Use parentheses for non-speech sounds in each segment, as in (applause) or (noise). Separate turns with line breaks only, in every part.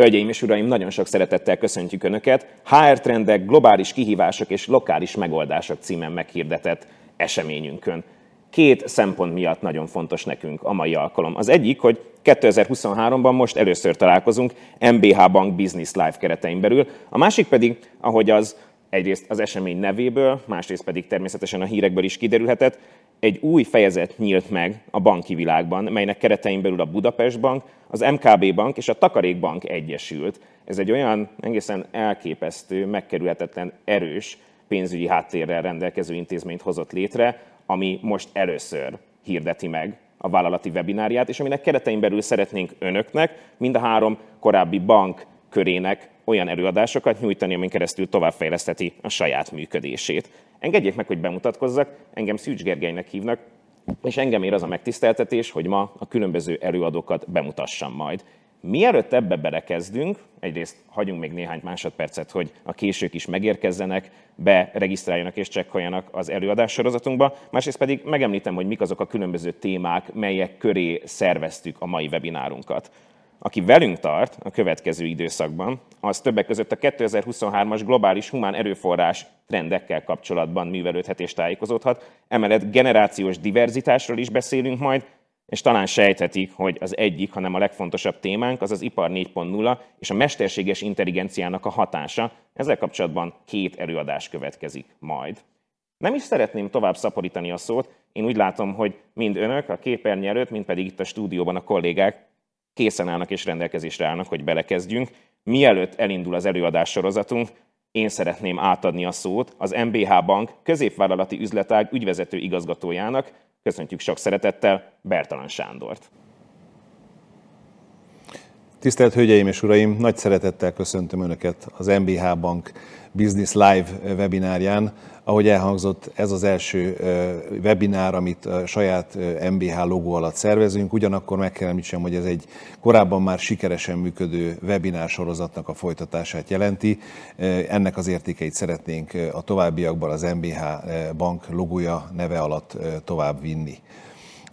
Hölgyeim és uraim, nagyon sok szeretettel köszöntjük Önöket. HR trendek, globális kihívások és lokális megoldások címen meghirdetett eseményünkön. Két szempont miatt nagyon fontos nekünk a mai alkalom. Az egyik, hogy 2023-ban most először találkozunk MBH Bank Business Live keretein belül, a másik pedig, ahogy az egyrészt az esemény nevéből, másrészt pedig természetesen a hírekből is kiderülhetett, egy új fejezet nyílt meg a banki világban, melynek keretein belül a Budapest Bank, az MKB Bank és a Takarékbank egyesült. Ez egy olyan egészen elképesztő, megkerülhetetlen, erős pénzügyi háttérrel rendelkező intézményt hozott létre, ami most először hirdeti meg a vállalati webinárját, és aminek keretein belül szeretnénk önöknek, mind a három korábbi bank körének olyan előadásokat nyújtani, amin keresztül továbbfejleszteti a saját működését. Engedjék meg, hogy bemutatkozzak, engem Szűcs Gergelynek hívnak, és engem ér az a megtiszteltetés, hogy ma a különböző előadókat bemutassam majd. Mielőtt ebbe belekezdünk, egyrészt hagyunk még néhány másodpercet, hogy a késők is megérkezzenek, beregisztráljanak és csekkoljanak az előadás sorozatunkba, másrészt pedig megemlítem, hogy mik azok a különböző témák, melyek köré szerveztük a mai webinárunkat aki velünk tart a következő időszakban, az többek között a 2023-as globális humán erőforrás trendekkel kapcsolatban művelődhet és tájékozódhat. Emellett generációs diverzitásról is beszélünk majd, és talán sejthetik, hogy az egyik, hanem a legfontosabb témánk az az ipar 4.0 és a mesterséges intelligenciának a hatása. Ezzel kapcsolatban két előadás következik majd. Nem is szeretném tovább szaporítani a szót, én úgy látom, hogy mind önök a képernyő előtt, mind pedig itt a stúdióban a kollégák készen állnak és rendelkezésre állnak, hogy belekezdjünk. Mielőtt elindul az előadás sorozatunk, én szeretném átadni a szót az MBH Bank középvállalati üzletág ügyvezető igazgatójának. Köszöntjük sok szeretettel Bertalan Sándort.
Tisztelt Hölgyeim és Uraim, nagy szeretettel köszöntöm Önöket az MBH Bank Business Live webinárján. Ahogy elhangzott, ez az első webinár, amit a saját MBH logó alatt szervezünk, ugyanakkor meg kell említsem, hogy ez egy korábban már sikeresen működő webinár sorozatnak a folytatását jelenti. Ennek az értékeit szeretnénk a továbbiakban az MBH bank logója neve alatt tovább vinni.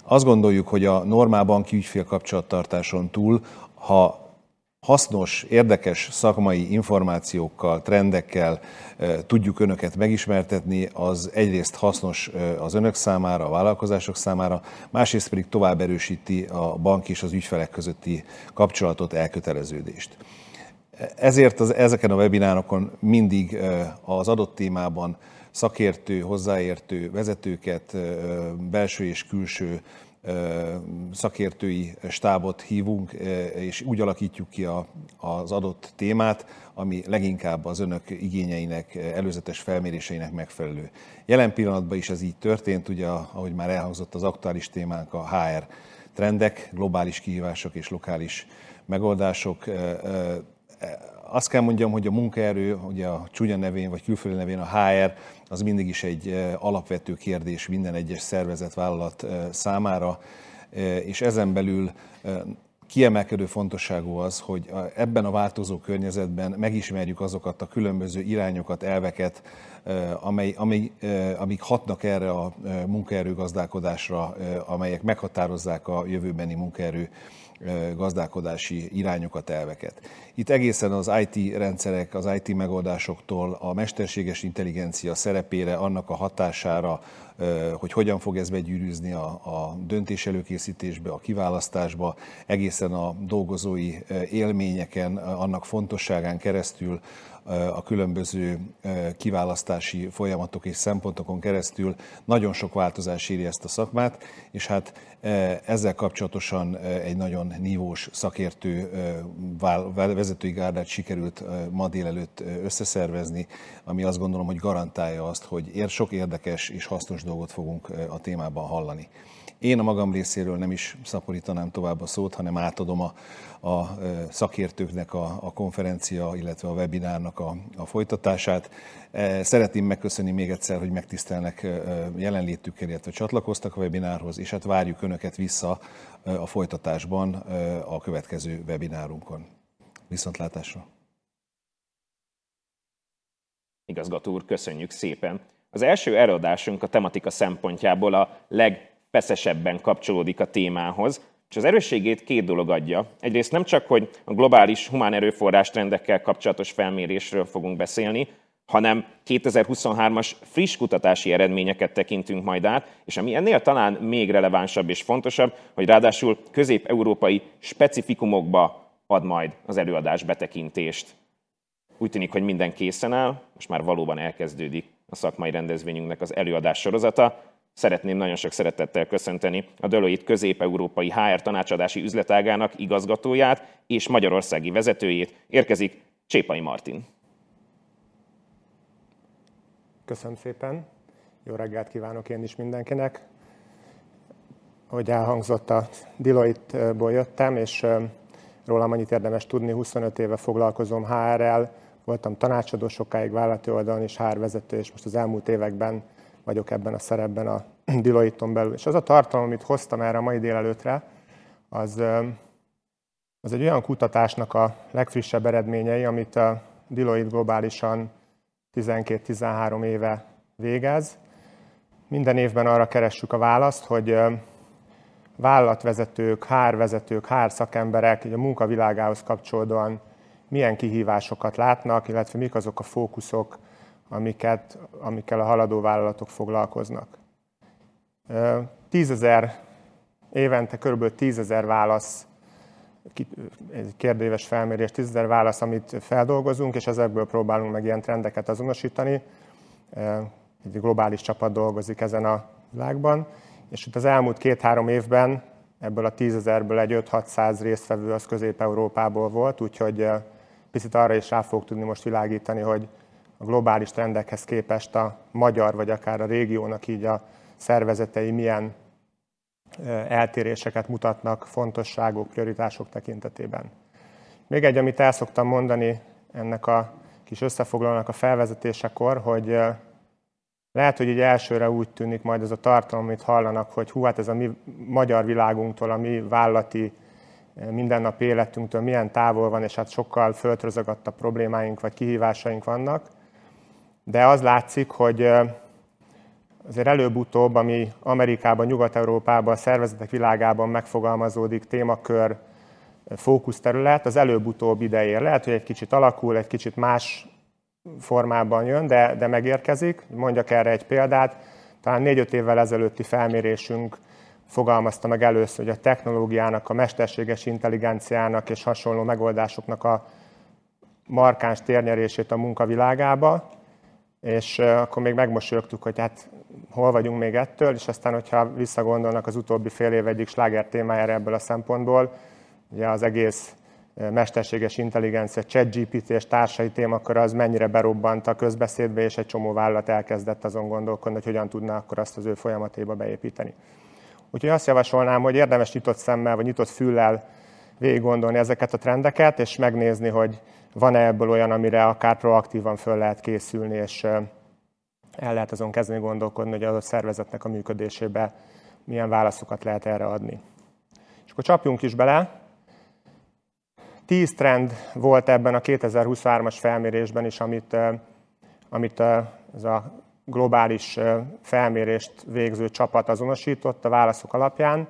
Azt gondoljuk, hogy a normál banki ügyfél kapcsolattartáson túl, ha hasznos, érdekes szakmai információkkal, trendekkel tudjuk önöket megismertetni, az egyrészt hasznos az önök számára, a vállalkozások számára, másrészt pedig tovább erősíti a bank és az ügyfelek közötti kapcsolatot, elköteleződést. Ezért az, ezeken a webinárokon mindig az adott témában szakértő, hozzáértő vezetőket, belső és külső szakértői stábot hívunk, és úgy alakítjuk ki az adott témát, ami leginkább az önök igényeinek, előzetes felméréseinek megfelelő. Jelen pillanatban is ez így történt, ugye ahogy már elhangzott az aktuális témánk a HR trendek, globális kihívások és lokális megoldások azt kell mondjam, hogy a munkaerő, ugye a csúnya nevén vagy külföldi nevén a HR, az mindig is egy alapvető kérdés minden egyes szervezet, vállalat számára, és ezen belül kiemelkedő fontosságú az, hogy ebben a változó környezetben megismerjük azokat a különböző irányokat, elveket, amely, amely, amik hatnak erre a munkaerőgazdálkodásra, amelyek meghatározzák a jövőbeni munkaerő gazdálkodási irányokat, elveket. Itt egészen az IT rendszerek, az IT megoldásoktól a mesterséges intelligencia szerepére, annak a hatására, hogy hogyan fog ez begyűrűzni a, a döntés előkészítésbe, a kiválasztásba, egészen a dolgozói élményeken, annak fontosságán keresztül, a különböző kiválasztási folyamatok és szempontokon keresztül nagyon sok változás éri ezt a szakmát, és hát ezzel kapcsolatosan egy nagyon nívós szakértő vezetői gárdát sikerült ma délelőtt összeszervezni, ami azt gondolom, hogy garantálja azt, hogy sok érdekes és hasznos dolgot fogunk a témában hallani. Én a magam részéről nem is szaporítanám tovább a szót, hanem átadom a, a szakértőknek a, a konferencia, illetve a webinárnak a, a folytatását. Szeretném megköszönni még egyszer, hogy megtisztelnek jelenlétükkel, illetve csatlakoztak a webinárhoz, és hát várjuk Önöket vissza a folytatásban a következő webinárunkon. Viszontlátásra!
Igazgató úr, köszönjük szépen! Az első előadásunk a tematika szempontjából a leg feszesebben kapcsolódik a témához, És az erősségét két dolog adja. Egyrészt nem csak, hogy a globális humán erőforrás trendekkel kapcsolatos felmérésről fogunk beszélni, hanem 2023-as friss kutatási eredményeket tekintünk majd át, és ami ennél talán még relevánsabb és fontosabb, hogy ráadásul közép-európai specifikumokba ad majd az előadás betekintést. Úgy tűnik, hogy minden készen áll, most már valóban elkezdődik a szakmai rendezvényünknek az előadás sorozata. Szeretném nagyon sok szeretettel köszönteni a Deloitte közép-európai HR tanácsadási üzletágának igazgatóját és magyarországi vezetőjét. Érkezik Csépai Martin.
Köszönöm szépen. Jó reggelt kívánok én is mindenkinek. Ahogy elhangzott, a Deloitte-ból jöttem, és rólam annyit érdemes tudni, 25 éve foglalkozom HR-rel, voltam tanácsadó sokáig vállalati oldalon is HR vezető, és most az elmúlt években vagyok ebben a szerepben a (clears throat) Deloitte-on belül. És az a tartalom, amit hoztam erre a mai délelőtre, az, az egy olyan kutatásnak a legfrissebb eredményei, amit a Deloitte globálisan 12-13 éve végez. Minden évben arra keressük a választ, hogy vállalatvezetők, hárvezetők, hár szakemberek a munkavilágához kapcsolódóan milyen kihívásokat látnak, illetve mik azok a fókuszok, amiket, amikkel a haladó vállalatok foglalkoznak. Tízezer, évente kb. tízezer válasz, egy kérdéves felmérés, tízezer válasz, amit feldolgozunk, és ezekből próbálunk meg ilyen trendeket azonosítani. Egy globális csapat dolgozik ezen a világban, és itt az elmúlt két-három évben ebből a tízezerből egy 5-600 résztvevő az Közép-Európából volt, úgyhogy picit arra is rá fog tudni most világítani, hogy a globális trendekhez képest a magyar, vagy akár a régiónak így a szervezetei milyen eltéréseket mutatnak fontosságok, prioritások tekintetében. Még egy, amit el szoktam mondani ennek a kis összefoglalónak a felvezetésekor, hogy lehet, hogy így elsőre úgy tűnik majd ez a tartalom, amit hallanak, hogy hú, hát ez a mi magyar világunktól, a mi vállati mindennapi életünktől milyen távol van, és hát sokkal földrözögattabb problémáink vagy kihívásaink vannak. De az látszik, hogy azért előbb-utóbb, ami Amerikában, Nyugat-Európában, a szervezetek világában megfogalmazódik témakör, fókuszterület, az előbb-utóbb ideér. Lehet, hogy egy kicsit alakul, egy kicsit más formában jön, de, de megérkezik. Mondjak erre egy példát. Talán négy-öt évvel ezelőtti felmérésünk fogalmazta meg először, hogy a technológiának, a mesterséges intelligenciának és hasonló megoldásoknak a markáns térnyerését a munkavilágába, és akkor még megmosolyogtuk, hogy hát hol vagyunk még ettől, és aztán, hogyha visszagondolnak az utóbbi fél év egyik sláger témájára ebből a szempontból, ugye az egész mesterséges intelligencia, ChatGPT és társai témakör az mennyire berobbant a közbeszédbe, és egy csomó vállalat elkezdett azon gondolkodni, hogy hogyan tudna akkor azt az ő folyamatéba beépíteni. Úgyhogy azt javasolnám, hogy érdemes nyitott szemmel vagy nyitott füllel végig gondolni ezeket a trendeket, és megnézni, hogy van-e ebből olyan, amire akár proaktívan föl lehet készülni, és el lehet azon kezdeni gondolkodni, hogy az a szervezetnek a működésébe milyen válaszokat lehet erre adni. És akkor csapjunk is bele. Tíz trend volt ebben a 2023-as felmérésben is, amit, amit ez a globális felmérést végző csapat azonosított a válaszok alapján.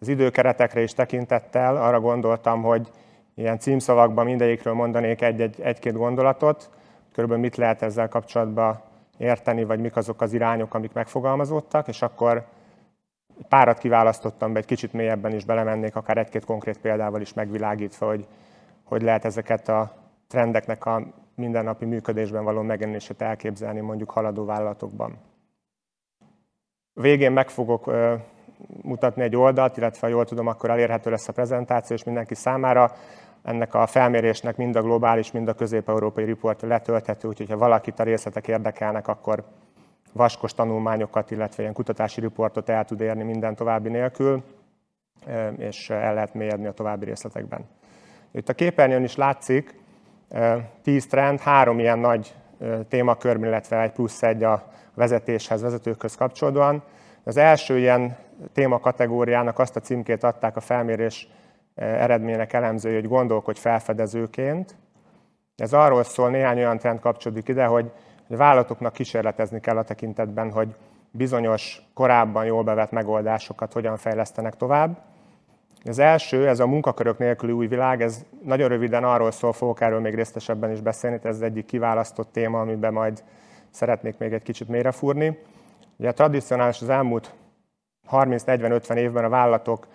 Az időkeretekre is tekintettel arra gondoltam, hogy ilyen címszavakban mindegyikről mondanék egy-két gondolatot, körülbelül mit lehet ezzel kapcsolatban érteni, vagy mik azok az irányok, amik megfogalmazódtak, és akkor párat kiválasztottam be, egy kicsit mélyebben is belemennék, akár egy-két konkrét példával is megvilágítva, hogy hogy lehet ezeket a trendeknek a mindennapi működésben való megjelenését elképzelni mondjuk haladó vállalatokban. Végén meg fogok mutatni egy oldalt, illetve ha jól tudom, akkor elérhető lesz a prezentáció, és mindenki számára ennek a felmérésnek mind a globális, mind a közép-európai riport letölthető, úgyhogy ha valakit a részletek érdekelnek, akkor vaskos tanulmányokat, illetve ilyen kutatási riportot el tud érni minden további nélkül, és el lehet mélyedni a további részletekben. Itt a képernyőn is látszik, 10 trend, három ilyen nagy témakör, illetve egy plusz egy a vezetéshez, vezetőkhöz kapcsolódóan. Az első ilyen témakategóriának azt a címkét adták a felmérés eredmények elemzői, hogy gondolkodj felfedezőként. Ez arról szól, néhány olyan trend kapcsolódik ide, hogy a vállalatoknak kísérletezni kell a tekintetben, hogy bizonyos korábban jól bevett megoldásokat hogyan fejlesztenek tovább. Az első, ez a munkakörök nélküli új világ, ez nagyon röviden arról szól, fogok erről még részletesebben is beszélni, ez az egyik kiválasztott téma, amiben majd szeretnék még egy kicsit mélyre fúrni. Ugye tradicionális az elmúlt 30-40-50 évben a vállalatok,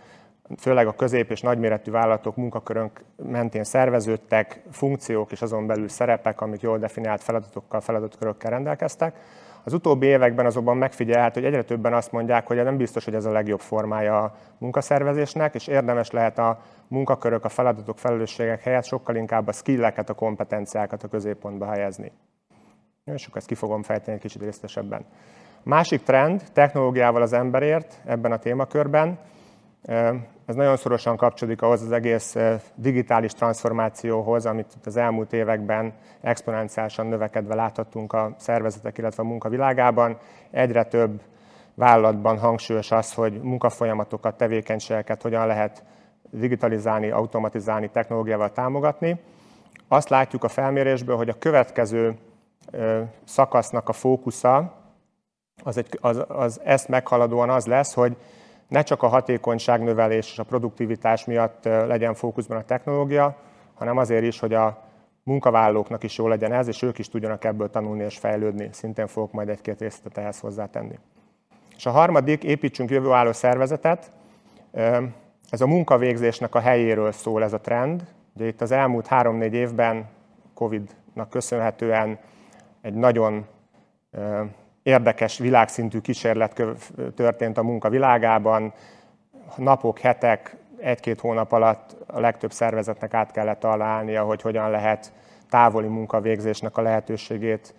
főleg a közép- és nagyméretű vállalatok munkakörönk mentén szerveződtek, funkciók és azon belül szerepek, amik jól definiált feladatokkal, feladatkörökkel rendelkeztek. Az utóbbi években azonban megfigyelhető, hogy egyre többen azt mondják, hogy nem biztos, hogy ez a legjobb formája a munkaszervezésnek, és érdemes lehet a munkakörök, a feladatok, felelősségek helyett sokkal inkább a skilleket, a kompetenciákat a középpontba helyezni. És akkor ezt ki fogom fejteni egy kicsit részletesebben. Másik trend, technológiával az emberért ebben a témakörben. Ez nagyon szorosan kapcsolódik ahhoz az egész digitális transformációhoz, amit az elmúlt években exponenciálisan növekedve láthattunk a szervezetek, illetve a munkavilágában. Egyre több vállalatban hangsúlyos az, hogy munkafolyamatokat, tevékenységeket hogyan lehet digitalizálni, automatizálni, technológiával támogatni. Azt látjuk a felmérésből, hogy a következő szakasznak a fókusza az, egy, az, az ezt meghaladóan az lesz, hogy ne csak a hatékonyság növelés és a produktivitás miatt legyen fókuszban a technológia, hanem azért is, hogy a munkavállalóknak is jó legyen ez, és ők is tudjanak ebből tanulni és fejlődni. Szintén fogok majd egy-két részletet ehhez hozzátenni. És a harmadik, építsünk jövőálló szervezetet. Ez a munkavégzésnek a helyéről szól ez a trend. Ugye itt az elmúlt három-négy évben Covid-nak köszönhetően egy nagyon érdekes világszintű kísérlet történt a munka világában. Napok, hetek, egy-két hónap alatt a legtöbb szervezetnek át kellett találnia, hogy hogyan lehet távoli munkavégzésnek a lehetőségét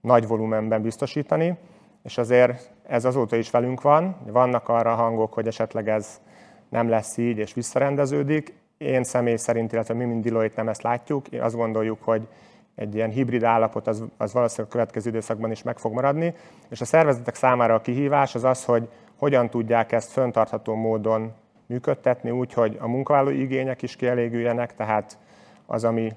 nagy volumenben biztosítani, és azért ez azóta is velünk van. Vannak arra hangok, hogy esetleg ez nem lesz így, és visszarendeződik. Én személy szerint, illetve mi, mint Deloitte nem ezt látjuk. Én azt gondoljuk, hogy egy ilyen hibrid állapot az, az valószínűleg a következő időszakban is meg fog maradni, és a szervezetek számára a kihívás az az, hogy hogyan tudják ezt föntartható módon működtetni, úgy, hogy a munkavállalói igények is kielégüljenek, tehát az, ami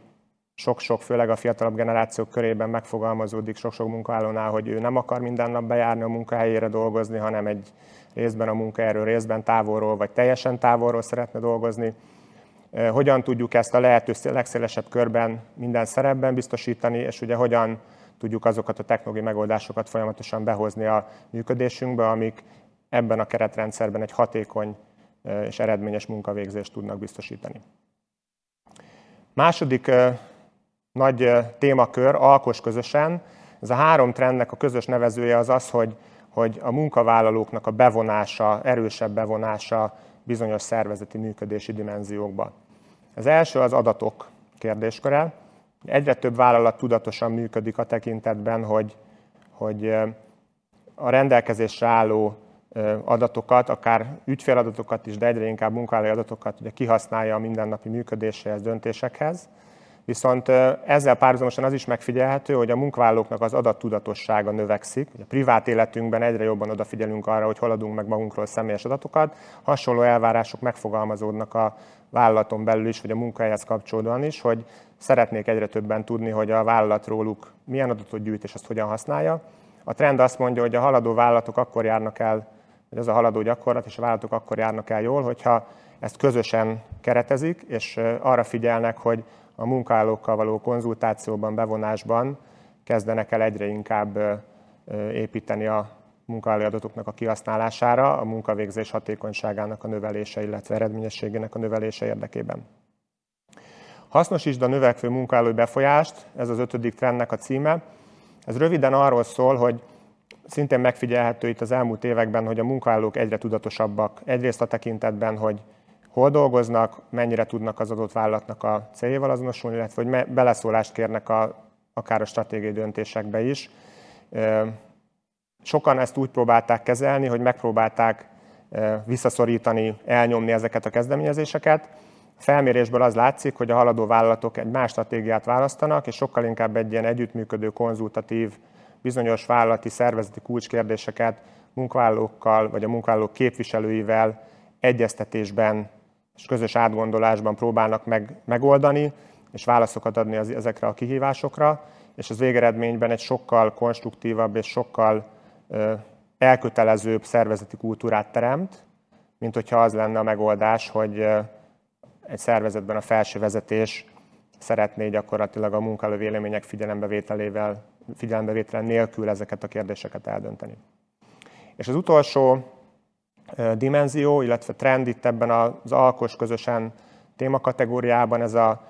sok-sok, főleg a fiatalabb generációk körében megfogalmazódik sok-sok munkavállalónál, hogy ő nem akar minden nap bejárni a munkahelyére dolgozni, hanem egy részben a munkahelyről, részben távolról, vagy teljesen távolról szeretne dolgozni hogyan tudjuk ezt a lehető legszélesebb körben minden szerepben biztosítani, és ugye hogyan tudjuk azokat a technológiai megoldásokat folyamatosan behozni a működésünkbe, amik ebben a keretrendszerben egy hatékony és eredményes munkavégzést tudnak biztosítani. Második nagy témakör, alkos közösen, ez a három trendnek a közös nevezője az az, hogy, hogy a munkavállalóknak a bevonása, erősebb bevonása bizonyos szervezeti működési dimenziókba. Az első az adatok kérdésköre. Egyre több vállalat tudatosan működik a tekintetben, hogy, hogy a rendelkezésre álló adatokat, akár ügyféladatokat is, de egyre inkább munkavállalói adatokat ugye kihasználja a mindennapi működéséhez, döntésekhez. Viszont ezzel párhuzamosan az is megfigyelhető, hogy a munkavállalóknak az adattudatossága növekszik. A privát életünkben egyre jobban odafigyelünk arra, hogy hol adunk meg magunkról személyes adatokat. Hasonló elvárások megfogalmazódnak a vállalaton belül is, vagy a munkahelyhez kapcsolódóan is, hogy szeretnék egyre többen tudni, hogy a vállalat róluk milyen adatot gyűjt és azt hogyan használja. A trend azt mondja, hogy a haladó vállalatok akkor járnak el, hogy ez a haladó gyakorlat, és a vállalatok akkor járnak el jól, hogyha ezt közösen keretezik, és arra figyelnek, hogy a munkálókkal való konzultációban, bevonásban kezdenek el egyre inkább építeni a munkavállalói adatoknak a kihasználására, a munkavégzés hatékonyságának a növelése, illetve eredményességének a növelése érdekében. Hasznosítsd a növekvő munkavállalói befolyást, ez az ötödik trendnek a címe. Ez röviden arról szól, hogy szintén megfigyelhető itt az elmúlt években, hogy a munkavállalók egyre tudatosabbak. Egyrészt a tekintetben, hogy hol dolgoznak, mennyire tudnak az adott vállalatnak a céljával azonosulni, illetve hogy beleszólást kérnek a, akár a stratégiai döntésekbe is. Sokan ezt úgy próbálták kezelni, hogy megpróbálták visszaszorítani, elnyomni ezeket a kezdeményezéseket. A felmérésből az látszik, hogy a haladó vállalatok egy más stratégiát választanak, és sokkal inkább egy ilyen együttműködő, konzultatív, bizonyos vállalati szervezeti kulcskérdéseket munkavállalókkal vagy a munkavállalók képviselőivel egyeztetésben és közös átgondolásban próbálnak meg, megoldani, és válaszokat adni az, ezekre a kihívásokra, és az végeredményben egy sokkal konstruktívabb és sokkal ö, elkötelezőbb szervezeti kultúrát teremt, mint hogyha az lenne a megoldás, hogy egy szervezetben a felső vezetés szeretné gyakorlatilag a munkaelő vélemények figyelembevételével, figyelembevételen nélkül ezeket a kérdéseket eldönteni. És az utolsó dimenzió, illetve trend itt ebben az alkos közösen témakategóriában ez a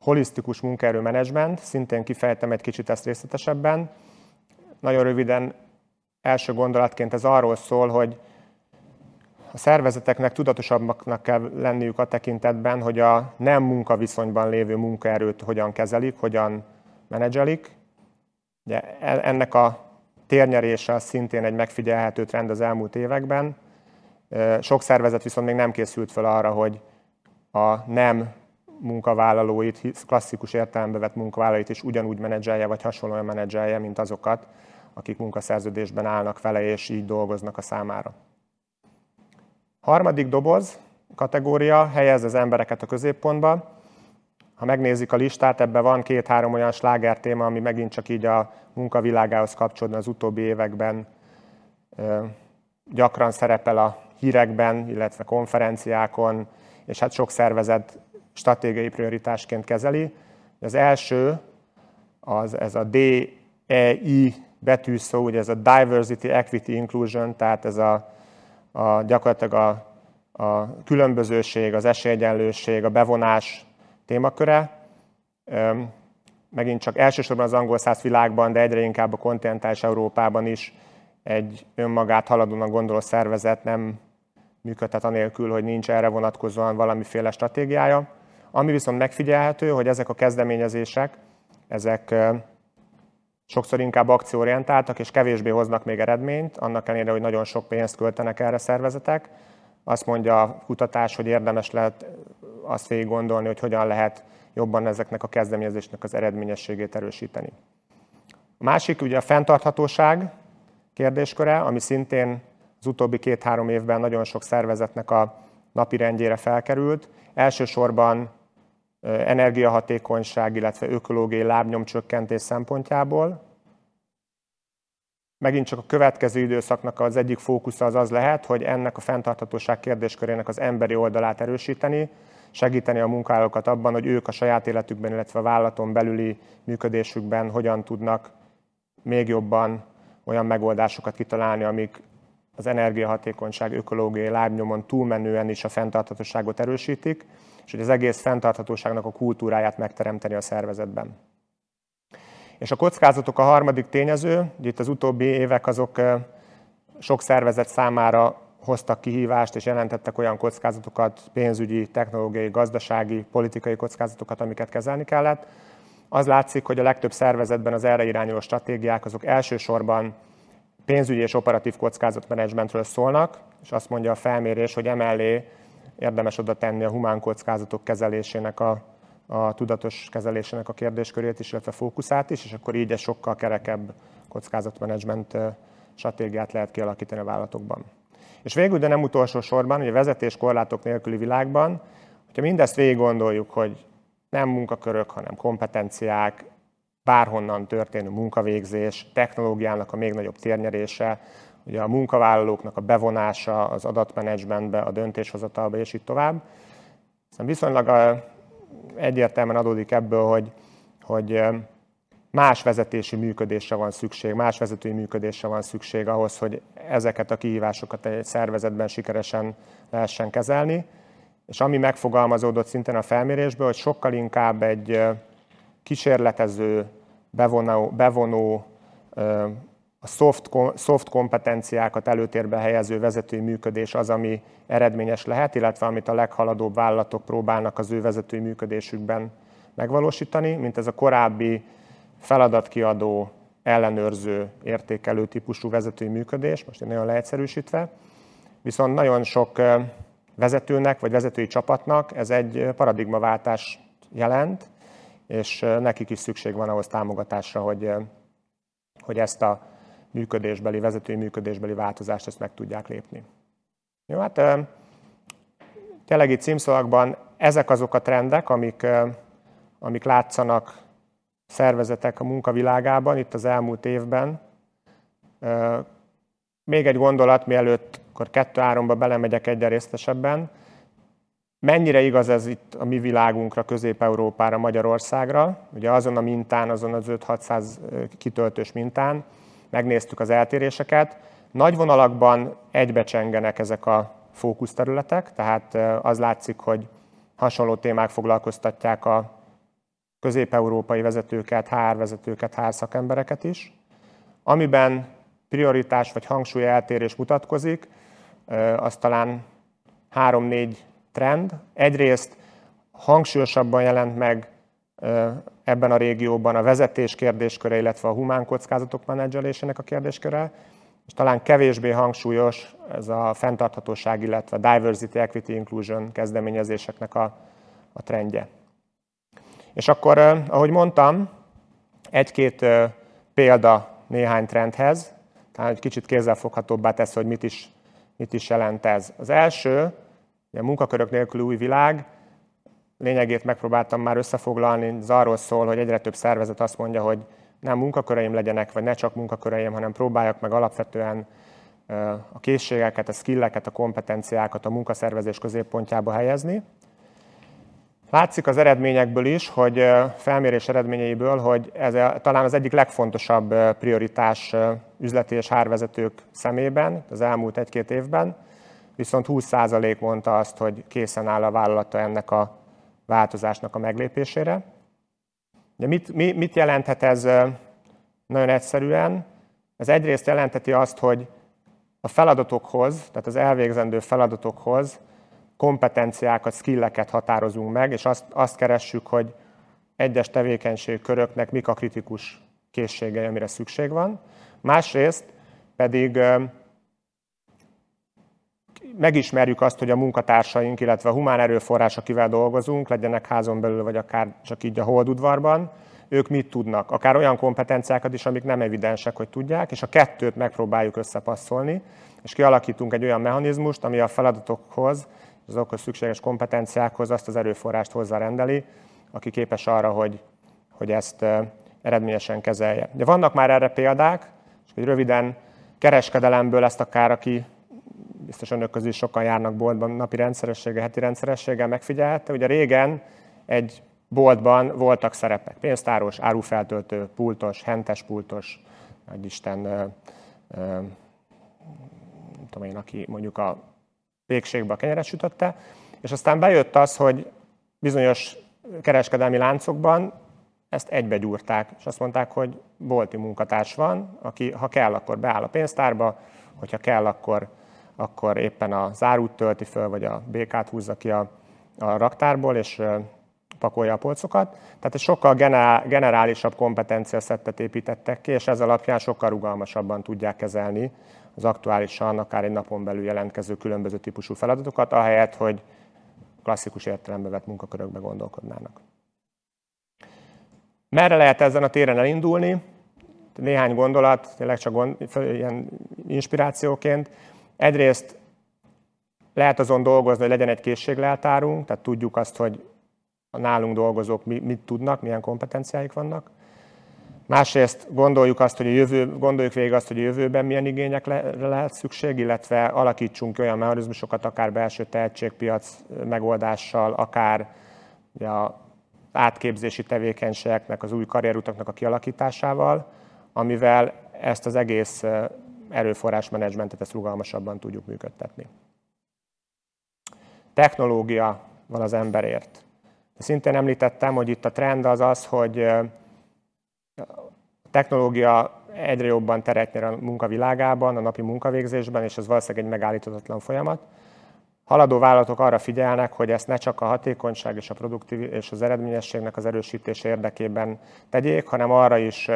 holisztikus munkaerőmenedzsment, szintén kifejtem egy kicsit ezt részletesebben. Nagyon röviden első gondolatként ez arról szól, hogy a szervezeteknek tudatosabbaknak kell lenniük a tekintetben, hogy a nem munkaviszonyban lévő munkaerőt hogyan kezelik, hogyan menedzselik. Ugye ennek a térnyerése szintén egy megfigyelhető trend az elmúlt években. Sok szervezet viszont még nem készült fel arra, hogy a nem munkavállalóit, klasszikus értelembe vett munkavállalóit is ugyanúgy menedzselje, vagy hasonlóan menedzselje, mint azokat, akik munkaszerződésben állnak vele, és így dolgoznak a számára. Harmadik doboz kategória helyez az embereket a középpontba. Ha megnézik a listát, ebben van két-három olyan sláger téma, ami megint csak így a munkavilágához kapcsolódna az utóbbi években gyakran szerepel a hírekben, illetve konferenciákon, és hát sok szervezet stratégiai prioritásként kezeli. Az első, az ez a DEI betűszó, ugye ez a Diversity, Equity, Inclusion, tehát ez a, a gyakorlatilag a, a különbözőség, az esélyegyenlőség, a bevonás témaköre. Megint csak elsősorban az angol száz világban, de egyre inkább a kontinentális Európában is egy önmagát haladónak gondoló szervezet nem működhet anélkül, hogy nincs erre vonatkozóan valamiféle stratégiája. Ami viszont megfigyelhető, hogy ezek a kezdeményezések, ezek sokszor inkább akcióorientáltak, és kevésbé hoznak még eredményt, annak ellenére, hogy nagyon sok pénzt költenek erre szervezetek. Azt mondja a kutatás, hogy érdemes lehet azt végig gondolni, hogy hogyan lehet jobban ezeknek a kezdeményezésnek az eredményességét erősíteni. A másik ugye a fenntarthatóság kérdésköre, ami szintén az utóbbi két-három évben nagyon sok szervezetnek a napi rendjére felkerült. Elsősorban energiahatékonyság, illetve ökológiai lábnyomcsökkentés szempontjából. Megint csak a következő időszaknak az egyik fókusza az az lehet, hogy ennek a fenntarthatóság kérdéskörének az emberi oldalát erősíteni, segíteni a munkálókat abban, hogy ők a saját életükben, illetve a vállalaton belüli működésükben hogyan tudnak még jobban olyan megoldásokat kitalálni, amik az energiahatékonyság ökológiai lábnyomon túlmenően is a fenntarthatóságot erősítik, és hogy az egész fenntarthatóságnak a kultúráját megteremteni a szervezetben. És a kockázatok a harmadik tényező, itt az utóbbi évek azok sok szervezet számára hoztak kihívást, és jelentettek olyan kockázatokat, pénzügyi, technológiai, gazdasági, politikai kockázatokat, amiket kezelni kellett. Az látszik, hogy a legtöbb szervezetben az erre irányuló stratégiák azok elsősorban pénzügyi és operatív kockázatmenedzsmentről szólnak, és azt mondja a felmérés, hogy emellé érdemes oda tenni a humán kockázatok kezelésének a, a tudatos kezelésének a kérdéskörét is, illetve fókuszát is, és akkor így egy sokkal kerekebb kockázatmenedzsment stratégiát lehet kialakítani a vállalatokban. És végül, de nem utolsó sorban, hogy a vezetés korlátok nélküli világban, hogyha mindezt végig gondoljuk, hogy nem munkakörök, hanem kompetenciák, bárhonnan történő munkavégzés, technológiának a még nagyobb térnyerése, ugye a munkavállalóknak a bevonása az adatmenedzsmentbe, a döntéshozatalba és így tovább. Szóval viszonylag egyértelműen adódik ebből, hogy, hogy más vezetési működésre van szükség, más vezetői működésre van szükség ahhoz, hogy ezeket a kihívásokat egy szervezetben sikeresen lehessen kezelni. És ami megfogalmazódott szintén a felmérésből, hogy sokkal inkább egy kísérletező, bevonó, bevonó a soft, soft kompetenciákat előtérbe helyező vezetői működés az, ami eredményes lehet, illetve amit a leghaladóbb vállalatok próbálnak az ő vezetői működésükben megvalósítani, mint ez a korábbi feladatkiadó, ellenőrző, értékelő típusú vezetői működés, most én nagyon leegyszerűsítve. Viszont nagyon sok vezetőnek vagy vezetői csapatnak ez egy paradigmaváltás jelent, és nekik is szükség van ahhoz támogatásra, hogy, hogy ezt a működésbeli, vezetői működésbeli változást ezt meg tudják lépni. Jó, hát tényleg itt címszavakban ezek azok a trendek, amik, amik látszanak szervezetek a munkavilágában itt az elmúlt évben. Még egy gondolat, mielőtt akkor kettő-háromba belemegyek egyre részletesebben. Mennyire igaz ez itt a mi világunkra, Közép-Európára, Magyarországra? Ugye azon a mintán, azon az 5-600 kitöltős mintán megnéztük az eltéréseket. Nagy vonalakban egybecsengenek ezek a fókuszterületek, tehát az látszik, hogy hasonló témák foglalkoztatják a közép-európai vezetőket, HR vezetőket, HR szakembereket is. Amiben prioritás vagy hangsúly eltérés mutatkozik, az talán három-négy trend. Egyrészt hangsúlyosabban jelent meg ebben a régióban a vezetés kérdésköre, illetve a humán kockázatok menedzselésének a kérdésköre, és talán kevésbé hangsúlyos ez a fenntarthatóság, illetve a diversity, equity, inclusion kezdeményezéseknek a, a trendje. És akkor, ahogy mondtam, egy-két példa néhány trendhez, tehát egy kicsit kézzelfoghatóbbá tesz, hogy mit is, mit is jelent ez. Az első, a munkakörök nélküli új világ, lényegét megpróbáltam már összefoglalni, ez arról szól, hogy egyre több szervezet azt mondja, hogy nem munkaköreim legyenek, vagy ne csak munkaköreim, hanem próbáljak meg alapvetően a készségeket, a skilleket, a kompetenciákat a munkaszervezés középpontjába helyezni. Látszik az eredményekből is, hogy felmérés eredményeiből, hogy ez talán az egyik legfontosabb prioritás üzleti és hárvezetők szemében az elmúlt egy-két évben, viszont 20% mondta azt, hogy készen áll a vállalata ennek a változásnak a meglépésére. De mit, mit jelenthet ez nagyon egyszerűen? Ez egyrészt jelenteti azt, hogy a feladatokhoz, tehát az elvégzendő feladatokhoz kompetenciákat, skilleket határozunk meg, és azt, azt keressük, hogy egyes tevékenységköröknek mik a kritikus készségei, amire szükség van. Másrészt pedig megismerjük azt, hogy a munkatársaink, illetve a humán erőforrás, akivel dolgozunk, legyenek házon belül, vagy akár csak így a holdudvarban, ők mit tudnak. Akár olyan kompetenciákat is, amik nem evidensek, hogy tudják, és a kettőt megpróbáljuk összepasszolni, és kialakítunk egy olyan mechanizmust, ami a feladatokhoz, azokhoz szükséges kompetenciákhoz azt az erőforrást hozzárendeli, aki képes arra, hogy, hogy ezt eredményesen kezelje. De vannak már erre példák, és hogy röviden kereskedelemből ezt akár, aki biztos önök közül sokan járnak boltban napi rendszerességgel, heti rendszerességgel megfigyelhette. Ugye régen egy boltban voltak szerepek. Pénztáros, árufeltöltő, pultos, hentes pultos, nagy Isten, ö, ö, nem tudom én, aki mondjuk a végségbe a kenyeret sütötte, és aztán bejött az, hogy bizonyos kereskedelmi láncokban ezt egybegyúrták, és azt mondták, hogy bolti munkatárs van, aki ha kell, akkor beáll a pénztárba, hogyha kell, akkor akkor éppen a zárút tölti föl, vagy a békát húzza ki a, a raktárból, és pakolja a polcokat. Tehát egy sokkal generálisabb kompetenciaszettet építettek ki, és ez alapján sokkal rugalmasabban tudják kezelni az aktuálisan, akár egy napon belül jelentkező különböző típusú feladatokat, ahelyett, hogy klasszikus értelembe vett munkakörökbe gondolkodnának. Merre lehet ezen a téren elindulni? Néhány gondolat, tényleg csak gond, ilyen inspirációként. Egyrészt lehet azon dolgozni, hogy legyen egy készségleltárunk, tehát tudjuk azt, hogy a nálunk dolgozók mit tudnak, milyen kompetenciáik vannak. Másrészt gondoljuk azt, hogy a jövő, gondoljuk végig azt, hogy a jövőben milyen igényekre lehet szükség, illetve alakítsunk olyan mechanizmusokat, akár belső tehetségpiac megoldással, akár a átképzési tevékenységeknek, az új karrierutaknak a kialakításával, amivel ezt az egész erőforrásmenedzsmentet ezt rugalmasabban tudjuk működtetni. Technológia van az emberért. Szintén említettem, hogy itt a trend az az, hogy a technológia egyre jobban teret nyer a munkavilágában, a napi munkavégzésben, és ez valószínűleg egy megállíthatatlan folyamat. Haladó vállalatok arra figyelnek, hogy ezt ne csak a hatékonyság és a produktív és az eredményességnek az erősítése érdekében tegyék, hanem arra is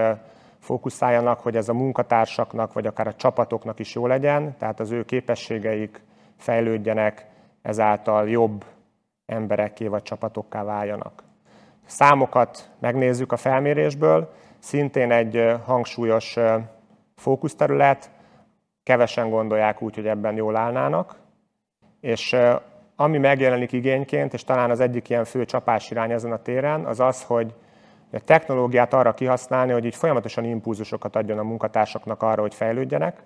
fókuszáljanak, hogy ez a munkatársaknak, vagy akár a csapatoknak is jó legyen, tehát az ő képességeik fejlődjenek, ezáltal jobb emberekké vagy csapatokká váljanak. Számokat megnézzük a felmérésből, szintén egy hangsúlyos fókuszterület, kevesen gondolják úgy, hogy ebben jól állnának, és ami megjelenik igényként, és talán az egyik ilyen fő csapásirány ezen a téren, az az, hogy a technológiát arra kihasználni, hogy így folyamatosan impulzusokat adjon a munkatársaknak arra, hogy fejlődjenek.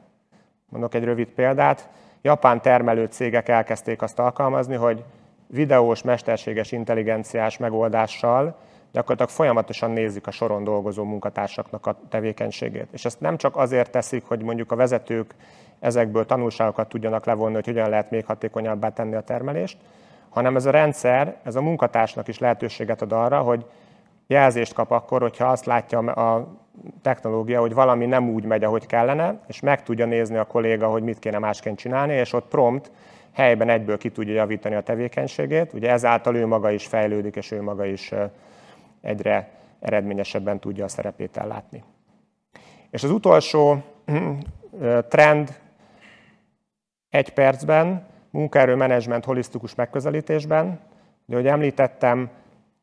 Mondok egy rövid példát. japán termelő cégek elkezdték azt alkalmazni, hogy videós, mesterséges intelligenciás megoldással gyakorlatilag folyamatosan nézik a soron dolgozó munkatársaknak a tevékenységét. És ezt nem csak azért teszik, hogy mondjuk a vezetők ezekből tanulságokat tudjanak levonni, hogy hogyan lehet még hatékonyabbá tenni a termelést, hanem ez a rendszer, ez a munkatársnak is lehetőséget ad arra, hogy jelzést kap akkor, hogyha azt látja a technológia, hogy valami nem úgy megy, ahogy kellene, és meg tudja nézni a kolléga, hogy mit kéne másként csinálni, és ott prompt helyben egyből ki tudja javítani a tevékenységét. Ugye ezáltal ő maga is fejlődik, és ő maga is egyre eredményesebben tudja a szerepét ellátni. És az utolsó (clears throat) trend egy percben, munkaerőmenedzsment holisztikus megközelítésben. De, ahogy említettem,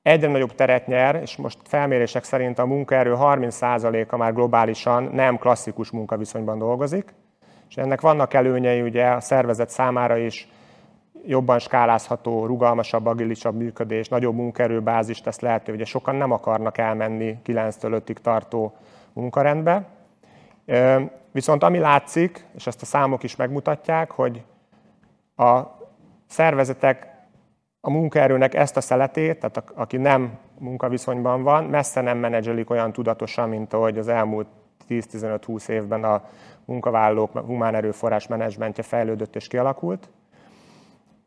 egyre nagyobb teret nyer, és most felmérések szerint a munkaerő 30%-a már globálisan nem klasszikus munkaviszonyban dolgozik, és ennek vannak előnyei ugye a szervezet számára is, jobban skálázható, rugalmasabb, agilisabb működés, nagyobb munkaerőbázis tesz lehető, ugye sokan nem akarnak elmenni 9-től 5-ig tartó munkarendbe. Viszont ami látszik, és ezt a számok is megmutatják, hogy a szervezetek a munkaerőnek ezt a szeletét, tehát aki nem munkaviszonyban van, messze nem menedzselik olyan tudatosan, mint ahogy az elmúlt 10-15-20 évben a munkavállalók humán erőforrás menedzsmentje fejlődött és kialakult.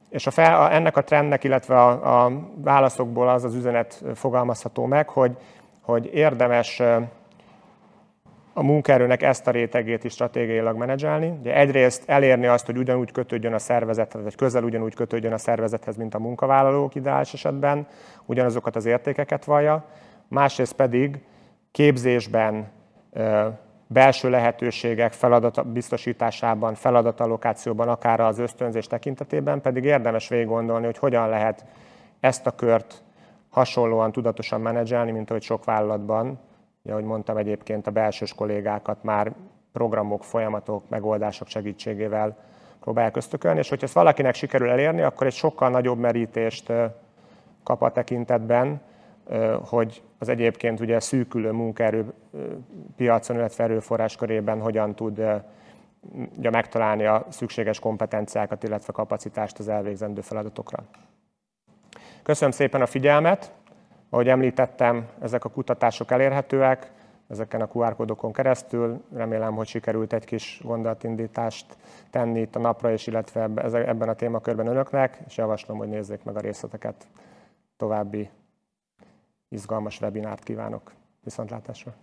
És a fel, a, ennek a trendnek, illetve a, a válaszokból az az üzenet fogalmazható meg, hogy, hogy érdemes a munkaerőnek ezt a rétegét is stratégiailag menedzselni. Ugye egyrészt elérni azt, hogy ugyanúgy kötődjön a szervezethez, vagy közel ugyanúgy kötődjön a szervezethez, mint a munkavállalók ideális esetben, ugyanazokat az értékeket vallja. Másrészt pedig képzésben, belső lehetőségek feladat biztosításában, feladatalokációban, akár az ösztönzés tekintetében pedig érdemes végig gondolni, hogy hogyan lehet ezt a kört hasonlóan tudatosan menedzselni, mint ahogy sok vállalatban ahogy mondtam, egyébként a belsős kollégákat már programok, folyamatok, megoldások segítségével próbálják ösztökölni, és hogyha ezt valakinek sikerül elérni, akkor egy sokkal nagyobb merítést kap a tekintetben, hogy az egyébként ugye szűkülő munkaerő piacon, illetve erőforrás körében hogyan tud ugye, megtalálni a szükséges kompetenciákat, illetve kapacitást az elvégzendő feladatokra. Köszönöm szépen a figyelmet! Ahogy említettem, ezek a kutatások elérhetőek, ezeken a QR kódokon keresztül. Remélem, hogy sikerült egy kis gondolatindítást tenni itt a napra, és illetve ebben a témakörben önöknek, és javaslom, hogy nézzék meg a részleteket. További izgalmas webinárt kívánok. Viszontlátásra!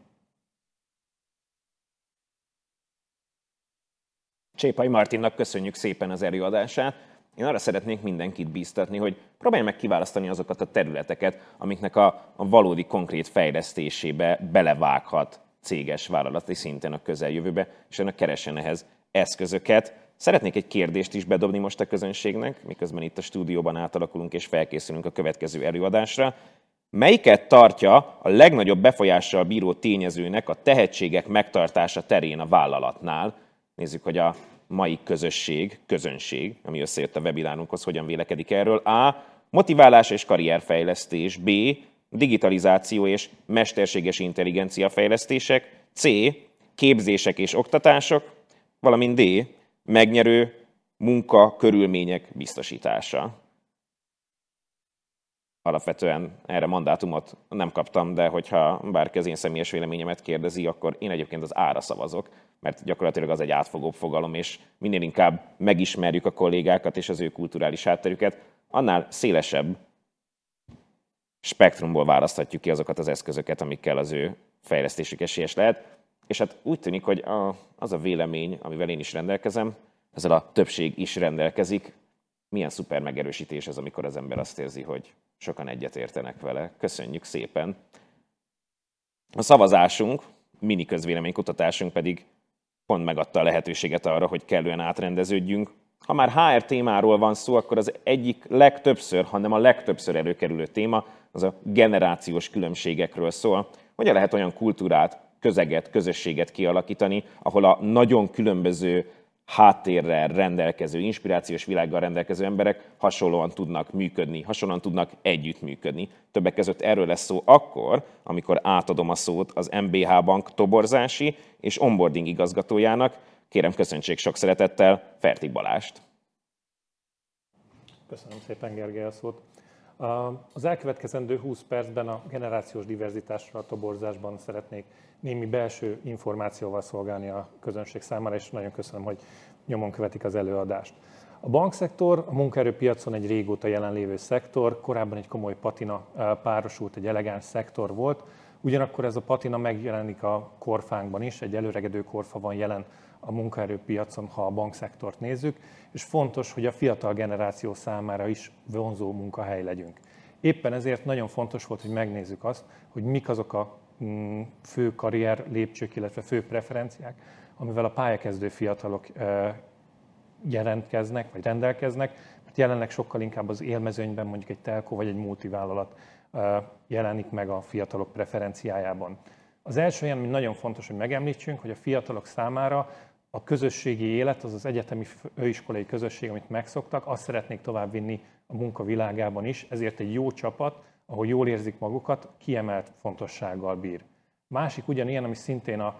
Csépai Martinnak köszönjük szépen az előadását. Én arra szeretnék mindenkit bíztatni, hogy próbálj meg kiválasztani azokat a területeket, amiknek a, a valódi konkrét fejlesztésébe belevághat céges vállalati szinten a közeljövőbe, és ennek keresen ehhez eszközöket. Szeretnék egy kérdést is bedobni most a közönségnek, miközben itt a stúdióban átalakulunk és felkészülünk a következő előadásra. Melyiket tartja a legnagyobb befolyással bíró tényezőnek a tehetségek megtartása terén a vállalatnál? Nézzük, hogy a mai közösség, közönség, ami összejött a webinárunkhoz, hogyan vélekedik erről. A. Motiválás és karrierfejlesztés. B. Digitalizáció és mesterséges intelligencia fejlesztések. C. Képzések és oktatások. Valamint D. Megnyerő munka körülmények biztosítása. Alapvetően erre mandátumot nem kaptam, de hogyha bárki az én személyes véleményemet kérdezi, akkor én egyébként az ára szavazok mert gyakorlatilag az egy átfogóbb fogalom, és minél inkább megismerjük a kollégákat és az ő kulturális hátterüket, annál szélesebb spektrumból választhatjuk ki azokat az eszközöket, amikkel az ő fejlesztésük esélyes lehet. És hát úgy tűnik, hogy a, az a vélemény, amivel én is rendelkezem, ezzel a többség is rendelkezik. Milyen szuper megerősítés ez, amikor az ember azt érzi, hogy sokan egyetértenek vele. Köszönjük szépen! A szavazásunk, mini közvéleménykutatásunk pedig pont megadta a lehetőséget arra, hogy kellően átrendeződjünk. Ha már HR témáról van szó, akkor az egyik legtöbbször, hanem a legtöbbször előkerülő téma az a generációs különbségekről szól. Hogyan lehet olyan kultúrát, közeget, közösséget kialakítani, ahol a nagyon különböző háttérrel rendelkező, inspirációs világgal rendelkező emberek hasonlóan tudnak működni, hasonlóan tudnak együttműködni. Többek között erről lesz szó akkor, amikor átadom a szót az MBH Bank toborzási és onboarding igazgatójának, Kérem köszöntsék sok szeretettel Fertik Balást.
Köszönöm szépen Gergely a szót. Az elkövetkezendő 20 percben a generációs diverzitásra a toborzásban szeretnék némi belső információval szolgálni a közönség számára, és nagyon köszönöm, hogy nyomon követik az előadást. A bankszektor a munkaerőpiacon egy régóta jelenlévő szektor, korábban egy komoly patina párosult, egy elegáns szektor volt, ugyanakkor ez a patina megjelenik a korfánkban is, egy előregedő korfa van jelen a munkaerőpiacon, ha a bankszektort nézzük, és fontos, hogy a fiatal generáció számára is vonzó munkahely legyünk. Éppen ezért nagyon fontos volt, hogy megnézzük azt, hogy mik azok a mm, fő karrier lépcsők, illetve fő preferenciák, amivel a pályakezdő fiatalok jelentkeznek, vagy rendelkeznek, mert jelenleg sokkal inkább az élmezőnyben mondjuk egy telko vagy egy multivállalat jelenik meg a fiatalok preferenciájában. Az első olyan, ami nagyon fontos, hogy megemlítsünk, hogy a fiatalok számára a közösségi élet, az az egyetemi főiskolai közösség, amit megszoktak, azt szeretnék továbbvinni a munka világában is, ezért egy jó csapat, ahol jól érzik magukat, kiemelt fontossággal bír. Másik ugyanilyen, ami szintén az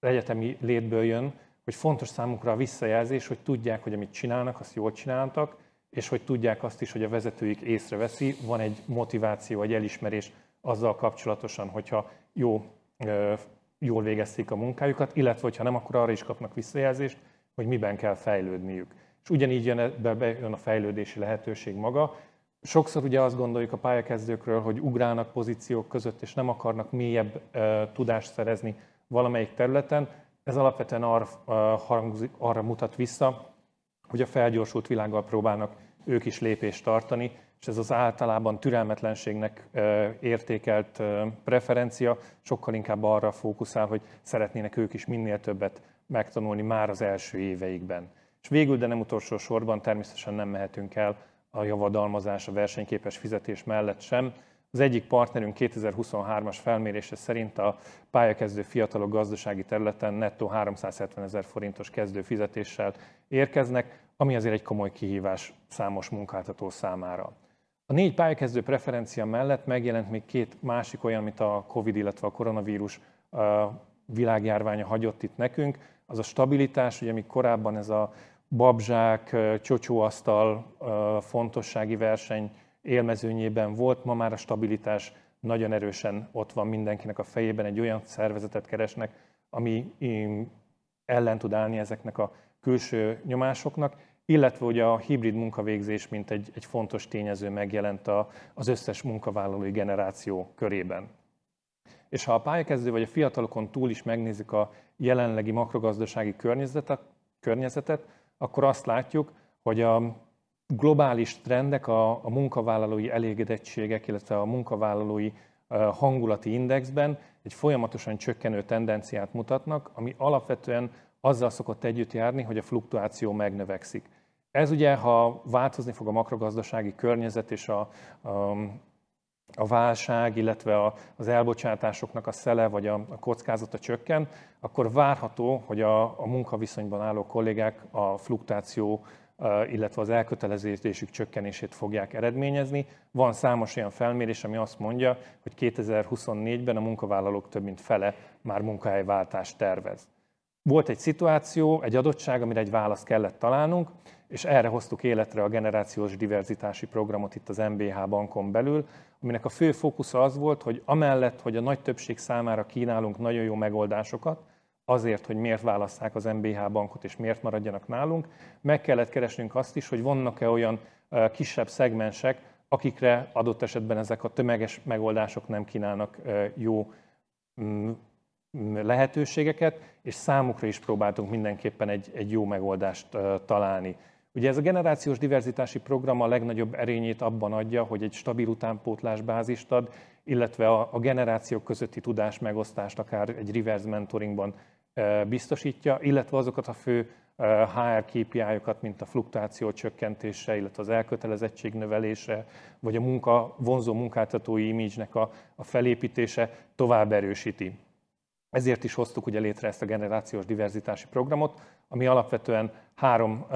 egyetemi létből jön, hogy fontos számukra a visszajelzés, hogy tudják, hogy amit csinálnak, azt jól csináltak, és hogy tudják azt is, hogy a vezetőik észreveszi, van egy motiváció, egy elismerés azzal kapcsolatosan, hogyha jó jól végezték a munkájukat, illetve hogyha nem, akkor arra is kapnak visszajelzést, hogy miben kell fejlődniük. És ugyanígy jön, be, bejön a fejlődési lehetőség maga. Sokszor ugye azt gondoljuk a pályakezdőkről, hogy ugrálnak pozíciók között, és nem akarnak mélyebb e, tudást szerezni valamelyik területen. Ez alapvetően arra, hangzik, arra mutat vissza, hogy a felgyorsult világgal próbálnak ők is lépést tartani, és ez az általában türelmetlenségnek értékelt preferencia sokkal inkább arra fókuszál, hogy szeretnének ők is minél többet megtanulni már az első éveikben. És végül, de nem utolsó sorban természetesen nem mehetünk el a javadalmazás, a versenyképes fizetés mellett sem. Az egyik partnerünk 2023-as felmérése szerint a pályakezdő fiatalok gazdasági területen nettó 370 ezer forintos kezdő fizetéssel érkeznek, ami azért egy komoly kihívás számos munkáltató számára. A négy pályakezdő preferencia mellett megjelent még két másik olyan, amit a COVID, illetve a koronavírus világjárványa hagyott itt nekünk. Az a stabilitás, ugye mi korábban ez a babzsák, csocsóasztal fontossági verseny élmezőnyében volt, ma már a stabilitás nagyon erősen ott van mindenkinek a fejében, egy olyan szervezetet keresnek, ami ellen tud állni ezeknek a külső nyomásoknak, illetve ugye a hibrid munkavégzés, mint egy, egy fontos tényező megjelent a, az összes munkavállalói generáció körében. És ha a pályakezdő vagy a fiatalokon túl is megnézik a jelenlegi makrogazdasági környezetet, környezetet akkor azt látjuk, hogy a globális trendek, a, a munkavállalói elégedettségek, illetve a munkavállalói hangulati indexben egy folyamatosan csökkenő tendenciát mutatnak, ami alapvetően azzal szokott együtt járni, hogy a fluktuáció megnövekszik. Ez ugye, ha változni fog a makrogazdasági környezet és a, a, a válság, illetve a, az elbocsátásoknak a szele vagy a, a kockázata csökken, akkor várható, hogy a, a munkaviszonyban álló kollégák a fluktuáció, illetve az elkötelezésük csökkenését fogják eredményezni. Van számos olyan felmérés, ami azt mondja, hogy 2024-ben a munkavállalók több mint fele már munkahelyváltást tervez. Volt egy szituáció, egy adottság, amire egy választ kellett találnunk, és erre hoztuk életre a generációs diverzitási programot itt az MBH bankon belül, aminek a fő fókusza az volt, hogy amellett, hogy a nagy többség számára kínálunk nagyon jó megoldásokat, azért, hogy miért válasszák az MBH bankot és miért maradjanak nálunk, meg kellett keresnünk azt is, hogy vannak-e olyan kisebb szegmensek, akikre adott esetben ezek a tömeges megoldások nem kínálnak jó mm, lehetőségeket, és számukra is próbáltunk mindenképpen egy, egy jó megoldást találni. Ugye ez a generációs diverzitási program a legnagyobb erényét abban adja, hogy egy stabil utánpótlás bázist ad, illetve a, generációk közötti tudás megosztást akár egy reverse mentoringban biztosítja, illetve azokat a fő HR KPI-okat, mint a fluktuáció csökkentése, illetve az elkötelezettség növelése, vagy a munka, vonzó munkáltatói imidzsnek a, a felépítése tovább erősíti. Ezért is hoztuk ugye létre ezt a generációs diverzitási programot, ami alapvetően három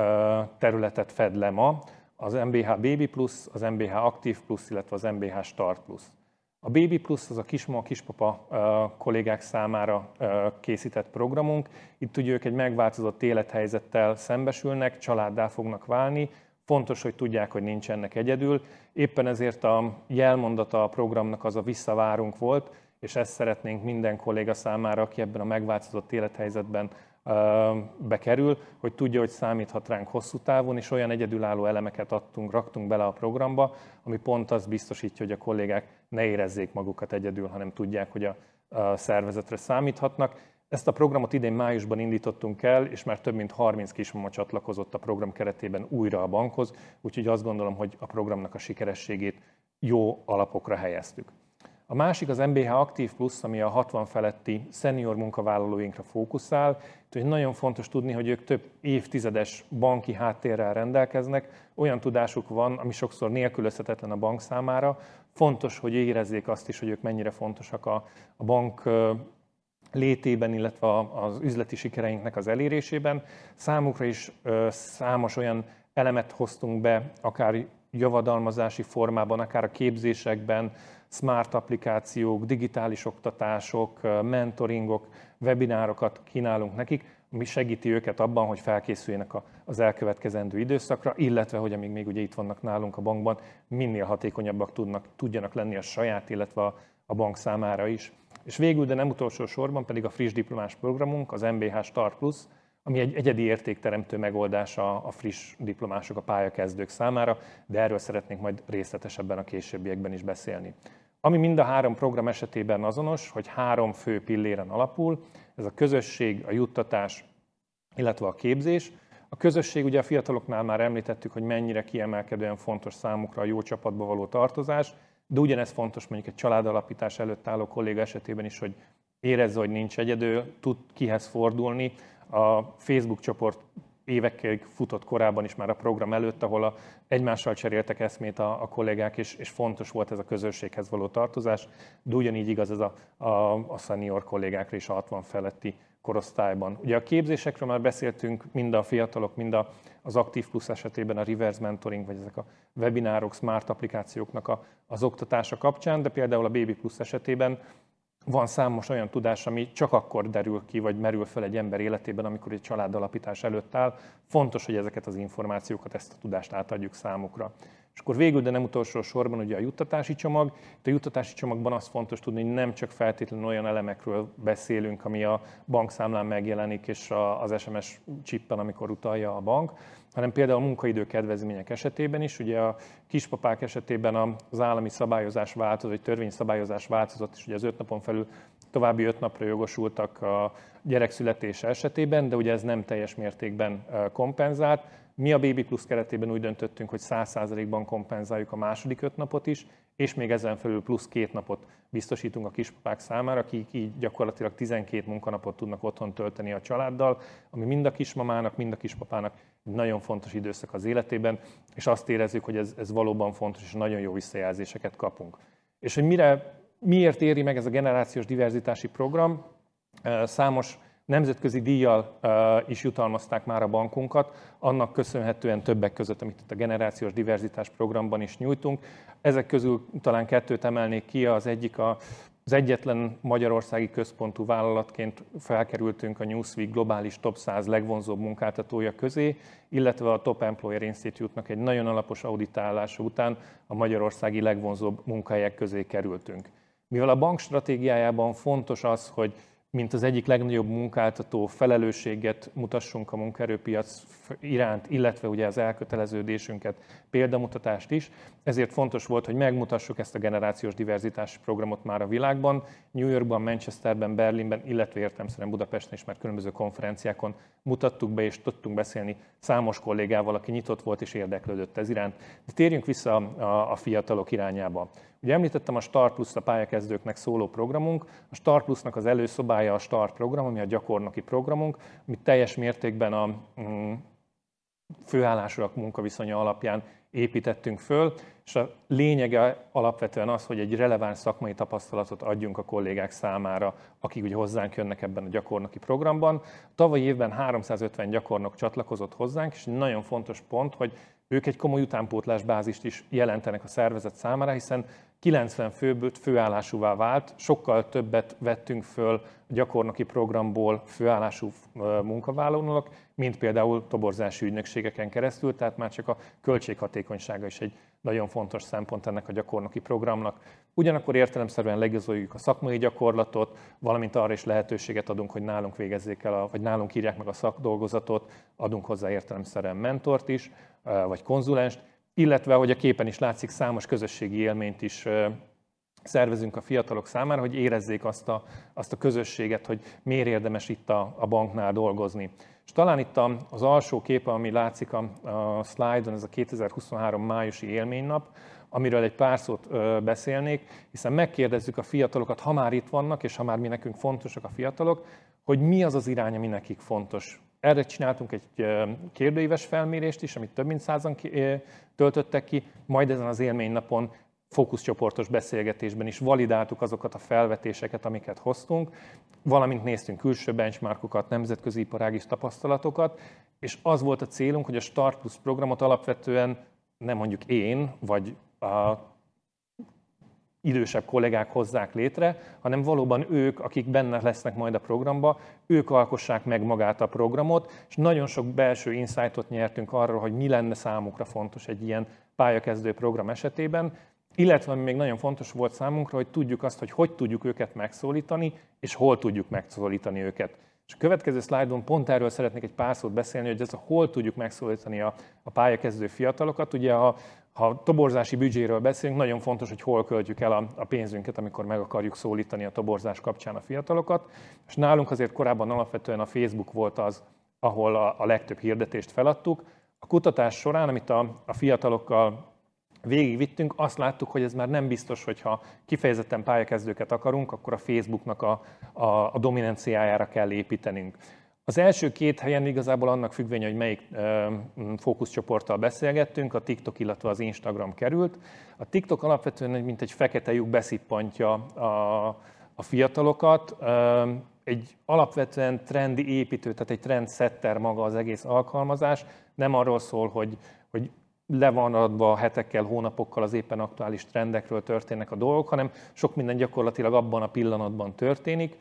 területet fed le ma, az MBH Baby Plus, az MBH Active Plus, illetve az MBH Start Plus. A Baby Plus az a kismama, kispapa kollégák számára készített programunk. Itt ugye ők egy megváltozott élethelyzettel szembesülnek, családdá fognak válni, Fontos, hogy tudják, hogy nincsenek egyedül. Éppen ezért a jelmondata a programnak az a visszavárunk volt, és ezt szeretnénk minden kolléga számára, aki ebben a megváltozott élethelyzetben bekerül, hogy tudja, hogy számíthat ránk hosszú távon, és olyan egyedülálló elemeket adtunk, raktunk bele a programba, ami pont az biztosítja, hogy a kollégák ne érezzék magukat egyedül, hanem tudják, hogy a szervezetre számíthatnak. Ezt a programot idén májusban indítottunk el, és már több mint 30 kismama csatlakozott a program keretében újra a bankhoz, úgyhogy azt gondolom, hogy a programnak a sikerességét jó alapokra helyeztük. A másik az MBH Aktív Plus, ami a 60 feletti szenior munkavállalóinkra fókuszál. Úgyhogy nagyon fontos tudni, hogy ők több évtizedes banki háttérrel rendelkeznek, olyan tudásuk van, ami sokszor nélkülözhetetlen a bank számára. Fontos, hogy érezzék azt is, hogy ők mennyire fontosak a, a bank létében, illetve az üzleti sikereinknek az elérésében. Számukra is számos olyan elemet hoztunk be, akár javadalmazási formában, akár a képzésekben, smart applikációk, digitális oktatások, mentoringok, webinárokat kínálunk nekik, ami segíti őket abban, hogy felkészüljenek az elkövetkezendő időszakra, illetve, hogy amíg még ugye itt vannak nálunk a bankban, minél hatékonyabbak tudnak, tudjanak lenni a saját, illetve a, bank számára is. És végül, de nem utolsó sorban pedig a friss diplomás programunk, az MBH Start Plus, ami egy egyedi értékteremtő megoldása a friss diplomások, a pályakezdők számára, de erről szeretnénk majd részletesebben a későbbiekben is beszélni. Ami mind a három program esetében azonos, hogy három fő pilléren alapul, ez a közösség, a juttatás, illetve a képzés. A közösség, ugye a fiataloknál már említettük, hogy mennyire kiemelkedően fontos számukra a jó csapatba való tartozás, de ugyanez fontos mondjuk egy családalapítás előtt álló kolléga esetében is, hogy érezze, hogy nincs egyedül, tud kihez fordulni. A Facebook csoport évekkel futott korábban is már a program előtt, ahol a, egymással cseréltek eszmét a, a kollégák, és, és fontos volt ez a közösséghez való tartozás, de ugyanígy igaz ez a, a, a senior kollégákra is a 60 feletti korosztályban. Ugye a képzésekről már beszéltünk, mind a fiatalok, mind a, az Aktív Plus esetében a reverse mentoring, vagy ezek a webinárok, smart applikációknak a, az oktatása kapcsán, de például a Baby Plus esetében van számos olyan tudás, ami csak akkor derül ki, vagy merül fel egy ember életében, amikor egy családalapítás előtt áll. Fontos, hogy ezeket az információkat, ezt a tudást átadjuk számukra. És akkor végül, de nem utolsó sorban ugye a juttatási csomag. Itt a juttatási csomagban az fontos tudni, hogy nem csak feltétlenül olyan elemekről beszélünk, ami a bankszámlán megjelenik, és az SMS csippen, amikor utalja a bank, hanem például a munkaidő kedvezmények esetében is. Ugye a kispapák esetében az állami szabályozás változott, vagy törvényszabályozás változott, és ugye az öt napon felül további öt napra jogosultak a gyerek születése esetében, de ugye ez nem teljes mértékben kompenzált. Mi a Baby Plus keretében úgy döntöttünk, hogy 100%-ban kompenzáljuk a második öt napot is, és még ezen felül plusz két napot biztosítunk a kispapák számára, akik így gyakorlatilag 12 munkanapot tudnak otthon tölteni a családdal, ami mind a kismamának, mind a kispapának nagyon fontos időszak az életében, és azt érezzük, hogy ez, ez valóban fontos, és nagyon jó visszajelzéseket kapunk. És hogy mire, miért éri meg ez a generációs diverzitási program? Számos Nemzetközi díjjal is jutalmazták már a bankunkat, annak köszönhetően többek között, amit itt a generációs diverzitás programban is nyújtunk. Ezek közül talán kettőt emelnék ki, az egyik a az egyetlen magyarországi központú vállalatként felkerültünk a Newsweek globális top 100 legvonzóbb munkáltatója közé, illetve a Top Employer Institute-nak egy nagyon alapos auditálása után a magyarországi legvonzóbb munkahelyek közé kerültünk. Mivel a bank stratégiájában fontos az, hogy mint az egyik legnagyobb munkáltató felelősséget mutassunk a munkaerőpiac iránt, illetve ugye az elköteleződésünket, példamutatást is. Ezért fontos volt, hogy megmutassuk ezt a generációs diverzitás programot már a világban. New Yorkban, Manchesterben, Berlinben, illetve értelmszerűen Budapesten is, mert különböző konferenciákon mutattuk be és tudtunk beszélni számos kollégával, aki nyitott volt és érdeklődött ez iránt. De térjünk vissza a, fiatalok irányába. Ugye említettem a Start Plus a pályakezdőknek szóló programunk. A Start Plusnak az előszobája a Start program, ami a gyakornoki programunk, amit teljes mértékben a mm, főállásúak munkaviszonya alapján építettünk föl, és a lényege alapvetően az, hogy egy releváns szakmai tapasztalatot adjunk a kollégák számára, akik ugye hozzánk jönnek ebben a gyakornoki programban. Tavaly évben 350 gyakornok csatlakozott hozzánk, és nagyon fontos pont, hogy ők egy komoly utánpótlás bázist is jelentenek a szervezet számára, hiszen 90 főből főállásúvá vált, sokkal többet vettünk föl a gyakornoki programból főállású munkavállalónak, mint például toborzási ügynökségeken keresztül, tehát már csak a költséghatékonysága is egy nagyon fontos szempont ennek a gyakornoki programnak. Ugyanakkor értelemszerűen legizoljuk a szakmai gyakorlatot, valamint arra is lehetőséget adunk, hogy nálunk végezzék el, a, vagy nálunk írják meg a szakdolgozatot, adunk hozzá értelemszerűen mentort is, vagy konzulenst, illetve, hogy a képen is látszik, számos közösségi élményt is szervezünk a fiatalok számára, hogy érezzék azt a, azt a közösséget, hogy miért érdemes itt a, a banknál dolgozni. És talán itt az alsó kép, ami látszik a, a szlájdon, ez a 2023 májusi élménynap, amiről egy pár szót beszélnék, hiszen megkérdezzük a fiatalokat, ha már itt vannak, és ha már mi nekünk fontosak a fiatalok, hogy mi az az irány, ami nekik fontos. Erre csináltunk egy kérdőíves felmérést is, amit több mint százan töltöttek ki, majd ezen az élménynapon fókuszcsoportos beszélgetésben is validáltuk azokat a felvetéseket, amiket hoztunk, valamint néztünk külső benchmarkokat, nemzetközi iparági tapasztalatokat, és az volt a célunk, hogy a Start Plus programot alapvetően nem mondjuk én, vagy a idősebb kollégák hozzák létre, hanem valóban ők, akik benne lesznek majd a programba, ők alkossák meg magát a programot, és nagyon sok belső insightot nyertünk arról, hogy mi lenne számukra fontos egy ilyen pályakezdő program esetében, illetve ami még nagyon fontos volt számunkra, hogy tudjuk azt, hogy hogy tudjuk őket megszólítani, és hol tudjuk megszólítani őket. És a következő szlájdon pont erről szeretnék egy pár szót beszélni, hogy ez a hol tudjuk megszólítani a, a pályakezdő fiatalokat. Ugye a, ha toborzási büdzséről beszélünk, nagyon fontos, hogy hol költjük el a, pénzünket, amikor meg akarjuk szólítani a toborzás kapcsán a fiatalokat. És nálunk azért korábban alapvetően a Facebook volt az, ahol a, legtöbb hirdetést feladtuk. A kutatás során, amit a, a fiatalokkal végigvittünk, azt láttuk, hogy ez már nem biztos, hogy ha kifejezetten pályakezdőket akarunk, akkor a Facebooknak a, a, a dominanciájára kell építenünk. Az első két helyen igazából annak függvénye, hogy melyik fókuszcsoporttal beszélgettünk, a TikTok, illetve az Instagram került. A TikTok alapvetően mint egy fekete lyuk beszippantja a, a fiatalokat. Egy alapvetően trendi építő, tehát egy trendsetter maga az egész alkalmazás. Nem arról szól, hogy, hogy le van adva hetekkel, hónapokkal az éppen aktuális trendekről történnek a dolgok, hanem sok minden gyakorlatilag abban a pillanatban történik.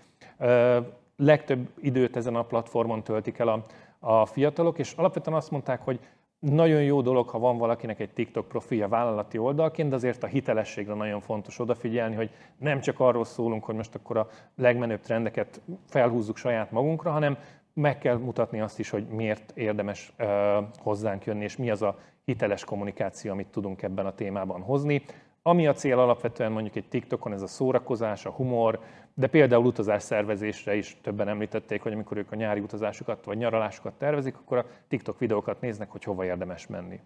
Legtöbb időt ezen a platformon töltik el a, a fiatalok, és alapvetően azt mondták, hogy nagyon jó dolog, ha van valakinek egy TikTok profilja vállalati oldalként, de azért a hitelességre nagyon fontos odafigyelni, hogy nem csak arról szólunk, hogy most akkor a legmenőbb trendeket felhúzzuk saját magunkra, hanem meg kell mutatni azt is, hogy miért érdemes hozzánk jönni, és mi az a hiteles kommunikáció, amit tudunk ebben a témában hozni. Ami a cél alapvetően mondjuk egy TikTokon, ez a szórakozás, a humor, de például utazás szervezésre is többen említették, hogy amikor ők a nyári utazásukat vagy nyaralásukat tervezik, akkor a TikTok videókat néznek, hogy hova érdemes menni.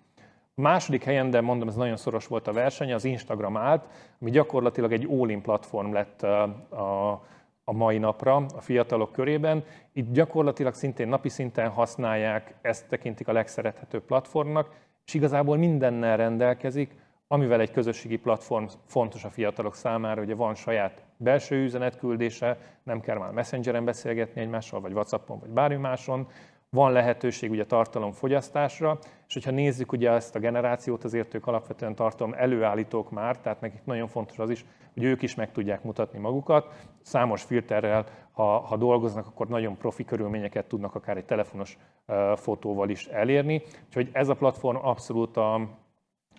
A második helyen, de mondom, ez nagyon szoros volt a verseny, az Instagram állt, ami gyakorlatilag egy all platform lett a, a mai napra a fiatalok körében. Itt gyakorlatilag szintén napi szinten használják, ezt tekintik a legszerethetőbb platformnak, és igazából mindennel rendelkezik, amivel egy közösségi platform fontos a fiatalok számára, ugye van saját belső üzenetküldése, nem kell már messengeren beszélgetni egymással, vagy Whatsappon, vagy bármi máson, van lehetőség ugye tartalomfogyasztásra, és hogyha nézzük ugye ezt a generációt, azért ők alapvetően tartalom előállítók már, tehát nekik nagyon fontos az is, hogy ők is meg tudják mutatni magukat. Számos filterrel, ha, ha dolgoznak, akkor nagyon profi körülményeket tudnak akár egy telefonos uh, fotóval is elérni. Úgyhogy ez a platform abszolút a,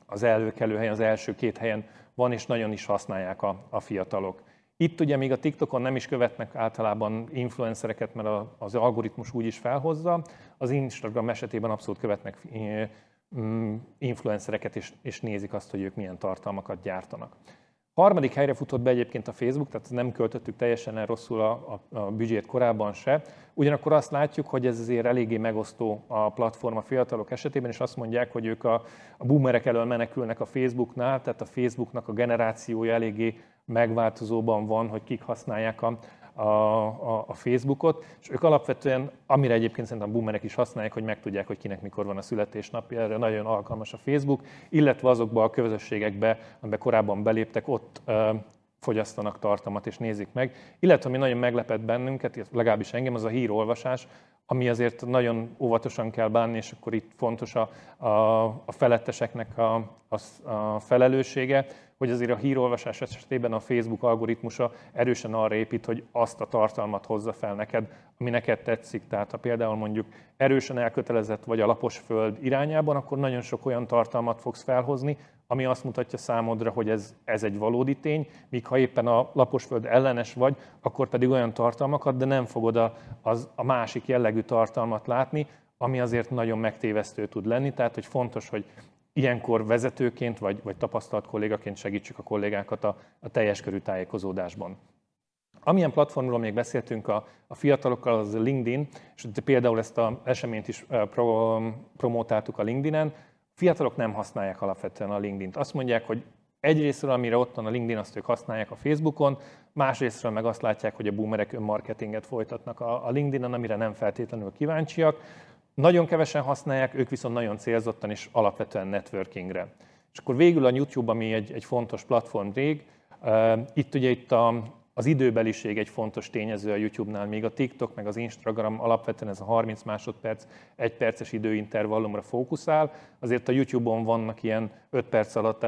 az előkelő helyen, az első két helyen van, és nagyon is használják a, a fiatalok. Itt ugye még a TikTokon nem is követnek általában influencereket, mert az algoritmus úgy is felhozza. Az Instagram esetében abszolút követnek eh, mm, influencereket, és, és nézik azt, hogy ők milyen tartalmakat gyártanak. Harmadik helyre futott be egyébként a Facebook, tehát nem költöttük teljesen el rosszul a, a, a büdzsét korábban se. Ugyanakkor azt látjuk, hogy ez azért eléggé megosztó a platform a fiatalok esetében, és azt mondják, hogy ők a, a boomerek elől menekülnek a Facebooknál, tehát a Facebooknak a generációja eléggé megváltozóban van, hogy kik használják a, a, a, a Facebookot, és ők alapvetően, amire egyébként szerintem boomerek is használják, hogy megtudják, hogy kinek mikor van a születésnapja, erre nagyon alkalmas a Facebook, illetve azokba a közösségekbe, amiben korábban beléptek, ott fogyasztanak tartalmat és nézik meg. Illetve ami nagyon meglepett bennünket, legalábbis engem, az a hírolvasás, ami azért nagyon óvatosan kell bánni, és akkor itt fontos a, a, a feletteseknek a, a, a felelőssége, hogy azért a hírolvasás esetében a Facebook algoritmusa erősen arra épít, hogy azt a tartalmat hozza fel neked, ami neked tetszik. Tehát ha például mondjuk erősen elkötelezett vagy a lapos föld irányában, akkor nagyon sok olyan tartalmat fogsz felhozni, ami azt mutatja számodra, hogy ez, ez egy valódi tény, míg ha éppen a laposföld ellenes vagy, akkor pedig olyan tartalmakat, de nem fogod a, az, a másik jellegű tartalmat látni, ami azért nagyon megtévesztő tud lenni, tehát hogy fontos, hogy ilyenkor vezetőként vagy, vagy tapasztalt kollégaként segítsük a kollégákat a, a teljes körű tájékozódásban. Amilyen platformról még beszéltünk a, a fiatalokkal, az a LinkedIn, és például ezt az eseményt is eh, pro, promotáltuk a LinkedIn-en, fiatalok nem használják alapvetően a LinkedIn-t. Azt mondják, hogy egyrésztről, amire ott van a LinkedIn, azt ők használják a Facebookon, másrésztről meg azt látják, hogy a boomerek önmarketinget folytatnak a, LinkedIn-en, amire nem feltétlenül kíváncsiak. Nagyon kevesen használják, ők viszont nagyon célzottan és alapvetően networkingre. És akkor végül a YouTube, ami egy, egy fontos platform rég, itt ugye itt a, az időbeliség egy fontos tényező a YouTube-nál, még a TikTok meg az Instagram alapvetően ez a 30 másodperc, egy perces időintervallumra fókuszál, azért a YouTube-on vannak ilyen 5 perc alatt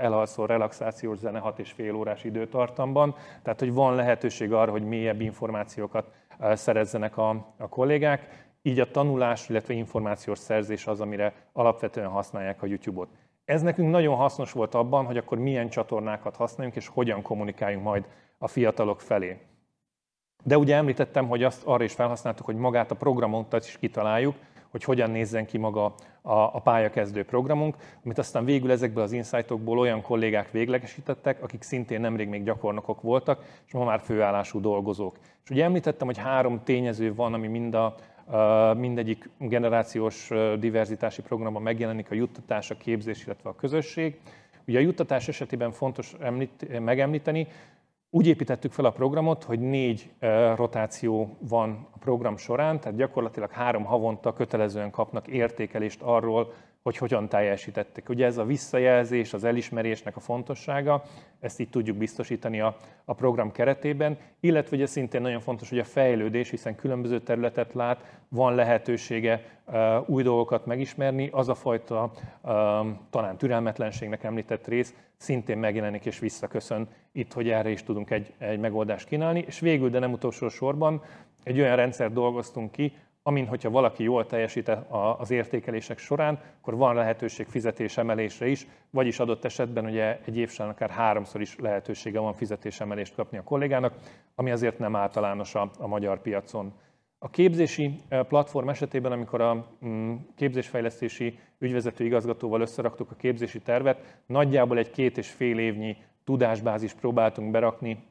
elalszó relaxációs zene 6 és fél órás időtartamban, tehát hogy van lehetőség arra, hogy mélyebb információkat szerezzenek a, a kollégák, így a tanulás, illetve információs szerzés az, amire alapvetően használják a YouTube-ot. Ez nekünk nagyon hasznos volt abban, hogy akkor milyen csatornákat használjunk, és hogyan kommunikáljunk majd a fiatalok felé. De ugye említettem, hogy azt arra is felhasználtuk, hogy magát a programot is kitaláljuk, hogy hogyan nézzen ki maga a, a pályakezdő programunk, amit aztán végül ezekből az insightokból olyan kollégák véglegesítettek, akik szintén nemrég még gyakornokok voltak, és ma már főállású dolgozók. És ugye említettem, hogy három tényező van, ami mind a, mindegyik generációs diverzitási programban megjelenik a juttatás, a képzés, illetve a közösség. Ugye a juttatás esetében fontos említ, megemlíteni, úgy építettük fel a programot, hogy négy rotáció van a program során, tehát gyakorlatilag három havonta kötelezően kapnak értékelést arról, hogy hogyan teljesítettek. Ugye ez a visszajelzés, az elismerésnek a fontossága, ezt így tudjuk biztosítani a, a program keretében, illetve ugye szintén nagyon fontos, hogy a fejlődés, hiszen különböző területet lát, van lehetősége uh, új dolgokat megismerni, az a fajta uh, talán türelmetlenségnek említett rész szintén megjelenik és visszaköszön. Itt, hogy erre is tudunk egy, egy megoldást kínálni, és végül, de nem utolsó sorban, egy olyan rendszer dolgoztunk ki, amin, hogyha valaki jól teljesít az értékelések során, akkor van lehetőség fizetésemelésre is, vagyis adott esetben ugye egy év során akár háromszor is lehetősége van fizetésemelést kapni a kollégának, ami azért nem általános a, a magyar piacon. A képzési eh, platform esetében, amikor a mm, képzésfejlesztési ügyvezető igazgatóval összeraktuk a képzési tervet, nagyjából egy két és fél évnyi tudásbázis próbáltunk berakni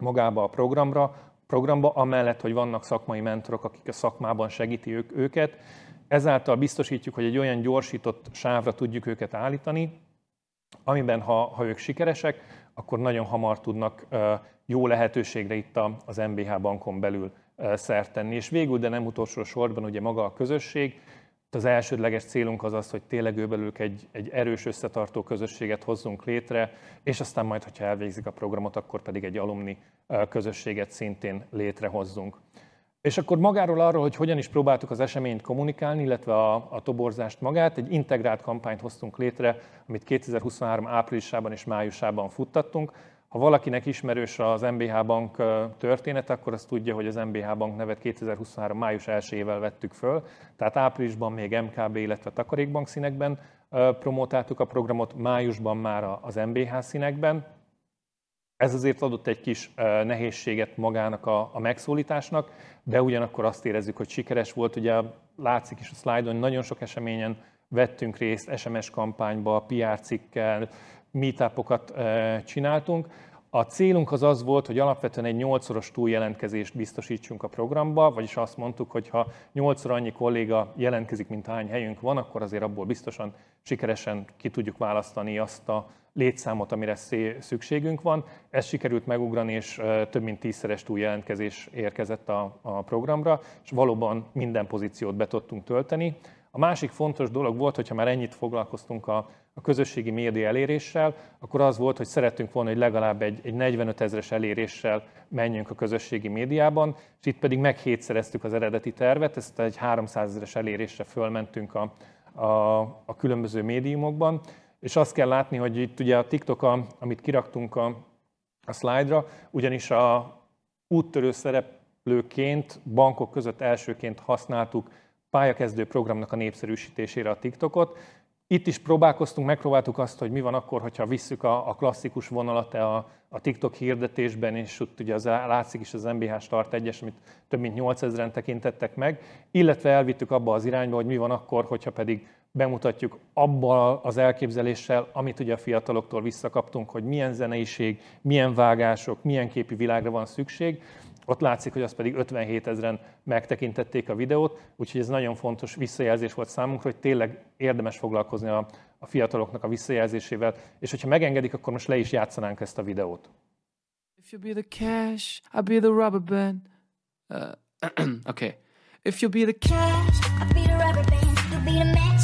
magába a programra, programba, amellett, hogy vannak szakmai mentorok, akik a szakmában segíti ők, őket. Ezáltal biztosítjuk, hogy egy olyan gyorsított sávra tudjuk őket állítani, amiben ha, ha ők sikeresek, akkor nagyon hamar tudnak jó lehetőségre itt az MBH bankon belül szert tenni. És végül, de nem utolsó sorban ugye maga a közösség, az elsődleges célunk az az, hogy tényleg őbelül egy, egy erős összetartó közösséget hozzunk létre, és aztán majd, hogyha elvégzik a programot, akkor pedig egy alumni közösséget szintén létrehozzunk. És akkor magáról arról, hogy hogyan is próbáltuk az eseményt kommunikálni, illetve a, a toborzást magát, egy integrált kampányt hoztunk létre, amit 2023 áprilisában és májusában futtattunk, ha valakinek ismerős az MBH Bank története, akkor azt tudja, hogy az MBH Bank nevet 2023. május 1-ével vettük föl, tehát áprilisban még MKB, illetve Takarékbank színekben promotáltuk a programot, májusban már az MBH színekben. Ez azért adott egy kis nehézséget magának a, megszólításnak, de ugyanakkor azt érezzük, hogy sikeres volt. Ugye látszik is a szlájdon, nagyon sok eseményen vettünk részt, SMS kampányba, PR cikkel, meetupokat csináltunk. A célunk az az volt, hogy alapvetően egy 8-szoros túljelentkezést biztosítsunk a programba, vagyis azt mondtuk, hogy ha 8-szor annyi kolléga jelentkezik, mint hány helyünk van, akkor azért abból biztosan sikeresen ki tudjuk választani azt a létszámot, amire szükségünk van. Ez sikerült megugrani, és több mint tízszeres túljelentkezés érkezett a, a programra, és valóban minden pozíciót be tudtunk tölteni. A másik fontos dolog volt, hogyha már ennyit foglalkoztunk a, a közösségi média eléréssel, akkor az volt, hogy szerettünk volna, hogy legalább egy, egy 45 ezeres eléréssel menjünk a közösségi médiában, és itt pedig meghétszereztük az eredeti tervet, ezt egy 300 ezeres elérésre fölmentünk a, a, a különböző médiumokban, és azt kell látni, hogy itt ugye a TikTok, a, amit kiraktunk a, a szlájdra, ugyanis a úttörő szereplőként, bankok között elsőként használtuk pályakezdő programnak a népszerűsítésére a TikTokot. Itt is próbálkoztunk, megpróbáltuk azt, hogy mi van akkor, hogyha visszük a, a klasszikus vonalat a, a TikTok hirdetésben, és ott ugye az látszik is az MBH Start 1 amit több mint 8000-en tekintettek meg, illetve elvittük abba az irányba, hogy mi van akkor, hogyha pedig bemutatjuk abba az elképzeléssel, amit ugye a fiataloktól visszakaptunk, hogy milyen zeneiség, milyen vágások, milyen képi világra van szükség. Ott látszik, hogy az pedig 57 ezeren megtekintették a videót, úgyhogy ez nagyon fontos visszajelzés volt számunkra, hogy tényleg érdemes foglalkozni a, a fiataloknak a visszajelzésével, és hogyha megengedik, akkor most le is játszanánk ezt a videót. If you be the cash, I'll be the rubber band. Uh, (clears throat) okay. If you be the cash, I'll be the rubber band. You'll be the match.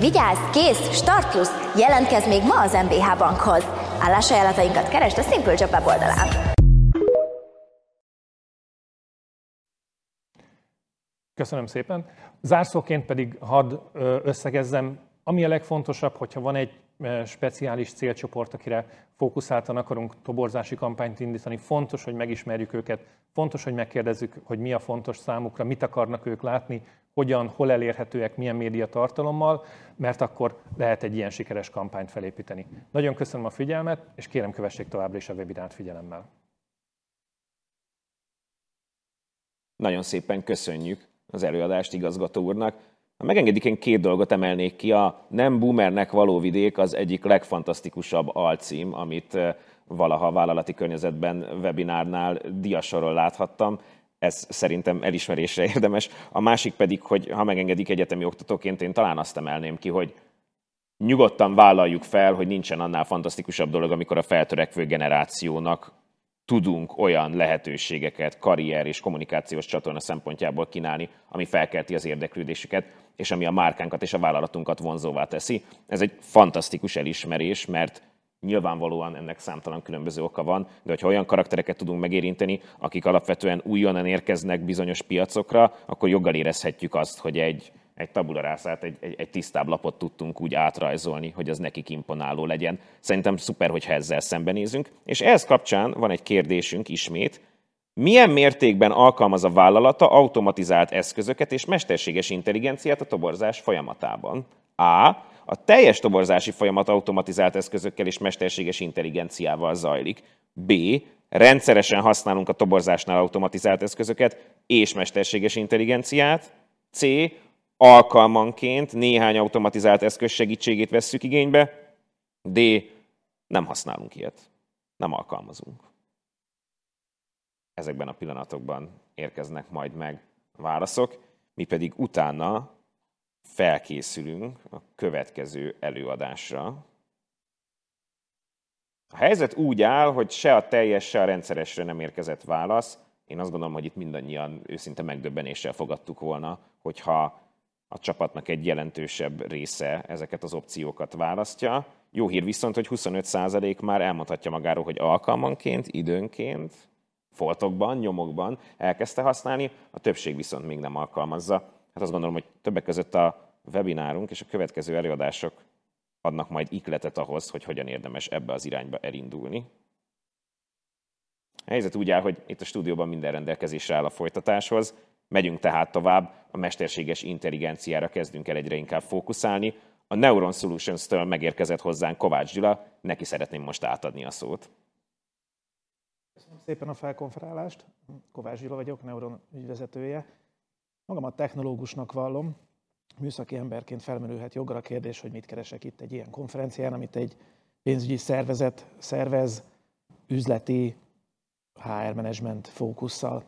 Vigyázz, kész, Start Plus! Jelentkezz még ma az MBH Bankhoz! Állásajánlatainkat keresd a Simple Job weboldalán.
Köszönöm szépen. Zárszóként pedig hadd összegezzem, ami a legfontosabb, hogyha van egy speciális célcsoport, akire fókuszáltan akarunk toborzási kampányt indítani, fontos, hogy megismerjük őket, fontos, hogy megkérdezzük, hogy mi a fontos számukra, mit akarnak ők látni, hogyan, hol elérhetőek, milyen média tartalommal, mert akkor lehet egy ilyen sikeres kampányt felépíteni. Nagyon köszönöm a figyelmet, és kérem kövessék továbbra is a webinárt figyelemmel.
Nagyon szépen köszönjük az előadást igazgató úrnak. Ha megengedik, én két dolgot emelnék ki. A Nem Boomernek való vidék az egyik legfantasztikusabb alcím, amit eh, valaha vállalati környezetben webinárnál diasorról láthattam ez szerintem elismerésre érdemes. A másik pedig, hogy ha megengedik egyetemi oktatóként, én talán azt emelném ki, hogy nyugodtan vállaljuk fel, hogy nincsen annál fantasztikusabb dolog, amikor a feltörekvő generációnak tudunk olyan lehetőségeket, karrier és kommunikációs csatorna szempontjából kínálni, ami felkelti az érdeklődésüket, és ami a márkánkat és a vállalatunkat vonzóvá teszi. Ez egy fantasztikus elismerés, mert Nyilvánvalóan ennek számtalan különböző oka van, de hogyha olyan karaktereket tudunk megérinteni, akik alapvetően újonnan érkeznek bizonyos piacokra, akkor joggal érezhetjük azt, hogy egy, egy tabularászát, egy, egy, egy tisztább lapot tudtunk úgy átrajzolni, hogy az nekik imponáló legyen. Szerintem szuper, hogyha ezzel szembenézünk. És ehhez kapcsán van egy kérdésünk ismét, milyen mértékben alkalmaz a vállalata automatizált eszközöket és mesterséges intelligenciát a toborzás folyamatában? A a teljes toborzási folyamat automatizált eszközökkel és mesterséges intelligenciával zajlik. B. Rendszeresen használunk a toborzásnál automatizált eszközöket és mesterséges intelligenciát. C. Alkalmanként néhány automatizált eszköz segítségét vesszük igénybe. D. Nem használunk ilyet. Nem alkalmazunk. Ezekben a pillanatokban érkeznek majd meg válaszok, mi pedig utána felkészülünk a következő előadásra. A helyzet úgy áll, hogy se a teljes, se a rendszeresre nem érkezett válasz. Én azt gondolom, hogy itt mindannyian őszinte megdöbbenéssel fogadtuk volna, hogyha a csapatnak egy jelentősebb része ezeket az opciókat választja. Jó hír viszont, hogy 25% már elmondhatja magáról, hogy alkalmanként, időnként, foltokban, nyomokban elkezdte használni, a többség viszont még nem alkalmazza. Hát azt gondolom, hogy többek között a webinárunk és a következő előadások adnak majd ikletet ahhoz, hogy hogyan érdemes ebbe az irányba elindulni. A helyzet úgy áll, hogy itt a stúdióban minden rendelkezésre áll a folytatáshoz. Megyünk tehát tovább, a mesterséges intelligenciára kezdünk el egyre inkább fókuszálni. A Neuron Solutions-től megérkezett hozzánk Kovács Gyula, neki szeretném most átadni a szót.
Köszönöm szépen a felkonferálást. Kovács Gyula vagyok, Neuron ügyvezetője. Magamat technológusnak vallom, műszaki emberként felmerülhet jogra a kérdés, hogy mit keresek itt egy ilyen konferencián, amit egy pénzügyi szervezet szervez, üzleti HR management fókusszal.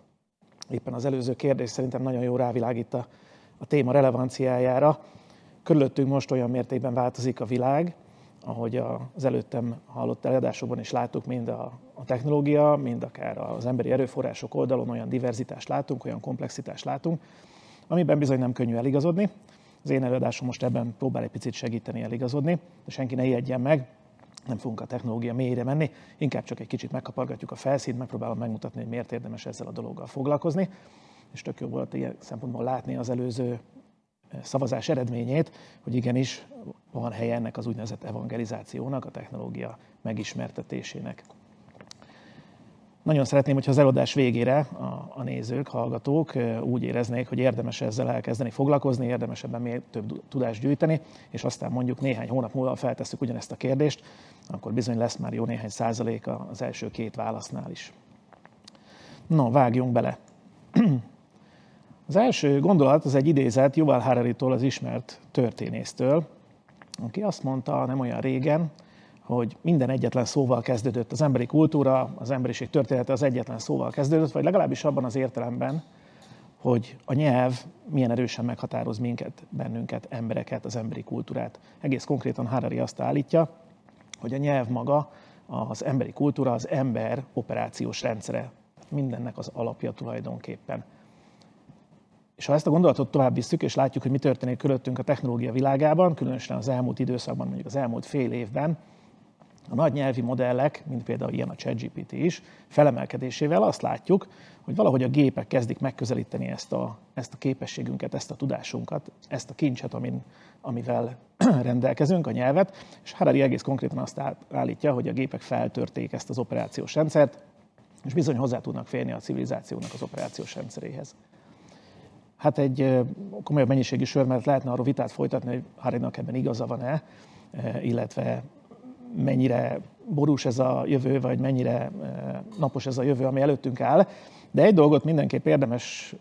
Éppen az előző kérdés szerintem nagyon jó rávilágít a, a téma relevanciájára. Körülöttünk most olyan mértékben változik a világ, ahogy az előttem hallott előadásokban is láttuk, mind a, a technológia, mind akár az emberi erőforrások oldalon olyan diverzitást látunk, olyan komplexitást látunk, amiben bizony nem könnyű eligazodni. Az én előadásom most ebben próbál egy picit segíteni eligazodni, de senki ne ijedjen meg, nem fogunk a technológia mélyére menni, inkább csak egy kicsit megkapargatjuk a felszínt, megpróbálom megmutatni, hogy miért érdemes ezzel a dologgal foglalkozni, és tök jó volt ilyen szempontból látni az előző szavazás eredményét, hogy igenis van helye ennek az úgynevezett evangelizációnak, a technológia megismertetésének. Nagyon szeretném, hogyha az előadás végére a, a nézők, hallgatók úgy éreznék, hogy érdemes ezzel elkezdeni foglalkozni, érdemes ebben még több tudást gyűjteni, és aztán mondjuk néhány hónap múlva feltesszük ugyanezt a kérdést, akkor bizony lesz már jó néhány százaléka az első két válasznál is. No, vágjunk bele. Az első gondolat az egy idézet Yuval Harari-tól, az ismert történésztől, aki azt mondta nem olyan régen, hogy minden egyetlen szóval kezdődött. Az emberi kultúra, az emberiség története az egyetlen szóval kezdődött, vagy legalábbis abban az értelemben, hogy a nyelv milyen erősen meghatároz minket, bennünket, embereket, az emberi kultúrát. Egész konkrétan Harari azt állítja, hogy a nyelv maga az emberi kultúra, az ember operációs rendszere. Mindennek az alapja tulajdonképpen. És ha ezt a gondolatot tovább visszük, és látjuk, hogy mi történik körülöttünk a technológia világában, különösen az elmúlt időszakban, mondjuk az elmúlt fél évben, a nagy nyelvi modellek, mint például ilyen a ChatGPT is, felemelkedésével azt látjuk, hogy valahogy a gépek kezdik megközelíteni ezt a, ezt a képességünket, ezt a tudásunkat, ezt a kincset, amin, amivel (clears throat) rendelkezünk, a nyelvet, és Harari egész konkrétan azt állítja, hogy a gépek feltörték ezt az operációs rendszert, és bizony hozzá tudnak férni a civilizációnak az operációs rendszeréhez. Hát egy komolyabb mennyiségű sör, mert lehetne arról vitát folytatni, hogy Harinak ebben igaza van-e, illetve mennyire borús ez a jövő, vagy mennyire napos ez a jövő, ami előttünk áll. De egy dolgot mindenképp érdemes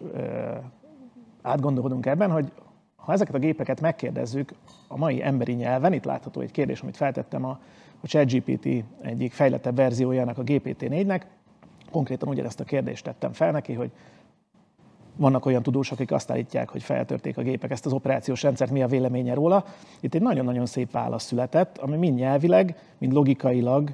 átgondolnunk ebben, hogy ha ezeket a gépeket megkérdezzük a mai emberi nyelven, itt látható egy kérdés, amit feltettem a, a ChatGPT egyik fejlettebb verziójának, a GPT-4-nek, konkrétan ugyanezt a kérdést tettem fel neki, hogy vannak olyan tudósok, akik azt állítják, hogy feltörték a gépek ezt az operációs rendszert, mi a véleménye róla. Itt egy nagyon-nagyon szép válasz született, ami mind nyelvileg, mind logikailag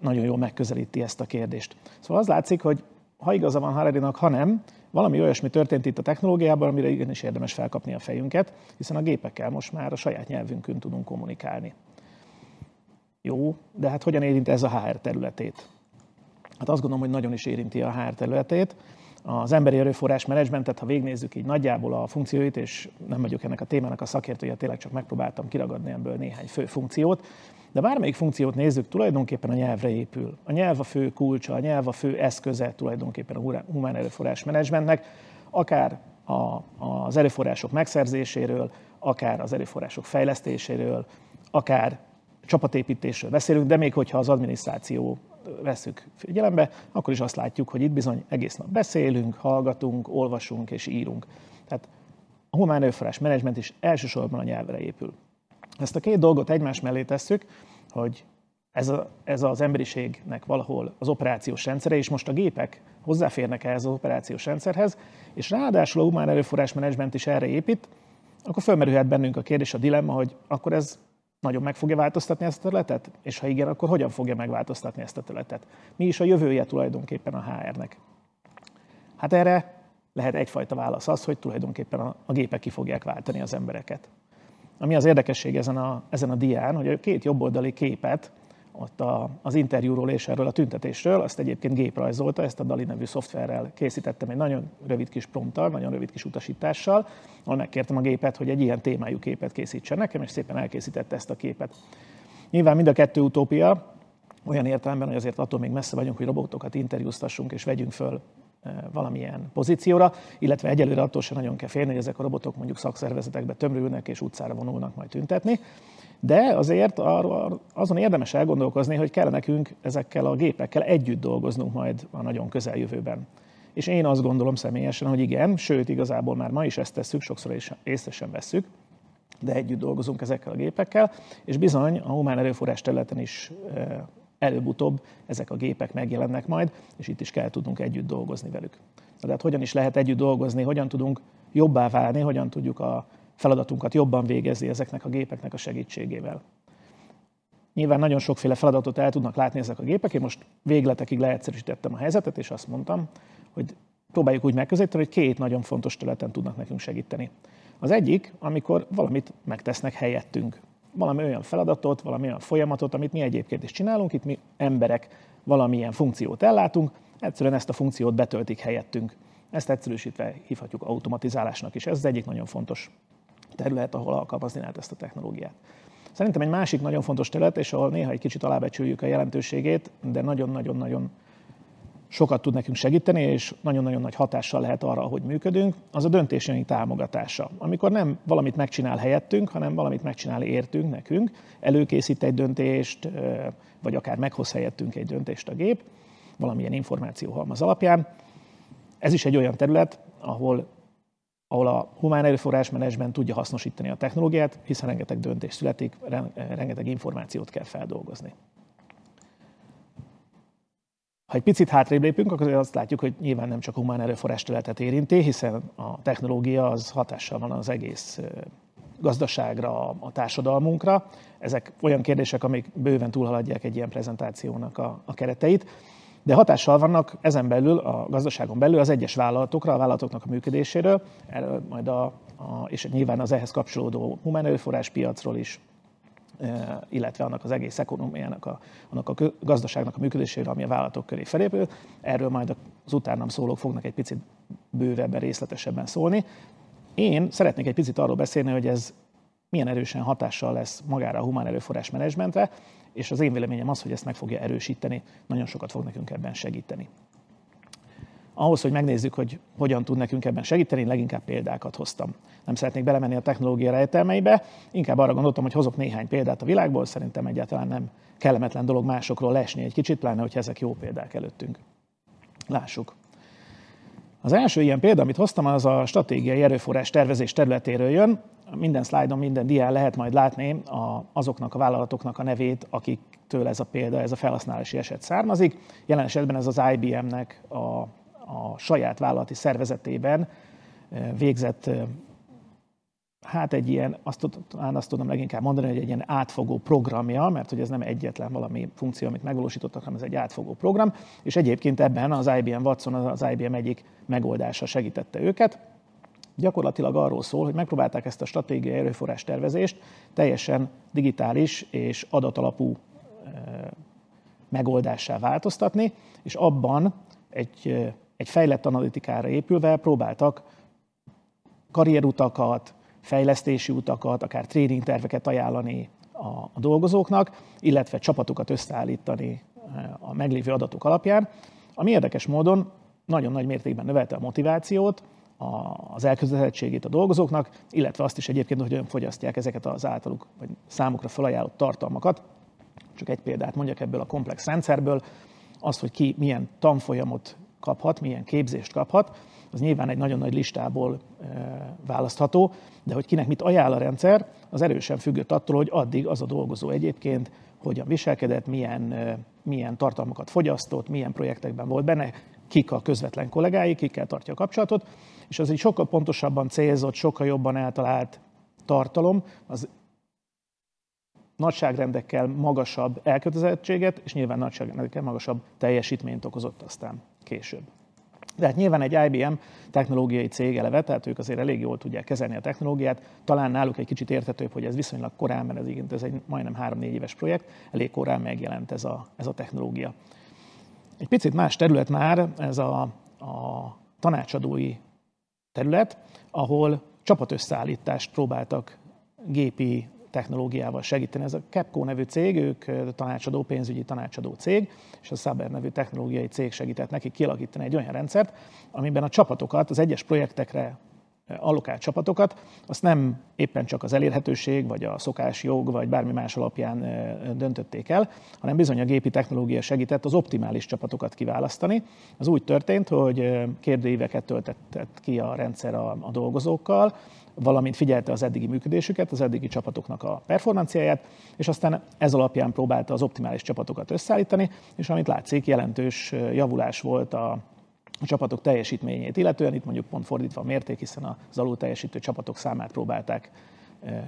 nagyon jól megközelíti ezt a kérdést. Szóval az látszik, hogy ha igaza van Hararinak, ha nem, valami olyasmi történt itt a technológiában, amire igenis érdemes felkapni a fejünket, hiszen a gépekkel most már a saját nyelvünkön tudunk kommunikálni. Jó, de hát hogyan érint ez a HR területét? Hát azt gondolom, hogy nagyon is érinti a HR területét az emberi erőforrás menedzsmentet, ha végnézzük így nagyjából a funkcióit, és nem vagyok ennek a témának a szakértője, tényleg csak megpróbáltam kiragadni ebből néhány fő funkciót, de bármelyik funkciót nézzük, tulajdonképpen a nyelvre épül. A nyelv a fő kulcsa, a nyelv a fő eszköze tulajdonképpen a humán erőforrás menedzsmentnek, akár a, az erőforrások megszerzéséről, akár az erőforrások fejlesztéséről, akár csapatépítésről beszélünk, de még hogyha az adminisztráció veszük figyelembe, akkor is azt látjuk, hogy itt bizony egész nap beszélünk, hallgatunk, olvasunk és írunk. Tehát a humán erőforrás menedzsment is elsősorban a nyelvre épül. Ezt a két dolgot egymás mellé tesszük, hogy ez, a, ez az emberiségnek valahol az operációs rendszere, és most a gépek hozzáférnek ehhez az operációs rendszerhez, és ráadásul a humán erőforrás menedzsment is erre épít, akkor fölmerülhet bennünk a kérdés, a dilemma, hogy akkor ez nagyon meg fogja változtatni ezt a területet? És ha igen, akkor hogyan fogja megváltoztatni ezt a területet? Mi is a jövője tulajdonképpen a HR-nek? Hát erre lehet egyfajta válasz az, hogy tulajdonképpen a, gépek ki fogják váltani az embereket. Ami az érdekesség ezen a, ezen a dián, hogy a két jobboldali képet ott a, az interjúról és erről a tüntetésről, azt egyébként géprajzolta, ezt a Dali nevű szoftverrel készítettem egy nagyon rövid kis prompttal, nagyon rövid kis utasítással, ahol megkértem a gépet, hogy egy ilyen témájú képet készítsen nekem, és szépen elkészítette ezt a képet. Nyilván mind a kettő utópia, olyan értelemben, hogy azért attól még messze vagyunk, hogy robotokat interjúztassunk és vegyünk föl eh, valamilyen pozícióra, illetve egyelőre attól sem nagyon kell félni, hogy ezek a robotok mondjuk szakszervezetekbe tömörülnek és utcára vonulnak majd tüntetni. De azért arról, azon érdemes elgondolkozni, hogy kell nekünk ezekkel a gépekkel együtt dolgoznunk majd a nagyon közeljövőben. És én azt gondolom személyesen, hogy igen, sőt, igazából már ma is ezt tesszük, sokszor észre sem vesszük, de együtt dolgozunk ezekkel a gépekkel, és bizony a humán erőforrás területen is előbb-utóbb ezek a gépek megjelennek majd, és itt is kell tudnunk együtt dolgozni velük. Tehát hogyan is lehet együtt dolgozni, hogyan tudunk jobbá válni, hogyan tudjuk a feladatunkat jobban végezni ezeknek a gépeknek a segítségével. Nyilván nagyon sokféle feladatot el tudnak látni ezek a gépek. Én most végletekig leegyszerűsítettem a helyzetet, és azt mondtam, hogy próbáljuk úgy megközelíteni, hogy két nagyon fontos területen tudnak nekünk segíteni. Az egyik, amikor valamit megtesznek helyettünk. Valami olyan feladatot, valami olyan folyamatot, amit mi egyébként is csinálunk, itt mi emberek valamilyen funkciót ellátunk, egyszerűen ezt a funkciót betöltik helyettünk. Ezt egyszerűsítve hívhatjuk automatizálásnak is. Ez az egyik nagyon fontos terület, ahol alkalmazni lehet ezt a technológiát. Szerintem egy másik nagyon fontos terület, és ahol néha egy kicsit alábecsüljük a jelentőségét, de nagyon-nagyon-nagyon sokat tud nekünk segíteni, és nagyon-nagyon nagy hatással lehet arra, hogy működünk, az a döntésünk támogatása. Amikor nem valamit megcsinál helyettünk, hanem valamit megcsinál értünk, nekünk, előkészít egy döntést, vagy akár meghoz helyettünk egy döntést a gép, valamilyen információhalmaz alapján. Ez is egy olyan terület, ahol ahol a humán erőforrás menedzsment tudja hasznosítani a technológiát, hiszen rengeteg döntés születik, rengeteg információt kell feldolgozni. Ha egy picit hátrébb lépünk, akkor azt látjuk, hogy nyilván nem csak humán erőforrás területet érinti, hiszen a technológia az hatással van az egész gazdaságra, a társadalmunkra. Ezek olyan kérdések, amik bőven túlhaladják egy ilyen prezentációnak a, a kereteit de hatással vannak ezen belül, a gazdaságon belül az egyes vállalatokra, a vállalatoknak a működéséről, erről majd a, a, és nyilván az ehhez kapcsolódó humán piacról is, e, illetve annak az egész ekonomiának, a, annak a gazdaságnak a működéséről, ami a vállalatok köré felépül. Erről majd az utánam szólók fognak egy picit bővebben, részletesebben szólni. Én szeretnék egy picit arról beszélni, hogy ez milyen erősen hatással lesz magára a humán erőforrás menedzsmentre, és az én véleményem az, hogy ezt meg fogja erősíteni, nagyon sokat fog nekünk ebben segíteni. Ahhoz, hogy megnézzük, hogy hogyan tud nekünk ebben segíteni, leginkább példákat hoztam. Nem szeretnék belemenni a technológia rejtelmeibe, inkább arra gondoltam, hogy hozok néhány példát a világból, szerintem egyáltalán nem kellemetlen dolog másokról lesni egy kicsit, pláne, hogy ezek jó példák előttünk. Lássuk. Az első ilyen példa, amit hoztam, az a stratégiai erőforrás tervezés területéről jön minden szlájdon, minden dián lehet majd látni a, azoknak a vállalatoknak a nevét, akiktől ez a példa, ez a felhasználási eset származik. Jelen esetben ez az IBM-nek a, a saját vállalati szervezetében eh, végzett eh, hát egy ilyen, azt, azt tudom leginkább mondani, hogy egy ilyen átfogó programja, mert hogy ez nem egyetlen valami funkció, amit megvalósítottak, hanem ez egy átfogó program, és egyébként ebben az IBM Watson az IBM egyik megoldása segítette őket. Gyakorlatilag arról szól, hogy megpróbálták ezt a stratégiai erőforrás tervezést teljesen digitális és adatalapú megoldássá változtatni, és abban egy, egy fejlett analitikára épülve próbáltak karrierutakat, fejlesztési utakat, akár tréning terveket ajánlani a, a dolgozóknak, illetve csapatokat összeállítani a meglévő adatok alapján, ami érdekes módon nagyon nagy mértékben növelte a motivációt, az elkötelezettségét a dolgozóknak, illetve azt is egyébként, hogy fogyasztják ezeket az általuk, vagy számukra felajánlott tartalmakat. Csak egy példát mondjak ebből a komplex rendszerből, az, hogy ki milyen tanfolyamot kaphat, milyen képzést kaphat, az nyilván egy nagyon nagy listából választható, de hogy kinek mit ajánl a rendszer, az erősen függött attól, hogy addig az a dolgozó egyébként hogyan viselkedett, milyen, milyen tartalmakat fogyasztott, milyen projektekben volt benne, kik a közvetlen kollégái, kikkel tartja a kapcsolatot, és az egy sokkal pontosabban célzott, sokkal jobban eltalált tartalom, az nagyságrendekkel magasabb elkötelezettséget, és nyilván nagyságrendekkel magasabb teljesítményt okozott aztán később. De hát nyilván egy IBM technológiai cég eleve, tehát ők azért elég jól tudják kezelni a technológiát. Talán náluk egy kicsit értetőbb, hogy ez viszonylag korán, mert ez, igen, ez egy majdnem 3-4 éves projekt, elég korán megjelent ez a, ez a technológia. Egy picit más terület már ez a, a tanácsadói terület, ahol csapatösszeállítást próbáltak gépi technológiával segíteni. Ez a Capco nevű cég, ők tanácsadó, pénzügyi tanácsadó cég, és a Saber nevű technológiai cég segített nekik kialakítani egy olyan rendszert, amiben a csapatokat az egyes projektekre allokált csapatokat, azt nem éppen csak az elérhetőség, vagy a szokás jog, vagy bármi más alapján döntötték el, hanem bizony a gépi technológia segített az optimális csapatokat kiválasztani. Az úgy történt, hogy kérdőíveket töltett ki a rendszer a, a dolgozókkal, valamint figyelte az eddigi működésüket, az eddigi csapatoknak a performanciáját, és aztán ez alapján próbálta az optimális csapatokat összeállítani, és amit látszik, jelentős javulás volt a, a csapatok teljesítményét illetően, itt mondjuk pont fordítva a mérték, hiszen az alul teljesítő csapatok számát próbálták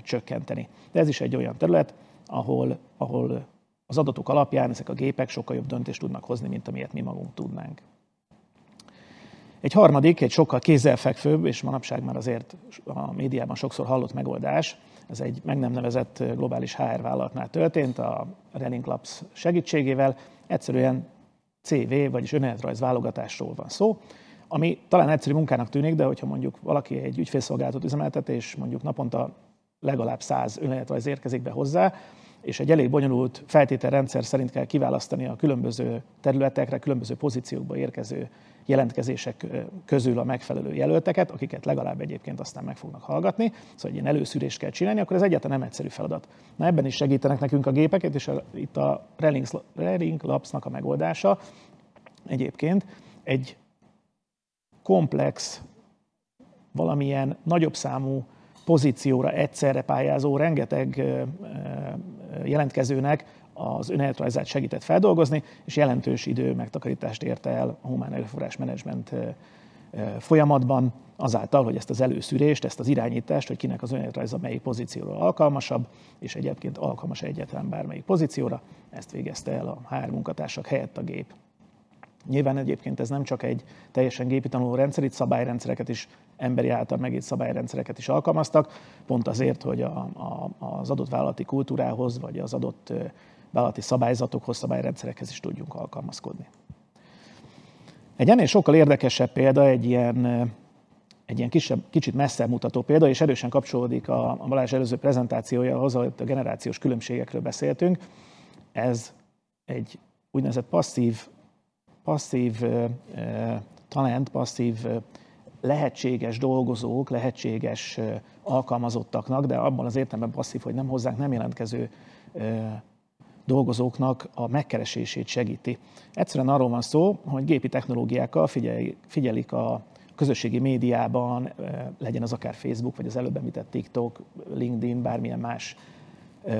csökkenteni. De ez is egy olyan terület, ahol, ahol az adatok alapján ezek a gépek sokkal jobb döntést tudnak hozni, mint amilyet mi magunk tudnánk. Egy harmadik, egy sokkal kézzelfekvőbb, és manapság már azért a médiában sokszor hallott megoldás, ez egy meg nem nevezett globális HR vállalatnál történt, a Running Labs segítségével. Egyszerűen CV, vagyis önéletrajz válogatásról van szó, ami talán egyszerű munkának tűnik, de hogyha mondjuk valaki egy ügyfélszolgálatot üzemeltet, és mondjuk naponta legalább 100 önéletrajz érkezik be hozzá, és egy elég bonyolult feltételrendszer szerint kell kiválasztani a különböző területekre, különböző pozíciókba érkező jelentkezések közül a megfelelő jelölteket, akiket legalább egyébként aztán meg fognak hallgatni, szóval egy ilyen előszűrést kell csinálni, akkor ez egyáltalán nem egyszerű feladat. Na ebben is segítenek nekünk a gépeket, és a, itt a Reling Labs-nak a megoldása egyébként egy komplex, valamilyen nagyobb számú pozícióra egyszerre pályázó rengeteg jelentkezőnek az önéletrajzát segített feldolgozni, és jelentős idő megtakarítást érte el a humán erőforrás menedzsment folyamatban, azáltal, hogy ezt az előszűrést, ezt az irányítást, hogy kinek az önéletrajza melyik pozícióra alkalmasabb, és egyébként alkalmas egyetlen bármelyik pozícióra, ezt végezte el a HR munkatársak helyett a gép. Nyilván egyébként ez nem csak egy teljesen gépi tanuló rendszer, itt szabályrendszereket is, emberi által megírt szabályrendszereket is alkalmaztak, pont azért, hogy a, a, az adott vállalati kultúrához, vagy az adott vállalati szabályzatokhoz, szabályrendszerekhez is tudjunk alkalmazkodni. Egy ennél sokkal érdekesebb példa, egy ilyen, egy ilyen kisebb, kicsit messzebb mutató példa, és erősen kapcsolódik a, a Balázs előző prezentációjához, ahol a generációs különbségekről beszéltünk. Ez egy úgynevezett passzív, passzív talent, passzív lehetséges dolgozók, lehetséges alkalmazottaknak, de abban az értelemben passzív, hogy nem hozzánk nem jelentkező dolgozóknak a megkeresését segíti. Egyszerűen arról van szó, hogy gépi technológiákkal figyelik a közösségi médiában, legyen az akár Facebook, vagy az előbb említett TikTok, LinkedIn, bármilyen más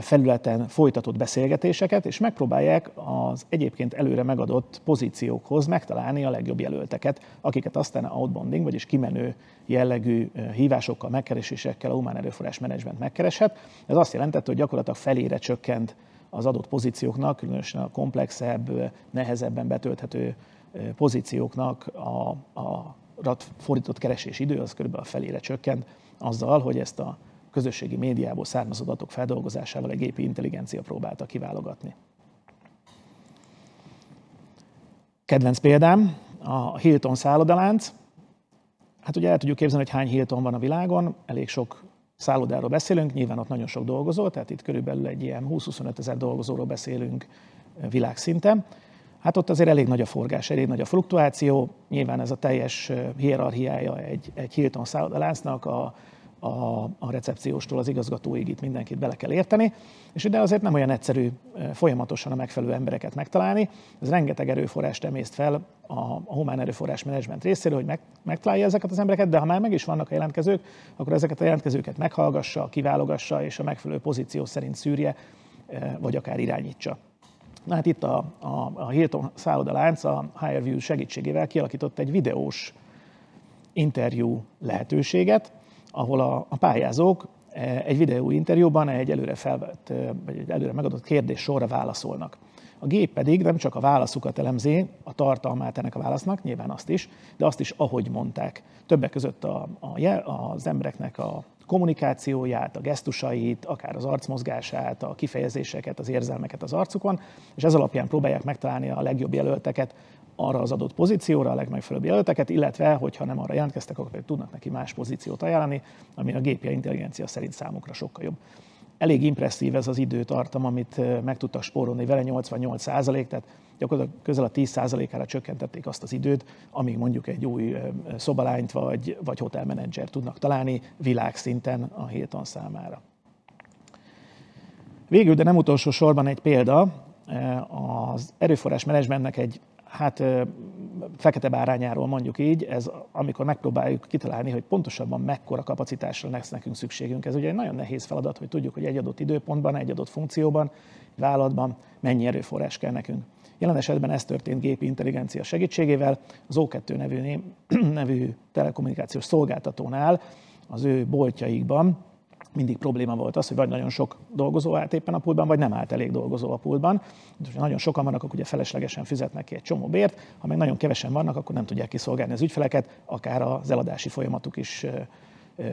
felületen folytatott beszélgetéseket, és megpróbálják az egyébként előre megadott pozíciókhoz megtalálni a legjobb jelölteket, akiket aztán outbounding, vagyis kimenő jellegű hívásokkal, megkeresésekkel a humán erőforrás menedzsment megkereshet. Ez azt jelentette, hogy gyakorlatilag felére csökkent az adott pozícióknak, különösen a komplexebb, nehezebben betölthető pozícióknak a, a fordított keresés idő az kb. a felére csökkent, azzal, hogy ezt a közösségi médiából származó adatok feldolgozásával egy gépi intelligencia próbálta kiválogatni. Kedvenc példám a Hilton szállodalánc. Hát ugye el tudjuk képzelni, hogy hány Hilton van a világon, elég sok szállodáról beszélünk, nyilván ott nagyon sok dolgozó, tehát itt körülbelül egy ilyen 20-25 ezer dolgozóról beszélünk világszinten. Hát ott azért elég nagy a forgás, elég nagy a fluktuáció, nyilván ez a teljes hierarchiája egy, egy Hilton szállodaláncnak, a, a, a recepcióstól az igazgatóig itt mindenkit bele kell érteni, és ide azért nem olyan egyszerű folyamatosan a megfelelő embereket megtalálni. Ez rengeteg erőforrást emészt fel a, a humán erőforrás menedzsment részéről, hogy meg, megtalálja ezeket az embereket, de ha már meg is vannak a jelentkezők, akkor ezeket a jelentkezőket meghallgassa, kiválogassa, és a megfelelő pozíció szerint szűrje, vagy akár irányítsa. Na hát itt a, a, a Hilton szállodalánc a HireView segítségével kialakított egy videós interjú lehetőséget, ahol a, a pályázók e, egy videó interjúban egy előre felvett, e, vagy egy előre megadott kérdés sorra válaszolnak. A gép pedig nem csak a válaszukat elemzi, a tartalmát ennek a válasznak, nyilván azt is, de azt is, ahogy mondták. Többek között a, a, az embereknek a kommunikációját, a gesztusait, akár az arcmozgását, a kifejezéseket, az érzelmeket az arcukon, és ez alapján próbálják megtalálni a legjobb jelölteket arra az adott pozícióra a legmegfelelőbb jelölteket, illetve, hogyha nem arra jelentkeztek, akkor tudnak neki más pozíciót ajánlani, ami a gépje intelligencia szerint számukra sokkal jobb. Elég impresszív ez az időtartam, amit meg tudtak spórolni vele, 88 százalék, tehát gyakorlatilag közel a 10 százalékára csökkentették azt az időt, amíg mondjuk egy új szobalányt vagy, vagy hotelmenedzser tudnak találni világszinten a Hilton számára. Végül, de nem utolsó sorban egy példa, az erőforrás menedzsmentnek egy hát fekete bárányáról mondjuk így, ez amikor megpróbáljuk kitalálni, hogy pontosabban mekkora kapacitásra lesz nekünk szükségünk. Ez ugye egy nagyon nehéz feladat, hogy tudjuk, hogy egy adott időpontban, egy adott funkcióban, vállalatban mennyi erőforrás kell nekünk. Jelen esetben ez történt gépi intelligencia segítségével, az O2 nevű, (clears throat) nevű telekommunikációs szolgáltatónál, az ő boltjaikban mindig probléma volt az, hogy vagy nagyon sok dolgozó állt éppen a pultban, vagy nem állt elég dolgozó a pultban. Ha nagyon sokan vannak, akkor ugye feleslegesen fizetnek ki egy csomó bért, ha meg nagyon kevesen vannak, akkor nem tudják kiszolgálni az ügyfeleket, akár az eladási folyamatuk is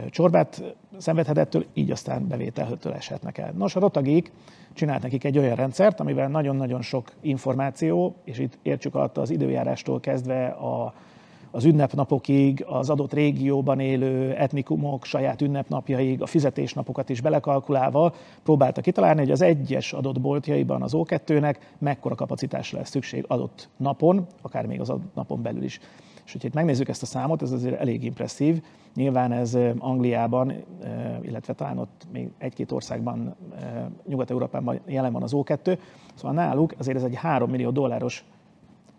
csorbát szenvedhetettől, így aztán bevételhőtől eshetnek el. Nos, a Rotagék csinált nekik egy olyan rendszert, amivel nagyon-nagyon sok információ, és itt értsük alatt az időjárástól kezdve a az ünnepnapokig, az adott régióban élő etnikumok saját ünnepnapjaig, a fizetésnapokat is belekalkulálva próbálta kitalálni, hogy az egyes adott boltjaiban az O2-nek mekkora kapacitásra lesz szükség adott napon, akár még az adott napon belül is. És hogyha itt megnézzük ezt a számot, ez azért elég impresszív. Nyilván ez Angliában, illetve talán ott még egy-két országban, Nyugat-Európában jelen van az O2, szóval náluk azért ez egy 3 millió dolláros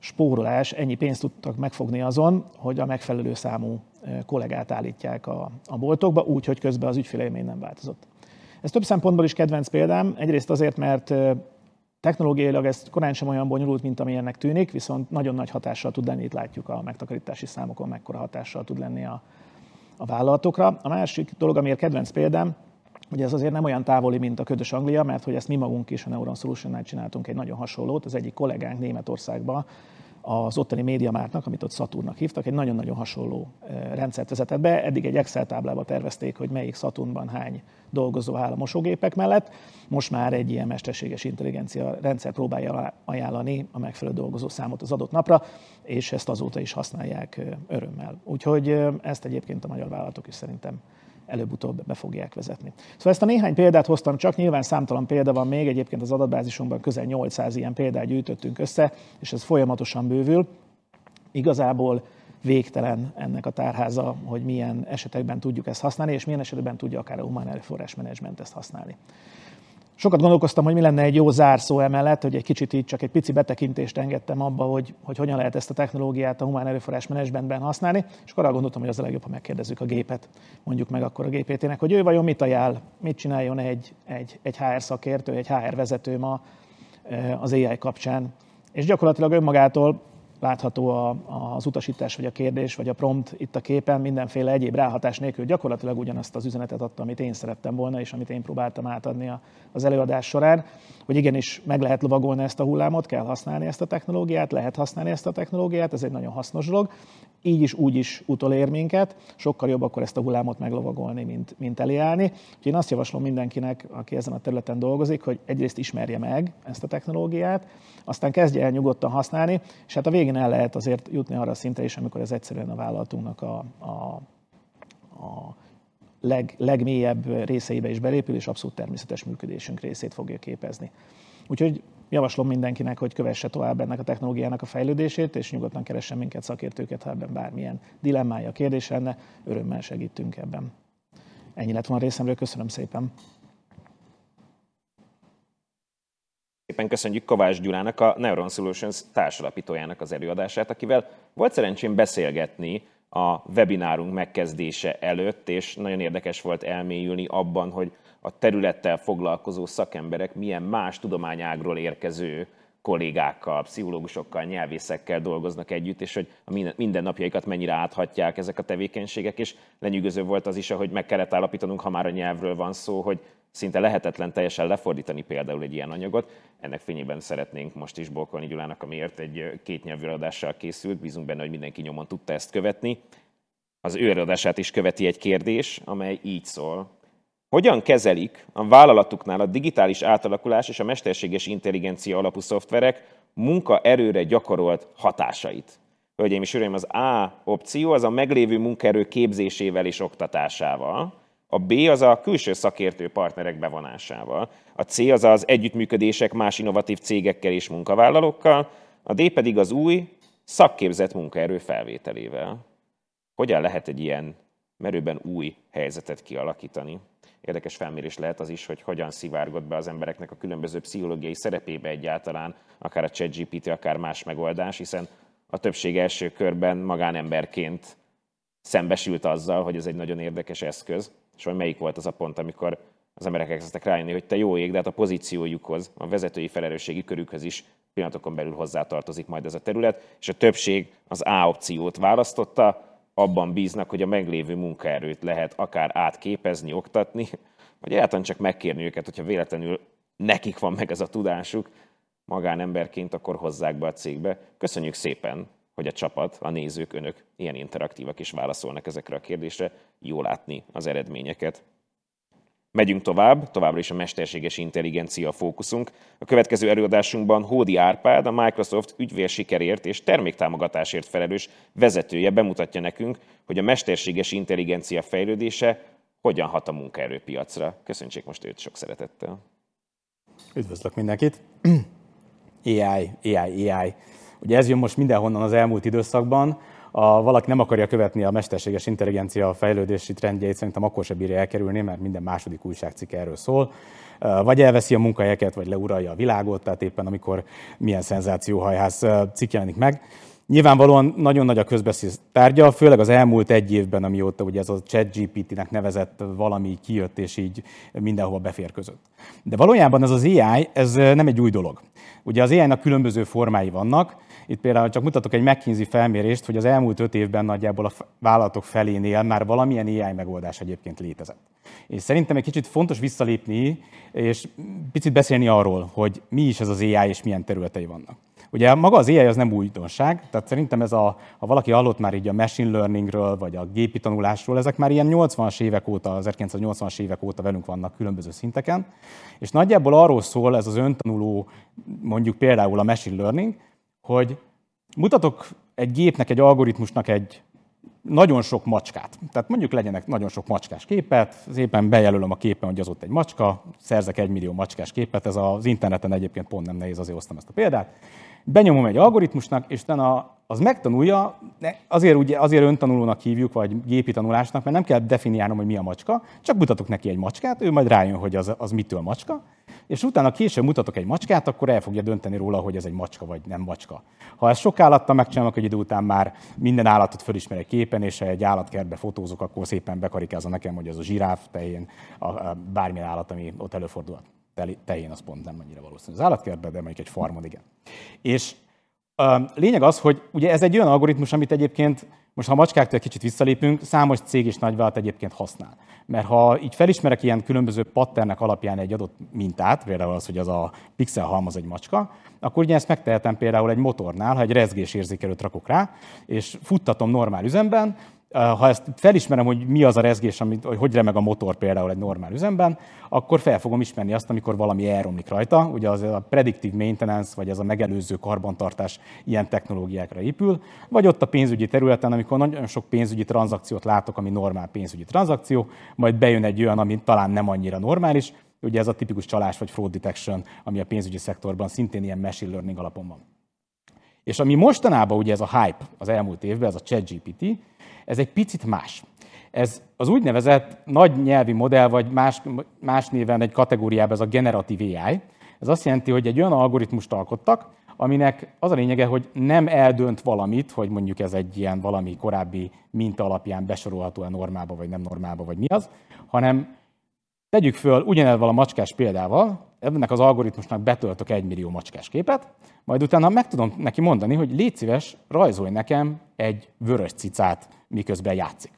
spórolás, ennyi pénzt tudtak megfogni azon, hogy a megfelelő számú kollégát állítják a, a boltokba, úgy, hogy közben az ügyfélélmény nem változott. Ez több szempontból is kedvenc példám. Egyrészt azért, mert technológiailag ez korán sem olyan bonyolult, mint amilyennek tűnik, viszont nagyon nagy hatással tud lenni, itt látjuk a megtakarítási számokon, mekkora hatással tud lenni a, a vállalatokra. A másik dolog, amiért kedvenc példám, Ugye ez azért nem olyan távoli, mint a ködös Anglia, mert hogy ezt mi magunk is a Neuron Solution-nál csináltunk egy nagyon hasonlót. Az egyik kollégánk Németországban az ottani médiamártnak, amit ott Saturnnak hívtak, egy nagyon-nagyon hasonló rendszert vezetett be. Eddig egy Excel táblába tervezték, hogy melyik Saturnban hány dolgozó áll a mosógépek mellett. Most már egy ilyen mesterséges intelligencia rendszer próbálja ajánlani a megfelelő dolgozó számot az adott napra, és ezt azóta is használják örömmel. Úgyhogy ezt egyébként a magyar vállalatok is szerintem előbb-utóbb be fogják vezetni. Szóval ezt a néhány példát hoztam csak, nyilván számtalan példa van még, egyébként az adatbázisunkban közel 800 ilyen példát gyűjtöttünk össze, és ez folyamatosan bővül. Igazából végtelen ennek a tárháza, hogy milyen esetekben tudjuk ezt használni, és milyen esetekben tudja akár a humán erőforrás menedzsment ezt használni. Sokat gondolkoztam, hogy mi lenne egy jó zárszó emellett, hogy egy kicsit így csak egy pici betekintést engedtem abba, hogy, hogy hogyan lehet ezt a technológiát a humán erőforrás menedzsmentben használni, és arra gondoltam, hogy az a legjobb, ha megkérdezzük a gépet, mondjuk meg akkor a GPT-nek, hogy ő vajon mit ajánl, mit csináljon egy, egy, egy HR szakértő, egy HR vezető ma eh, az AI kapcsán. És gyakorlatilag önmagától látható a, az utasítás, vagy a kérdés, vagy a prompt itt a képen, mindenféle egyéb ráhatás nélkül gyakorlatilag ugyanazt az üzenetet adta, amit én szerettem volna, és amit én próbáltam átadni az előadás során, hogy igenis meg lehet lovagolni ezt a hullámot, kell használni ezt a technológiát, lehet használni ezt a technológiát, ez egy nagyon hasznos dolog. Így is, úgy is utolér minket, sokkal jobb akkor ezt a hullámot meglovagolni, mint, mint eléállni. Úgyhogy én azt javaslom mindenkinek, aki ezen a területen dolgozik, hogy egyrészt ismerje meg ezt a technológiát, aztán kezdje el nyugodtan használni, és hát a végén el lehet azért jutni arra a szintre is, amikor ez egyszerűen a vállalatunknak a, a, a leg, legmélyebb részeibe is belépül, és abszolút természetes működésünk részét fogja képezni. Úgyhogy javaslom mindenkinek, hogy kövesse tovább ennek a technológiának a fejlődését, és nyugodtan keressen minket szakértőket, ha ebben bármilyen dilemmája, kérdés lenne, örömmel segítünk ebben. Ennyi lett volna részemről, köszönöm szépen.
Szépen köszönjük Kovács Gyulának, a Neuron Solutions társalapítójának az előadását, akivel volt szerencsém beszélgetni a webinárunk megkezdése előtt, és nagyon érdekes volt elmélyülni abban, hogy a területtel foglalkozó szakemberek milyen más tudományágról érkező kollégákkal, pszichológusokkal, nyelvészekkel dolgoznak együtt, és hogy a mindennapjaikat mennyire áthatják ezek a tevékenységek, és lenyűgöző volt az is, hogy meg kellett állapítanunk, ha már a nyelvről van szó, hogy szinte lehetetlen teljesen lefordítani például egy ilyen anyagot. Ennek fényében szeretnénk most is Bolkolni Gyulának, amiért egy kétnyelvű adással készült. Bízunk benne, hogy mindenki nyomon tudta ezt követni. Az ő előadását is követi egy kérdés, amely így szól. Hogyan kezelik a vállalatuknál a digitális átalakulás és a mesterséges intelligencia alapú szoftverek munkaerőre gyakorolt hatásait? Hölgyeim és Uraim, az A opció az a meglévő munkaerő képzésével és oktatásával, a B az a külső szakértő partnerek bevonásával, a C az az együttműködések más innovatív cégekkel és munkavállalókkal, a D pedig az új, szakképzett munkaerő felvételével. Hogyan lehet egy ilyen merőben új helyzetet kialakítani? Érdekes felmérés lehet az is, hogy hogyan szivárgott be az embereknek a különböző pszichológiai szerepébe egyáltalán, akár a ChatGPT, akár más megoldás, hiszen a többség első körben magánemberként szembesült azzal, hogy ez egy nagyon érdekes eszköz, és hogy melyik volt az a pont, amikor az emberek elkezdtek rájönni, hogy te jó ég, de hát a pozíciójukhoz, a vezetői felelősségi körükhöz is pillanatokon belül hozzátartozik majd ez a terület, és a többség az A opciót választotta, abban bíznak, hogy a meglévő munkaerőt lehet akár átképezni, oktatni, vagy egyáltalán csak megkérni őket, hogyha véletlenül nekik van meg ez a tudásuk, magánemberként, akkor hozzák be a cégbe. Köszönjük szépen, hogy a csapat, a nézők, önök ilyen interaktívak is válaszolnak ezekre a kérdésre. Jó látni az eredményeket. Megyünk tovább, továbbra is a mesterséges intelligencia a fókuszunk. A következő előadásunkban Hódi Árpád, a Microsoft ügyvér sikerért és terméktámogatásért felelős vezetője bemutatja nekünk, hogy a mesterséges intelligencia fejlődése hogyan hat a munkaerőpiacra. Köszöntsék most őt sok szeretettel.
Üdvözlök mindenkit! AI, AI, AI. Ugye ez jön most mindenhonnan az elmúlt időszakban. A valaki nem akarja követni a mesterséges intelligencia fejlődési trendjeit, szerintem akkor se bírja elkerülni, mert minden második újságcikk erről szól. Vagy elveszi a munkahelyeket, vagy leuralja a világot, tehát éppen amikor milyen szenzációhajház cikk jelenik meg. Nyilvánvalóan nagyon nagy a közbeszéd tárgya, főleg az elmúlt egy évben, amióta ugye ez a ChatGPT-nek nevezett valami kijött, és így mindenhova beférközött. De valójában ez az AI, ez nem egy új dolog. Ugye az AI-nak különböző formái vannak. Itt például csak mutatok egy McKinsey felmérést, hogy az elmúlt öt évben nagyjából a vállalatok felénél már valamilyen AI megoldás egyébként létezett. És szerintem egy kicsit fontos visszalépni, és picit beszélni arról, hogy mi is ez az AI, és milyen területei vannak. Ugye maga az AI az nem újdonság, tehát szerintem ez a, ha valaki hallott már így a machine learningről, vagy a gépi tanulásról, ezek már ilyen 80-as évek óta, 1980-as évek óta velünk vannak különböző szinteken, és nagyjából arról szól ez az öntanuló, mondjuk például a machine learning, hogy mutatok egy gépnek, egy algoritmusnak egy nagyon sok macskát. Tehát mondjuk legyenek nagyon sok macskás képet, szépen bejelölöm a képen, hogy az ott egy macska, szerzek egy millió macskás képet, ez az interneten egyébként pont nem nehéz, azért hoztam ezt a példát benyomom egy algoritmusnak, és utána az megtanulja, azért, ugye, azért öntanulónak hívjuk, vagy gépi tanulásnak, mert nem kell definiálnom, hogy mi a macska, csak mutatok neki egy macskát, ő majd rájön, hogy az, az mitől macska, és utána később mutatok egy macskát, akkor el fogja dönteni róla, hogy ez egy macska vagy nem macska. Ha ezt sok állattal megcsinálok, egy idő után már minden állatot fölismer egy képen, és ha egy állatkertbe fotózok, akkor szépen bekarikázza nekem, hogy ez a zsiráf tehén, a, a bármilyen állat, ami ott előfordulhat tehén az pont nem annyira valószínű az állatkertben, de mondjuk egy farmon igen. És a lényeg az, hogy ugye ez egy olyan algoritmus, amit egyébként most ha a macskáktól kicsit visszalépünk, számos cég és nagyvállalat egyébként használ. Mert ha így felismerek ilyen különböző patternek alapján egy adott mintát, például az, hogy az a pixel halmaz egy macska, akkor ugye ezt megtehetem például egy motornál, ha egy rezgésérzékelőt rakok rá, és futtatom normál üzemben, ha ezt felismerem, hogy mi az a rezgés, amit, hogy hogy remeg a motor például egy normál üzemben, akkor fel fogom ismerni azt, amikor valami elromlik rajta. Ugye az a predictive maintenance, vagy ez a megelőző karbantartás ilyen technológiákra épül. Vagy ott a pénzügyi területen, amikor nagyon sok pénzügyi tranzakciót látok, ami normál pénzügyi tranzakció, majd bejön egy olyan, ami talán nem annyira normális, ugye ez a tipikus csalás vagy fraud detection, ami a pénzügyi szektorban szintén ilyen machine learning alapon van. És ami mostanában ugye ez a hype az elmúlt évben, ez a ChatGPT, ez egy picit más. Ez az úgynevezett nagy nyelvi modell, vagy más, más néven egy kategóriában ez a generatív AI. Ez azt jelenti, hogy egy olyan algoritmust alkottak, aminek az a lényege, hogy nem eldönt valamit, hogy mondjuk ez egy ilyen valami korábbi minta alapján besorolható a normába, vagy nem normába, vagy mi az, hanem tegyük föl ugyanezzel a macskás példával, ennek az algoritmusnak betöltök egy millió macskás képet, majd utána meg tudom neki mondani, hogy légy szíves, rajzolj nekem egy vörös cicát, miközben játszik.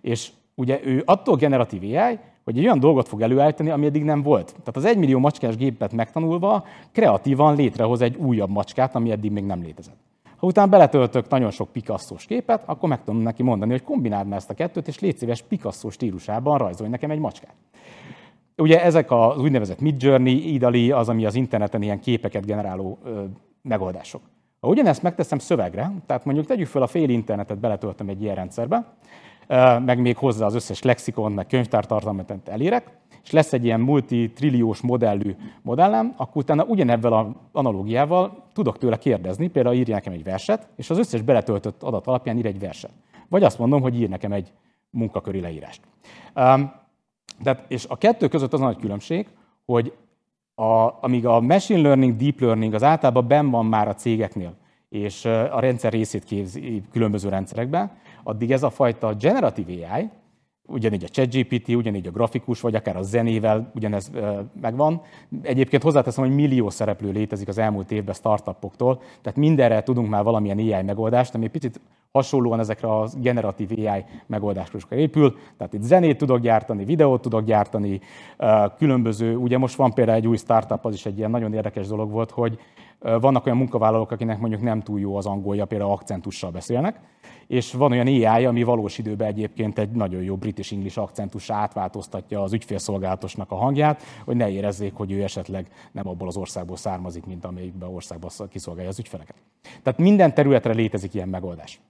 És ugye ő attól generatív AI, hogy egy olyan dolgot fog előállítani, ami eddig nem volt. Tehát az egymillió macskás gépet megtanulva kreatívan létrehoz egy újabb macskát, ami eddig még nem létezett. Ha utána beletöltök nagyon sok picasso képet, akkor meg tudom neki mondani, hogy kombináld már ezt a kettőt, és légy szíves Picasso stílusában rajzolj nekem egy macskát. Ugye ezek az úgynevezett Midjourney, Idali, az, ami az interneten ilyen képeket generáló ö, megoldások. Ha ugyanezt megteszem szövegre, tehát mondjuk tegyük fel a fél internetet beletöltöm egy ilyen rendszerbe, meg még hozzá az összes lexikon, meg könyvtártartalmat elérek, és lesz egy ilyen multitrilliós modellű modellem, akkor utána ugyanebben az analógiával tudok tőle kérdezni, például írja nekem egy verset, és az összes beletöltött adat alapján ír egy verset. Vagy azt mondom, hogy ír nekem egy munkaköri leírást. De, és a kettő között az a nagy különbség, hogy a, amíg a machine learning, deep learning az általában ben van már a cégeknél, és a rendszer részét képzi különböző rendszerekben, addig ez a fajta generatív AI, ugyanígy a ChatGPT, ugyanígy a grafikus, vagy akár a zenével ugyanez megvan. Egyébként hozzáteszem, hogy millió szereplő létezik az elmúlt évben startupoktól, tehát mindenre tudunk már valamilyen AI megoldást, ami picit hasonlóan ezekre a generatív AI megoldásokra épül. Tehát itt zenét tudok gyártani, videót tudok gyártani, különböző, ugye most van például egy új startup, az is egy ilyen nagyon érdekes dolog volt, hogy vannak olyan munkavállalók, akinek mondjuk nem túl jó az angolja, például akcentussal beszélnek, és van olyan AI, ami valós időben egyébként egy nagyon jó British English akcentussal átváltoztatja az ügyfélszolgálatosnak a hangját, hogy ne érezzék, hogy ő esetleg nem abból az országból származik, mint amelyikben országban kiszolgálja az ügyfeleket. Tehát minden területre létezik ilyen megoldás.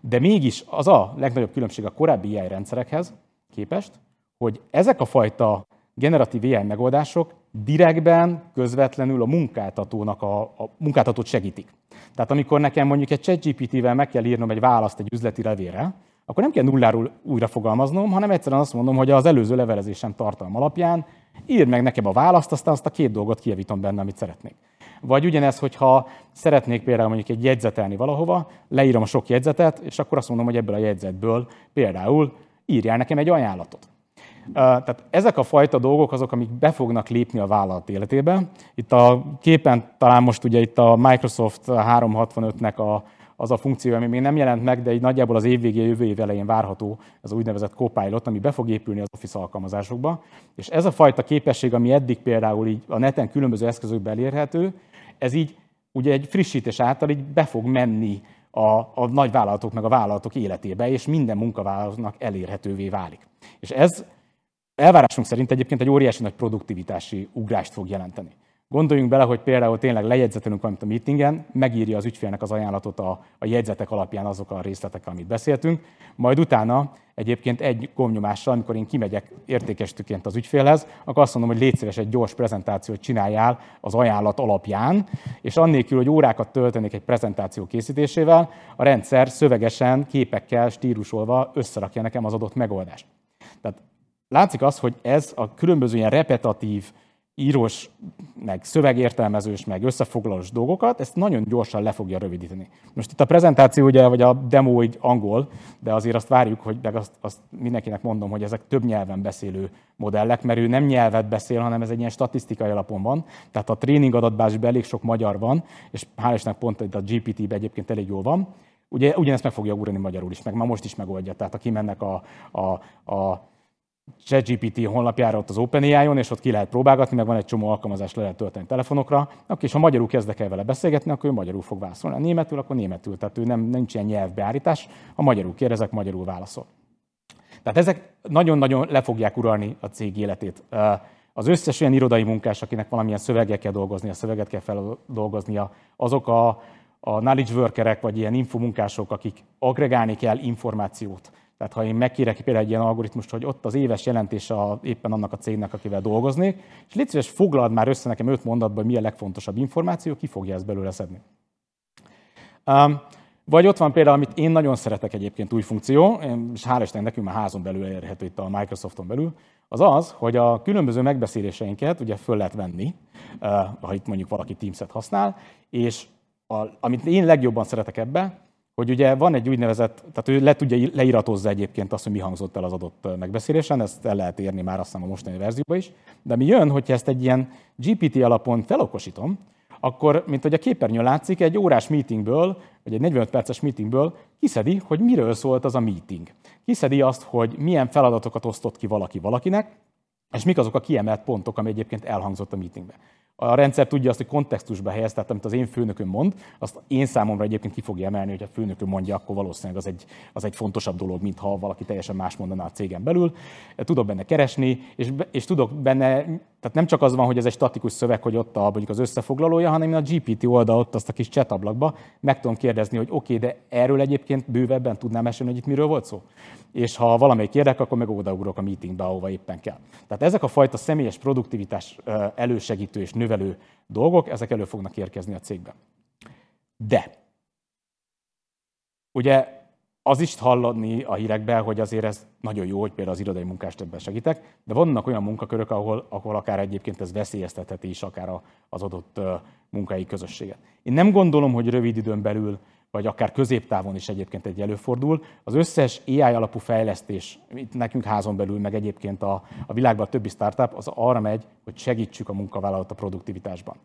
De mégis az a legnagyobb különbség a korábbi AI rendszerekhez képest, hogy ezek a fajta generatív AI megoldások direktben, közvetlenül a munkáltatónak a, a munkáltatót segítik. Tehát amikor nekem mondjuk egy ChatGPT-vel meg kell írnom egy választ egy üzleti levélre, akkor nem kell nulláról újra fogalmaznom, hanem egyszerűen azt mondom, hogy az előző levelezésem tartalma alapján írd meg nekem a választ, aztán azt a két dolgot kijavítom benne, amit szeretnék. Vagy ugyanez, hogyha szeretnék például mondjuk egy jegyzetelni valahova, leírom a sok jegyzetet, és akkor azt mondom, hogy ebből a jegyzetből például írjál nekem egy ajánlatot. Tehát ezek a fajta dolgok azok, amik be fognak lépni a vállalat életébe. Itt a képen talán most ugye itt a Microsoft 365-nek a, az a funkció, ami még nem jelent meg, de így nagyjából az év végén, jövő év elején várható, az úgynevezett Copilot, ami be fog épülni az Office alkalmazásokba. És ez a fajta képesség, ami eddig például így a neten különböző eszközökben elérhető, ez így ugye egy frissítés által így be fog menni a, a nagy vállalatok meg a vállalatok életébe, és minden munkavállalatnak elérhetővé válik. És ez elvárásunk szerint egyébként egy óriási nagy produktivitási ugrást fog jelenteni. Gondoljunk bele, hogy például tényleg lejegyzetelünk valamit a meetingen, megírja az ügyfélnek az ajánlatot a, a jegyzetek alapján azok a részletek, amit beszéltünk, majd utána egyébként egy gomnyomással, amikor én kimegyek értékesítőként az ügyfélhez, akkor azt mondom, hogy légy szíves egy gyors prezentációt csináljál az ajánlat alapján, és annélkül, hogy órákat töltenék egy prezentáció készítésével, a rendszer szövegesen, képekkel, stílusolva összerakja nekem az adott megoldást. Tehát látszik az, hogy ez a különböző ilyen repetatív, írós, meg szövegértelmezős, meg összefoglalós dolgokat, ezt nagyon gyorsan le fogja rövidíteni. Most itt a prezentáció, ugye, vagy a demo így angol, de azért azt várjuk, hogy meg azt, azt mindenkinek mondom, hogy ezek több nyelven beszélő modellek, mert ő nem nyelvet beszél, hanem ez egy ilyen statisztikai alapon van. Tehát a tréning adatbázisban elég sok magyar van, és hál' Istennek pont a GPT-ben egyébként elég jól van. Ugye ugyanezt meg fogja ugrani magyarul is, meg ma most is megoldja. Tehát aki mennek a, a, a ChatGPT honlapjára ott az OpenAI-on, és ott ki lehet próbálgatni, meg van egy csomó alkalmazás, le lehet tölteni telefonokra, akkor és ha magyarul kezdek el vele beszélgetni, akkor ő magyarul fog válaszolni. A németül, akkor németül. Tehát ő nem, nincs ilyen nyelvbeállítás. Ha magyarul kérdezek, magyarul válaszol. Tehát ezek nagyon-nagyon le fogják uralni a cég életét. Az összes olyan irodai munkás, akinek valamilyen szöveggel kell dolgoznia, szöveget kell feldolgoznia, azok a, a knowledge workerek, vagy ilyen infomunkások, akik agregálni kell információt, tehát ha én megkérek például egy ilyen algoritmust, hogy ott az éves jelentése a, éppen annak a cégnek, akivel dolgoznék, és légy szíves, foglald már össze nekem öt mondatban, hogy mi a legfontosabb információ, ki fogja ezt belőle szedni. Um, vagy ott van például, amit én nagyon szeretek egyébként új funkció, és hál' Isten nekünk már házon belül elérhető itt a Microsofton belül, az az, hogy a különböző megbeszéléseinket ugye föl lehet venni, uh, ha itt mondjuk valaki Teams-et használ, és a, amit én legjobban szeretek ebbe, hogy ugye van egy úgynevezett, tehát ő le tudja, leiratozza egyébként azt, hogy mi hangzott el az adott megbeszélésen, ezt el lehet érni már azt hiszem a mostani verzióban is, de mi jön, hogyha ezt egy ilyen GPT alapon felokosítom, akkor, mint hogy a képernyőn látszik, egy órás meetingből, vagy egy 45 perces meetingből kiszedi, hogy miről szólt az a meeting. Kiszedi azt, hogy milyen feladatokat osztott ki valaki valakinek, és mik azok a kiemelt pontok, ami egyébként elhangzott a meetingben a rendszer tudja azt, hogy kontextusba helyez, tehát amit az én főnököm mond, azt én számomra egyébként ki fogja emelni, hogy a főnököm mondja, akkor valószínűleg az egy, az egy fontosabb dolog, mint ha valaki teljesen más mondaná a cégen belül. Tudok benne keresni, és, és tudok benne tehát nem csak az van, hogy ez egy statikus szöveg, hogy ott a, mondjuk az összefoglalója, hanem a GPT oldal ott azt a kis chat ablakba meg tudom kérdezni, hogy oké, okay, de erről egyébként bővebben tudnám mesélni, hogy itt miről volt szó. És ha valamelyik érdek, akkor meg odaugrok a meetingbe, ahova éppen kell. Tehát ezek a fajta személyes produktivitás elősegítő és növelő dolgok, ezek elő fognak érkezni a cégben. De ugye az is hallani a hírekben, hogy azért ez nagyon jó, hogy például az irodai munkást ebben segítek, de vannak olyan munkakörök, ahol, ahol akár egyébként ez veszélyeztetheti is akár az adott munkai közösséget. Én nem gondolom, hogy rövid időn belül, vagy akár középtávon is egyébként egy előfordul. Az összes AI alapú fejlesztés, itt nekünk házon belül, meg egyébként a, a világban a többi startup, az arra megy, hogy segítsük a munkavállalat a produktivitásban.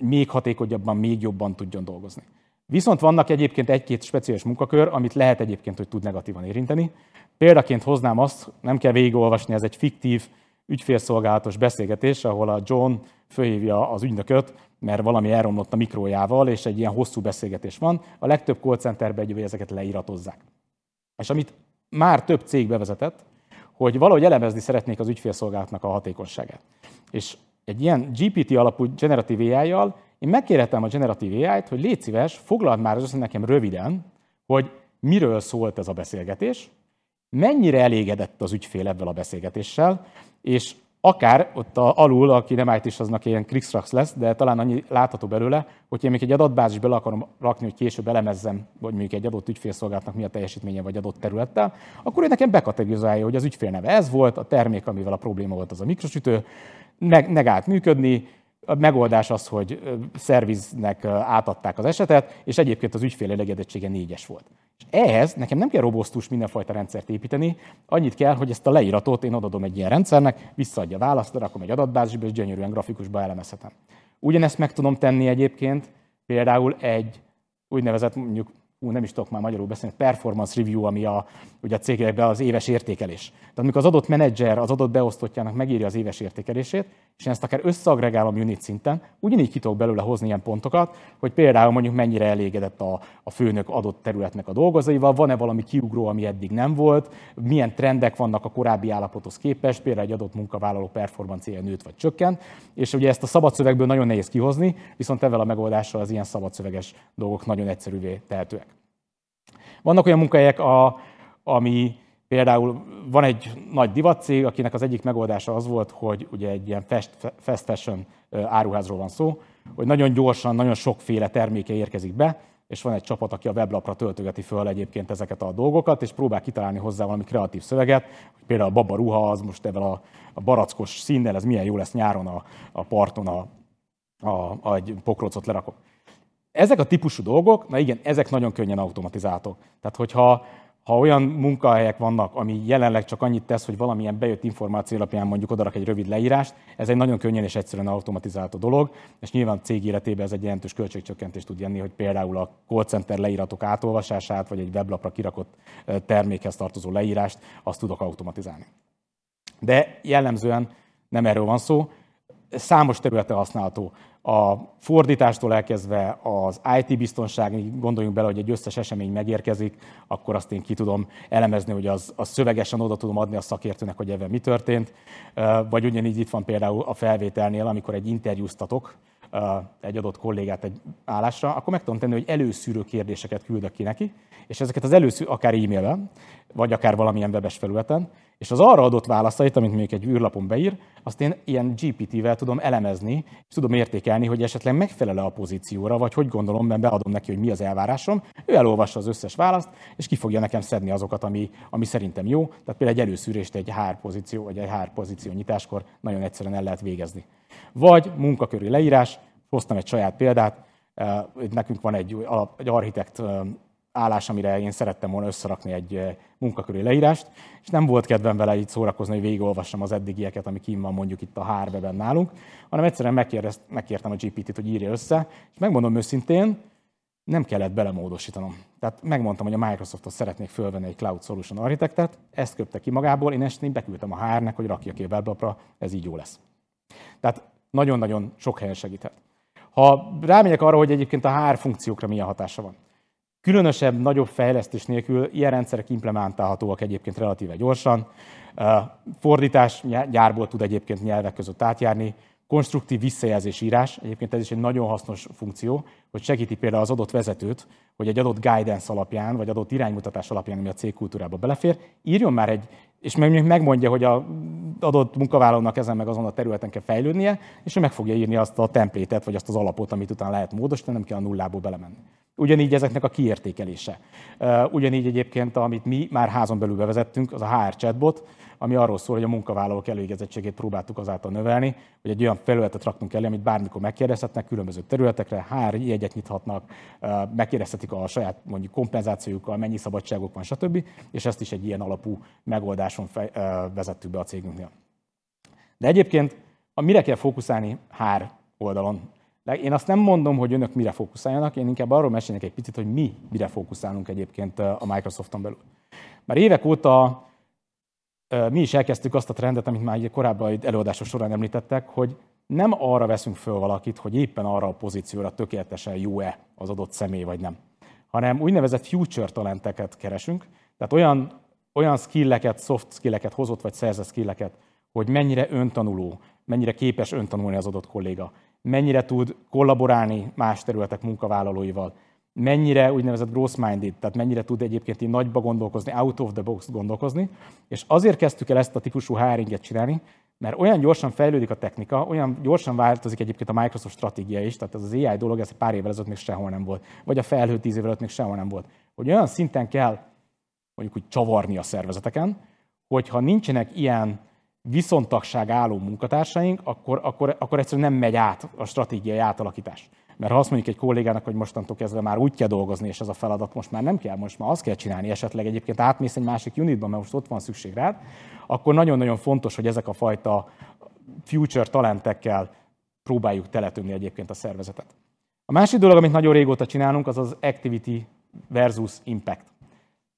Még hatékonyabban, még jobban tudjon dolgozni. Viszont vannak egyébként egy-két speciális munkakör, amit lehet egyébként, hogy tud negatívan érinteni. Példaként hoznám azt, nem kell végigolvasni, ez egy fiktív ügyfélszolgálatos beszélgetés, ahol a John fölhívja az ügynököt, mert valami elromlott a mikrójával, és egy ilyen hosszú beszélgetés van. A legtöbb call centerben egy, ezeket leíratozzák. És amit már több cég bevezetett, hogy valahogy elemezni szeretnék az ügyfélszolgálatnak a hatékonyságát. És egy ilyen GPT alapú generatív AI-jal én megkérhetem a generatív AI-t, hogy légy szíves, foglald már össze nekem röviden, hogy miről szólt ez a beszélgetés, mennyire elégedett az ügyfél ebből a beszélgetéssel, és akár ott a, alul, aki nem it aznak ilyen krikszrax lesz, de talán annyi látható belőle, hogy én még egy adatbázis bele akarom rakni, hogy később elemezzem, hogy mondjuk egy adott ügyfélszolgálatnak mi a teljesítménye vagy adott területtel, akkor ő nekem bekategorizálja, hogy az ügyfél neve ez volt, a termék, amivel a probléma volt, az a mikrosütő, meg, megállt működni, a megoldás az, hogy szerviznek átadták az esetet, és egyébként az ügyfél elégedettsége négyes volt. És ehhez nekem nem kell robosztus mindenfajta rendszert építeni, annyit kell, hogy ezt a leíratot én odadom egy ilyen rendszernek, visszaadja a választ, rakom egy adatbázisba, és gyönyörűen grafikusba elemezhetem. Ugyanezt meg tudom tenni egyébként például egy úgynevezett mondjuk ú, nem is tudok már magyarul beszélni, performance review, ami a, ugye a cégekben az éves értékelés. Tehát amikor az adott menedzser az adott beosztottjának megírja az éves értékelését, és én ezt akár összeagregálom unit szinten, ugyanígy ki tudok belőle hozni ilyen pontokat, hogy például mondjuk mennyire elégedett a, a főnök adott területnek a dolgozaival, van-e valami kiugró, ami eddig nem volt, milyen trendek vannak a korábbi állapothoz képest, például egy adott munkavállaló performancia nőtt vagy csökkent, és ugye ezt a szabad szövegből nagyon nehéz kihozni, viszont ezzel a megoldással az ilyen szabadszöveges dolgok nagyon egyszerűvé tehetőek. Vannak olyan munkahelyek, a, ami például van egy nagy divatcég, akinek az egyik megoldása az volt, hogy ugye egy ilyen fast, fast fashion áruházról van szó, hogy nagyon gyorsan, nagyon sokféle terméke érkezik be, és van egy csapat, aki a weblapra töltögeti föl egyébként ezeket a dolgokat, és próbál kitalálni hozzá valami kreatív szöveget, hogy például a baba ruha, az most ebben a, a barackos színnel, ez milyen jó lesz nyáron a, a parton, a, a, a, egy pokrócot lerakok. Ezek a típusú dolgok, na igen, ezek nagyon könnyen automatizáltok. Tehát, hogyha ha olyan munkahelyek vannak, ami jelenleg csak annyit tesz, hogy valamilyen bejött információ alapján mondjuk odarak egy rövid leírást, ez egy nagyon könnyen és egyszerűen automatizálható dolog, és nyilván a cég életében ez egy jelentős költségcsökkentést tud jenni, hogy például a call center leíratok átolvasását, vagy egy weblapra kirakott termékhez tartozó leírást, azt tudok automatizálni. De jellemzően nem erről van szó, számos területe használható a fordítástól elkezdve az IT biztonság, gondoljunk bele, hogy egy összes esemény megérkezik, akkor azt én ki tudom elemezni, hogy az, az szövegesen oda tudom adni a szakértőnek, hogy ebben mi történt. Vagy ugyanígy itt van például a felvételnél, amikor egy interjúztatok egy adott kollégát egy állásra, akkor meg tudom tenni, hogy előszűrő kérdéseket küldök ki neki, és ezeket az előszűrő, akár e-mailben, vagy akár valamilyen webes felületen, és az arra adott válaszait, amit még egy űrlapon beír, azt én ilyen GPT-vel tudom elemezni, és tudom értékelni, hogy esetleg megfelele a pozícióra, vagy hogy gondolom, mert beadom neki, hogy mi az elvárásom. Ő elolvassa az összes választ, és ki fogja nekem szedni azokat, ami, ami szerintem jó. Tehát például egy előszűrést egy HR pozíció, vagy egy HR pozíció nyitáskor nagyon egyszerűen el lehet végezni. Vagy munkaköri leírás, hoztam egy saját példát, nekünk van egy, egy architekt állás, amire én szerettem volna összerakni egy munkaköri leírást, és nem volt kedvem vele így szórakozni, hogy végigolvassam az eddigieket, ami kim van mondjuk itt a HR-ben nálunk, hanem egyszerűen megkértem a GPT-t, hogy írja össze, és megmondom őszintén, nem kellett belemódosítanom. Tehát megmondtam, hogy a Microsoftot szeretnék fölvenni egy Cloud Solution Architectet, ezt köpte ki magából, én ezt beküldtem a HR-nek, hogy rakja ki a weblapra, ez így jó lesz. Tehát nagyon-nagyon sok helyen segíthet. Ha rámegyek arra, hogy egyébként a HR funkciókra milyen hatása van. Különösebb, nagyobb fejlesztés nélkül ilyen rendszerek implementálhatóak egyébként relatíve gyorsan. Fordítás gyárból tud egyébként nyelvek között átjárni, konstruktív visszajelzés írás, egyébként ez is egy nagyon hasznos funkció, hogy segíti például az adott vezetőt, hogy egy adott guidance alapján, vagy adott iránymutatás alapján, ami a cég kultúrába belefér, írjon már egy, és meg megmondja, hogy a adott munkavállalónak ezen meg azon a területen kell fejlődnie, és ő meg fogja írni azt a templétet, vagy azt az alapot, amit utána lehet módosítani, nem kell a nullából belemenni. Ugyanígy ezeknek a kiértékelése. Ugyanígy egyébként, amit mi már házon belül bevezettünk, az a HR chatbot, ami arról szól, hogy a munkavállalók elégezettségét próbáltuk azáltal növelni, hogy egy olyan felületet raktunk elő, amit bármikor megkérdezhetnek különböző területekre, HR jegyet nyithatnak, megkérdezhetik a saját mondjuk kompenzációjukkal, mennyi szabadságok van, stb. És ezt is egy ilyen alapú megoldáson fej, vezettük be a cégünknél. De egyébként, mire kell fókuszálni HR oldalon, Én azt nem mondom, hogy önök mire fókuszáljanak, én inkább arról mesélnek egy picit, hogy mi mire fókuszálunk egyébként a Microsofton belül. Már évek óta mi is elkezdtük azt a trendet, amit már korábban előadások során említettek, hogy nem arra veszünk föl valakit, hogy éppen arra a pozícióra tökéletesen jó-e az adott személy, vagy nem, hanem úgynevezett future talenteket keresünk, tehát olyan, olyan skilleket, soft skilleket hozott, vagy szerzett skilleket, hogy mennyire öntanuló, mennyire képes öntanulni az adott kolléga, mennyire tud kollaborálni más területek munkavállalóival, mennyire úgynevezett growth-minded, tehát mennyire tud egyébként így nagyba gondolkozni, out of the box gondolkozni, és azért kezdtük el ezt a típusú hiringet csinálni, mert olyan gyorsan fejlődik a technika, olyan gyorsan változik egyébként a Microsoft stratégia is, tehát ez az AI dolog, ez pár évvel ezelőtt még sehol nem volt, vagy a felhő tíz évvel ezelőtt még sehol nem volt. Hogy olyan szinten kell mondjuk úgy csavarni a szervezeteken, hogyha nincsenek ilyen viszontagság álló munkatársaink, akkor, akkor, akkor egyszerűen nem megy át a stratégiai átalakítás. Mert ha azt mondjuk egy kollégának, hogy mostantól kezdve már úgy kell dolgozni, és ez a feladat most már nem kell, most már azt kell csinálni, esetleg egyébként átmész egy másik unitba, mert most ott van szükség rád, akkor nagyon-nagyon fontos, hogy ezek a fajta future talentekkel próbáljuk teletömni egyébként a szervezetet. A másik dolog, amit nagyon régóta csinálunk, az az activity versus impact.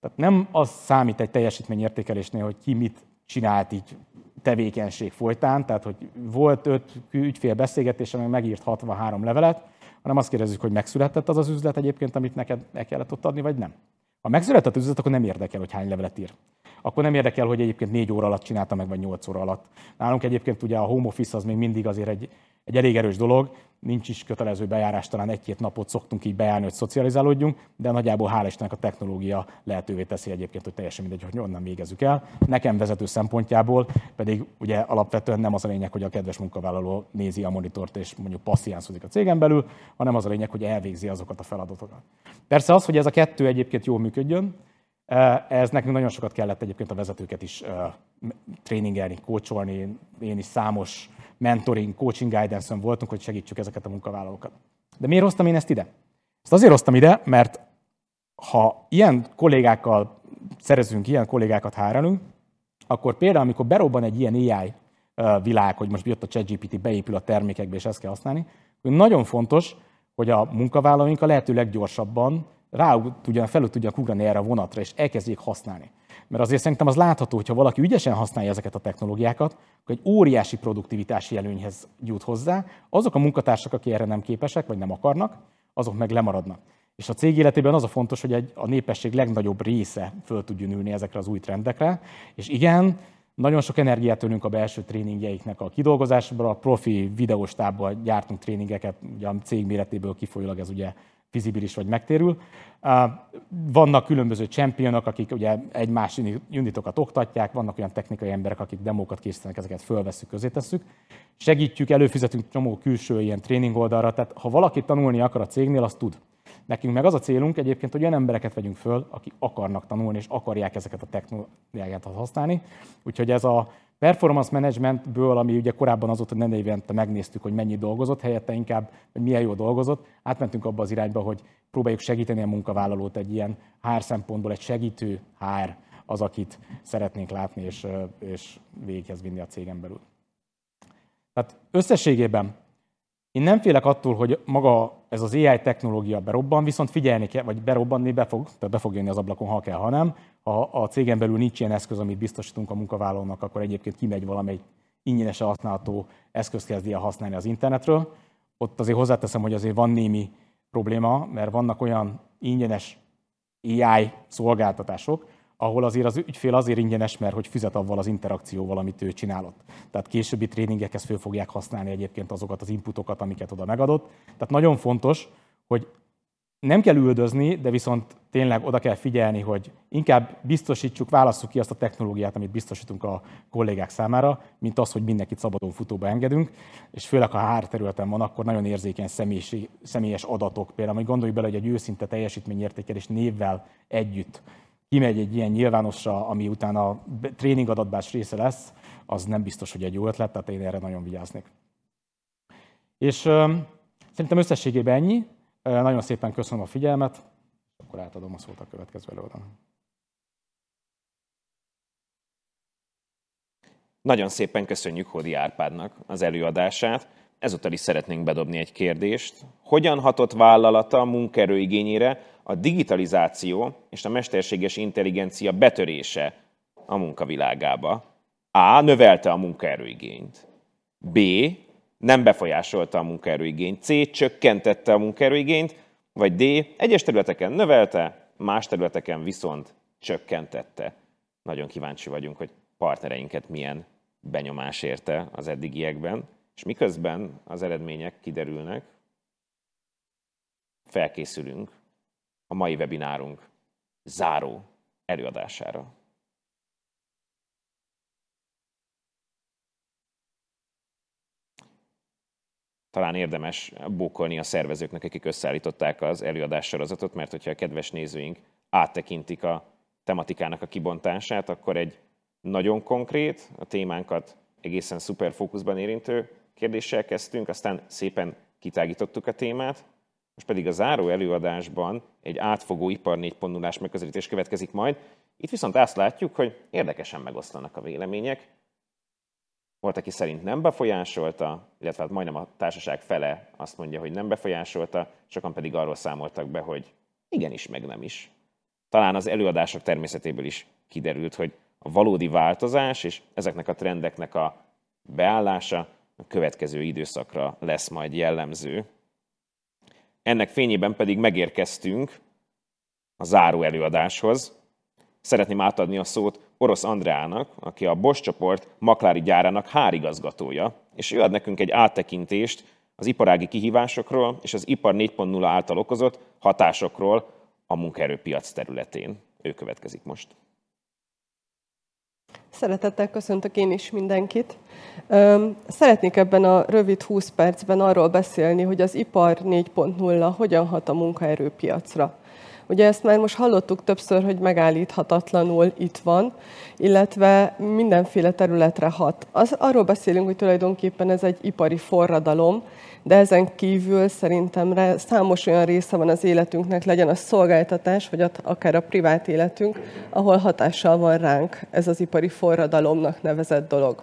Tehát nem az számít egy teljesítményértékelésnél, hogy ki mit csinált így tevékenység folytán, tehát hogy volt öt ügyfél beszélgetése, meg megírt 63 levelet, hanem azt kérdezzük, hogy megszületett az az üzlet egyébként, amit neked el kellett ott adni, vagy nem. Ha megszületett az üzlet, akkor nem érdekel, hogy hány levelet ír. Akkor nem érdekel, hogy egyébként négy óra alatt csinálta meg, vagy nyolc óra alatt. Nálunk egyébként ugye a home office az még mindig azért egy, egy elég erős dolog, nincs is kötelező bejárás, talán egy-két napot szoktunk így bejárni, hogy szocializálódjunk, de nagyjából hál' Istennek a technológia lehetővé teszi egyébként, hogy teljesen mindegy, hogy onnan végezzük el. Nekem vezető szempontjából pedig ugye alapvetően nem az a lényeg, hogy a kedves munkavállaló nézi a monitort és mondjuk passziánszodik a cégen belül, hanem az a lényeg, hogy elvégzi azokat a feladatokat. Persze az, hogy ez a kettő egyébként jól működjön, ez nekünk nagyon sokat kellett egyébként a vezetőket is tréningelni, kócsolni. Én is számos mentoring, coaching guidance-on voltunk, hogy segítsük ezeket a munkavállalókat. De miért hoztam én ezt ide? Ezt azért hoztam ide, mert ha ilyen kollégákkal szerezünk, ilyen kollégákat hárelünk, akkor például, amikor berobban egy ilyen AI világ, hogy most jött a ChatGPT, beépül a termékekbe, és ezt kell használni, nagyon fontos, hogy a munkavállalóink a lehető leggyorsabban rá tudjanak, felül tudjanak ugrani erre a vonatra, és elkezdjék használni. Mert azért szerintem az látható, hogy ha valaki ügyesen használja ezeket a technológiákat, akkor egy óriási produktivitási előnyhez jut hozzá. Azok a munkatársak, akik erre nem képesek, vagy nem akarnak, azok meg lemaradnak. És a cég életében az a fontos, hogy egy, a népesség legnagyobb része föl tudjon ülni ezekre az új trendekre. És igen, nagyon sok energiát önünk a belső tréningjeiknek a kidolgozásba, a profi videóstábban gyártunk tréningeket, ugye a cég méretéből kifolyólag ez ugye fizibilis vagy megtérül. Vannak különböző championok, akik ugye egymás unitokat oktatják, vannak olyan technikai emberek, akik demókat készítenek, ezeket fölveszük, közé tesszük. Segítjük, előfizetünk csomó külső ilyen tréning oldalra, tehát ha valaki tanulni akar a cégnél, azt tud. Nekünk meg az a célunk egyébként, hogy olyan embereket vegyünk föl, akik akarnak tanulni, és akarják ezeket a technológiákat használni. Úgyhogy ez a performance managementből, ami ugye korábban az volt, hogy nem évente megnéztük, hogy mennyi dolgozott, helyette inkább, hogy milyen jó dolgozott, átmentünk abba az irányba, hogy próbáljuk segíteni a munkavállalót egy ilyen HR szempontból, egy segítő HR az, akit szeretnénk látni és, és véghez vinni a cégen belül. Tehát összességében én nem félek attól, hogy maga ez az AI technológia berobban, viszont figyelni kell, vagy berobbanni be fog, tehát be fog jönni az ablakon, ha kell, ha nem. Ha a cégen belül nincs ilyen eszköz, amit biztosítunk a munkavállalónak, akkor egyébként kimegy valamely ingyenesen használható eszközt kezdi el használni az internetről. Ott azért hozzáteszem, hogy azért van némi probléma, mert vannak olyan ingyenes AI szolgáltatások, ahol azért az ügyfél azért ingyenes, mert hogy fizet avval az interakcióval, amit ő csinálott. Tehát későbbi tréningekhez föl fogják használni egyébként azokat az inputokat, amiket oda megadott. Tehát nagyon fontos, hogy nem kell üldözni, de viszont tényleg oda kell figyelni, hogy inkább biztosítsuk, válasszuk ki azt a technológiát, amit biztosítunk a kollégák számára, mint az, hogy mindenkit szabadon futóba engedünk, és főleg ha hár területen van, akkor nagyon érzékeny személyes adatok. Például, hogy gondolj bele, hogy egy őszinte teljesítményértékelés névvel együtt kimegy egy ilyen nyilvánosra, ami utána a tréning adatbás része lesz, az nem biztos, hogy egy jó ötlet, tehát én erre nagyon vigyáznék. És uh, szerintem összességében ennyi. Nagyon szépen köszönöm a figyelmet, akkor átadom a szót a következő előadónak.
Nagyon szépen köszönjük Hódi Árpádnak az előadását. ezúttal is szeretnénk bedobni egy kérdést. Hogyan hatott vállalata a munkaerő igényére a digitalizáció és a mesterséges intelligencia betörése a munkavilágába? A. Növelte a munkaerőigényt. B. Nem befolyásolta a munkaerőigényt. C. Csökkentette a munkaerőigényt. Vagy D. Egyes területeken növelte, más területeken viszont csökkentette. Nagyon kíváncsi vagyunk, hogy partnereinket milyen benyomás érte az eddigiekben, és miközben az eredmények kiderülnek, felkészülünk a mai webinárunk záró előadására. talán érdemes bókolni a szervezőknek, akik összeállították az előadás sorozatot, mert hogyha a kedves nézőink áttekintik a tematikának a kibontását, akkor egy nagyon konkrét, a témánkat egészen szuper fókuszban érintő kérdéssel kezdtünk, aztán szépen kitágítottuk a témát, most pedig a záró előadásban egy átfogó ipar 4.0-ás megközelítés következik majd. Itt viszont azt látjuk, hogy érdekesen megoszlanak a vélemények. Volt, aki szerint nem befolyásolta, illetve hát majdnem a társaság fele azt mondja, hogy nem befolyásolta, sokan pedig arról számoltak be, hogy igenis, meg nem is. Talán az előadások természetéből is kiderült, hogy a valódi változás és ezeknek a trendeknek a beállása a következő időszakra lesz majd jellemző. Ennek fényében pedig megérkeztünk a záró előadáshoz. Szeretném átadni a szót Orosz Andreának, aki a Bosch csoport maklári gyárának hárigazgatója, és ő ad nekünk egy áttekintést az iparági kihívásokról és az ipar 4.0 által okozott hatásokról a munkaerőpiac területén. Ő következik most.
Szeretettel köszöntök én is mindenkit. Szeretnék ebben a rövid 20 percben arról beszélni, hogy az ipar 4.0 hogyan hat a munkaerőpiacra. Ugye ezt már most hallottuk többször, hogy megállíthatatlanul itt van, illetve mindenféle területre hat. Az, arról beszélünk, hogy tulajdonképpen ez egy ipari forradalom, de ezen kívül szerintem számos olyan része van az életünknek, legyen a szolgáltatás, vagy akár a privát életünk, ahol hatással van ránk ez az ipari forradalomnak nevezett dolog.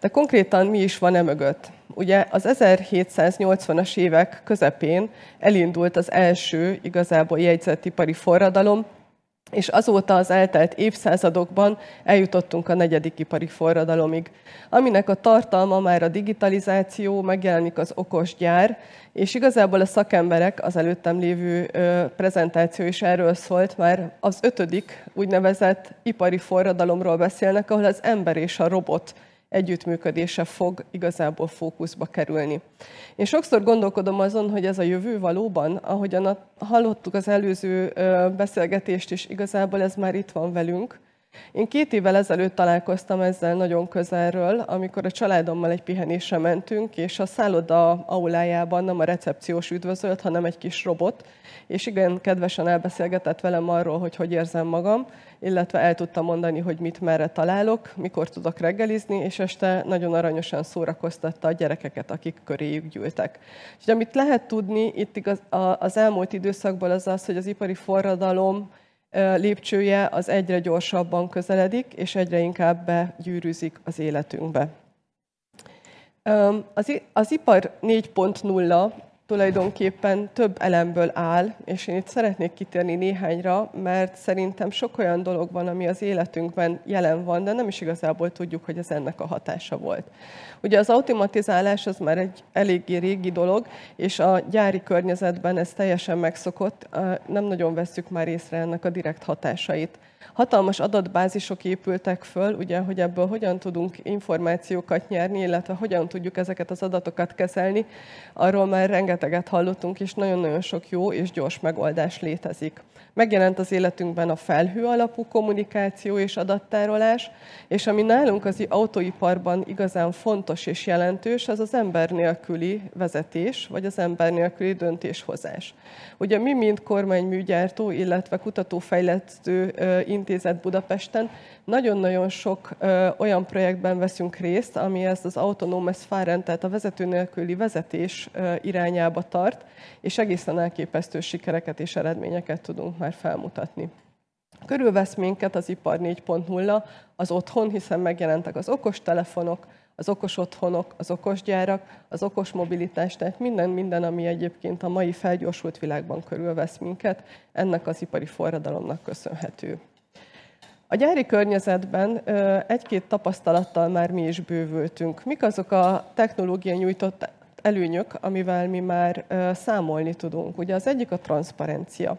De konkrétan mi is van e mögött? Ugye az 1780-as évek közepén elindult az első igazából jegyzett ipari forradalom, és azóta az eltelt évszázadokban eljutottunk a negyedik ipari forradalomig, aminek a tartalma már a digitalizáció, megjelenik az okos gyár, és igazából a szakemberek, az előttem lévő prezentáció is erről szólt, már az ötödik úgynevezett ipari forradalomról beszélnek, ahol az ember és a robot együttműködése fog igazából fókuszba kerülni. Én sokszor gondolkodom azon, hogy ez a jövő valóban, ahogyan hallottuk az előző beszélgetést is, igazából ez már itt van velünk. Én két évvel ezelőtt találkoztam ezzel nagyon közelről, amikor a családommal egy pihenésre mentünk, és a szálloda aulájában nem a recepciós üdvözölt, hanem egy kis robot, és igen, kedvesen elbeszélgetett velem arról, hogy hogy érzem magam, illetve el tudtam mondani, hogy mit merre találok, mikor tudok reggelizni, és este nagyon aranyosan szórakoztatta a gyerekeket, akik köréjük gyűltek. És amit lehet tudni itt igaz, az elmúlt időszakból az az, hogy az ipari forradalom lépcsője az egyre gyorsabban közeledik, és egyre inkább begyűrűzik az életünkbe. Az, az ipar 4.0 tulajdonképpen több elemből áll, és én itt szeretnék kitérni néhányra, mert szerintem sok olyan dolog van, ami az életünkben jelen van, de nem is igazából tudjuk, hogy ez ennek a hatása volt. Ugye az automatizálás az már egy eléggé régi dolog, és a gyári környezetben ez teljesen megszokott, nem nagyon veszük már észre ennek a direkt hatásait. Hatalmas adatbázisok épültek föl, ugye, hogy ebből hogyan tudunk információkat nyerni, illetve hogyan tudjuk ezeket az adatokat kezelni. Arról már rengeteget hallottunk, és nagyon-nagyon sok jó és gyors megoldás létezik. Megjelent az életünkben a felhő alapú kommunikáció és adattárolás, és ami nálunk az autóiparban igazán fontos és jelentős, az az ember nélküli vezetés, vagy az ember nélküli döntéshozás. Ugye mi, mint kormányműgyártó, illetve kutatófejlesztő intézet Budapesten, nagyon-nagyon sok ö, olyan projektben veszünk részt, ami ezt az autonómes fahren, tehát a vezető nélküli vezetés ö, irányába tart, és egészen elképesztő sikereket és eredményeket tudunk már felmutatni. Körülvesz minket az ipar 4.0, az otthon, hiszen megjelentek az okostelefonok, az okos otthonok, az okos gyárak, az okos mobilitás, tehát minden, minden, ami egyébként a mai felgyorsult világban körülvesz minket, ennek az ipari forradalomnak köszönhető. A gyári környezetben egy-két tapasztalattal már mi is bővültünk. Mik azok a technológia nyújtott előnyök, amivel mi már számolni tudunk? Ugye az egyik a transzparencia.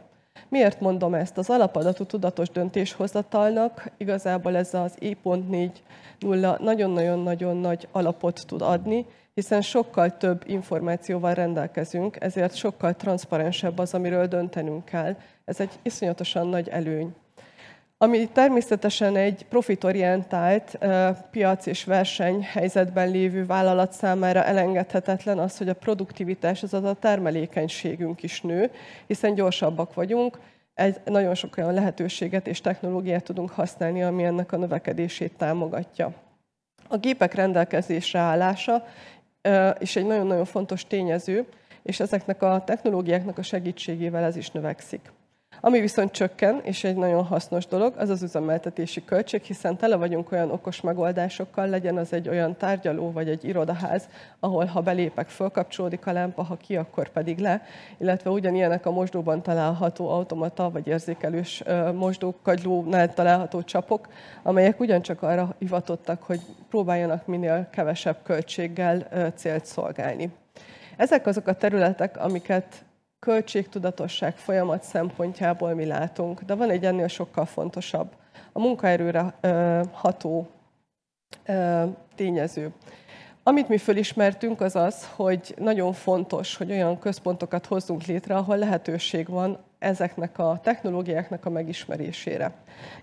Miért mondom ezt? Az alapadatú tudatos döntéshozatalnak igazából ez az E.4.0 nagyon-nagyon-nagyon nagy alapot tud adni, hiszen sokkal több információval rendelkezünk, ezért sokkal transzparensebb az, amiről döntenünk kell. Ez egy iszonyatosan nagy előny. Ami természetesen egy profitorientált piac és versenyhelyzetben lévő vállalat számára elengedhetetlen az, hogy a produktivitás, azaz a termelékenységünk is nő, hiszen gyorsabbak vagyunk, egy nagyon sok olyan lehetőséget és technológiát tudunk használni, ami ennek a növekedését támogatja. A gépek rendelkezésre állása is egy nagyon-nagyon fontos tényező, és ezeknek a technológiáknak a segítségével ez is növekszik. Ami viszont csökken, és egy nagyon hasznos dolog, az az üzemeltetési költség, hiszen tele vagyunk olyan okos megoldásokkal, legyen az egy olyan tárgyaló vagy egy irodaház, ahol ha belépek, fölkapcsolódik a lámpa, ha ki, akkor pedig le, illetve ugyanilyenek a mosdóban található automata vagy érzékelős mosdók, kagylónál található csapok, amelyek ugyancsak arra hivatottak, hogy próbáljanak minél kevesebb költséggel célt szolgálni. Ezek azok a területek, amiket költségtudatosság folyamat szempontjából mi látunk, de van egy ennél sokkal fontosabb, a munkaerőre ö, ható ö, tényező. Amit mi fölismertünk, az az, hogy nagyon fontos, hogy olyan központokat hozzunk létre, ahol lehetőség van ezeknek a technológiáknak a megismerésére.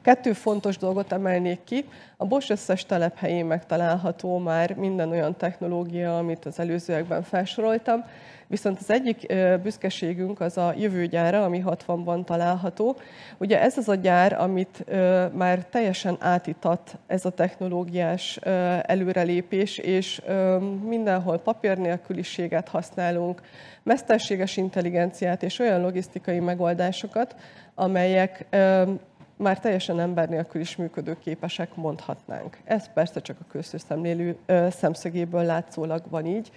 Kettő fontos dolgot emelnék ki. A Bosch összes telephelyén megtalálható már minden olyan technológia, amit az előzőekben felsoroltam, Viszont az egyik büszkeségünk az a jövőgyára, ami 60-ban található. Ugye ez az a gyár, amit már teljesen átítat ez a technológiás előrelépés, és mindenhol papír nélküliséget használunk, mesterséges intelligenciát és olyan logisztikai megoldásokat, amelyek már teljesen ember nélkül is működőképesek mondhatnánk. Ez persze csak a külső szemlélő szemszögéből látszólag van így,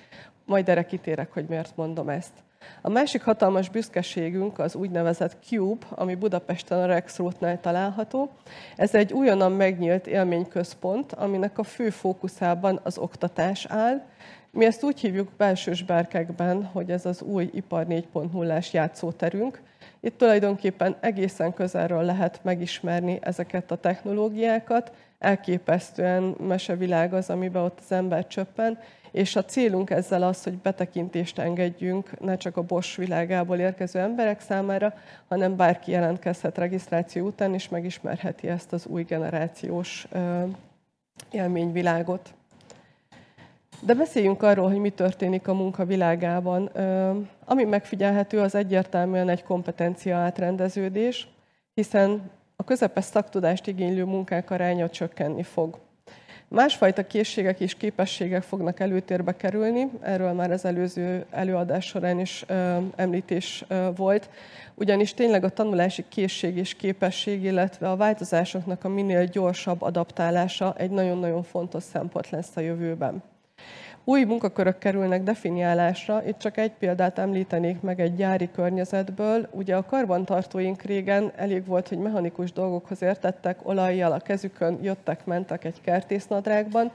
majd erre kitérek, hogy miért mondom ezt. A másik hatalmas büszkeségünk az úgynevezett Cube, ami Budapesten a Rex Roadnál található. Ez egy újonnan megnyílt élményközpont, aminek a fő fókuszában az oktatás áll. Mi ezt úgy hívjuk belsős berkekben, hogy ez az új ipar 4.0-ás játszóterünk. Itt tulajdonképpen egészen közelről lehet megismerni ezeket a technológiákat, elképesztően mesevilág az, amiben ott az ember csöppen, és a célunk ezzel az, hogy betekintést engedjünk ne csak a Bosch világából érkező emberek számára, hanem bárki jelentkezhet regisztráció után, és megismerheti ezt az új generációs élményvilágot. De beszéljünk arról, hogy mi történik a munka világában. Ami megfigyelhető, az egyértelműen egy kompetencia átrendeződés, hiszen a közepes szaktudást igénylő munkák aránya csökkenni fog. Másfajta készségek és képességek fognak előtérbe kerülni, erről már az előző előadás során is említés volt, ugyanis tényleg a tanulási készség és képesség, illetve a változásoknak a minél gyorsabb adaptálása egy nagyon-nagyon fontos szempont lesz a jövőben. Új munkakörök kerülnek definiálásra, itt csak egy példát említenék meg egy gyári környezetből. Ugye a karbantartóink régen elég volt, hogy mechanikus dolgokhoz értettek, olajjal a kezükön jöttek, mentek egy kertésznadrágban,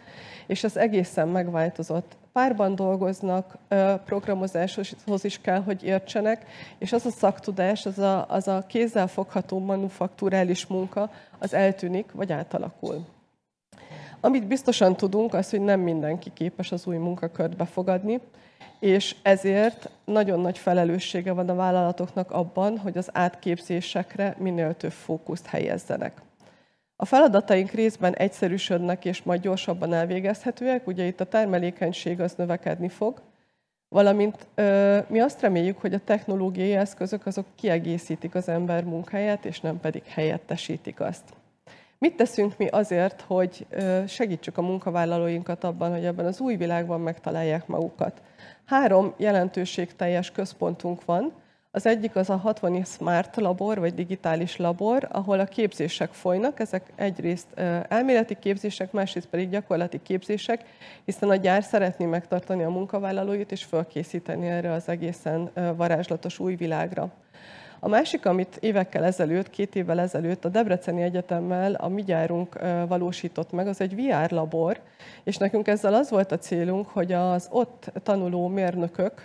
és ez egészen megváltozott. Párban dolgoznak, programozáshoz is kell, hogy értsenek, és az a szaktudás, az a, az a kézzel fogható manufakturális munka, az eltűnik, vagy átalakul. Amit biztosan tudunk, az, hogy nem mindenki képes az új munkakört befogadni, és ezért nagyon nagy felelőssége van a vállalatoknak abban, hogy az átképzésekre minél több fókuszt helyezzenek. A feladataink részben egyszerűsödnek és majd gyorsabban elvégezhetőek, ugye itt a termelékenység az növekedni fog, valamint ö, mi azt reméljük, hogy a technológiai eszközök azok kiegészítik az ember munkáját, és nem pedig helyettesítik azt. Mit teszünk mi azért, hogy segítsük a munkavállalóinkat abban, hogy ebben az új világban megtalálják magukat? Három jelentőségteljes központunk van, Az egyik az a 60 Smart labor, vagy digitális labor, ahol a képzések folynak. Ezek egyrészt elméleti képzések, másrészt pedig gyakorlati képzések, hiszen a gyár szeretné megtartani a munkavállalóit és fölkészíteni erre az egészen varázslatos új világra. A másik, amit évekkel ezelőtt, két évvel ezelőtt a Debreceni Egyetemmel a mi gyárunk valósított meg, az egy VR labor, és nekünk ezzel az volt a célunk, hogy az ott tanuló mérnökök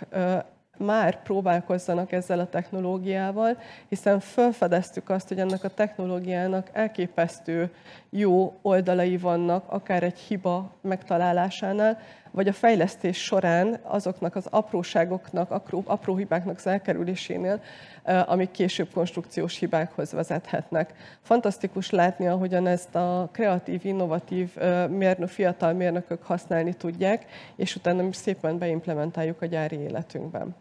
már próbálkozzanak ezzel a technológiával, hiszen felfedeztük azt, hogy ennek a technológiának elképesztő jó oldalai vannak, akár egy hiba megtalálásánál, vagy a fejlesztés során azoknak az apróságoknak, apró, apró hibáknak az elkerülésénél, amik később konstrukciós hibákhoz vezethetnek. Fantasztikus látni, ahogyan ezt a kreatív, innovatív mérnök, fiatal mérnökök használni tudják, és utána mi szépen beimplementáljuk a gyári életünkben.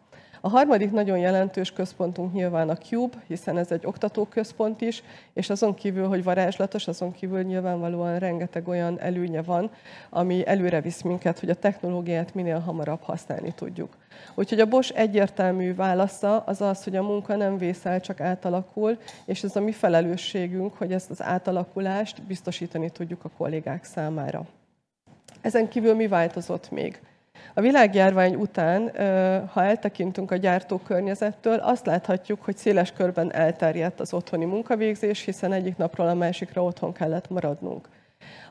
A harmadik nagyon jelentős központunk nyilván a Cube, hiszen ez egy oktatóközpont is, és azon kívül, hogy varázslatos, azon kívül nyilvánvalóan rengeteg olyan előnye van, ami előre visz minket, hogy a technológiát minél hamarabb használni tudjuk. Úgyhogy a Bosch egyértelmű válasza az az, hogy a munka nem vészel, csak átalakul, és ez a mi felelősségünk, hogy ezt az átalakulást biztosítani tudjuk a kollégák számára. Ezen kívül mi változott még? A világjárvány után, ha eltekintünk a gyártókörnyezettől, azt láthatjuk, hogy széles körben elterjedt az otthoni munkavégzés, hiszen egyik napról a másikra otthon kellett maradnunk.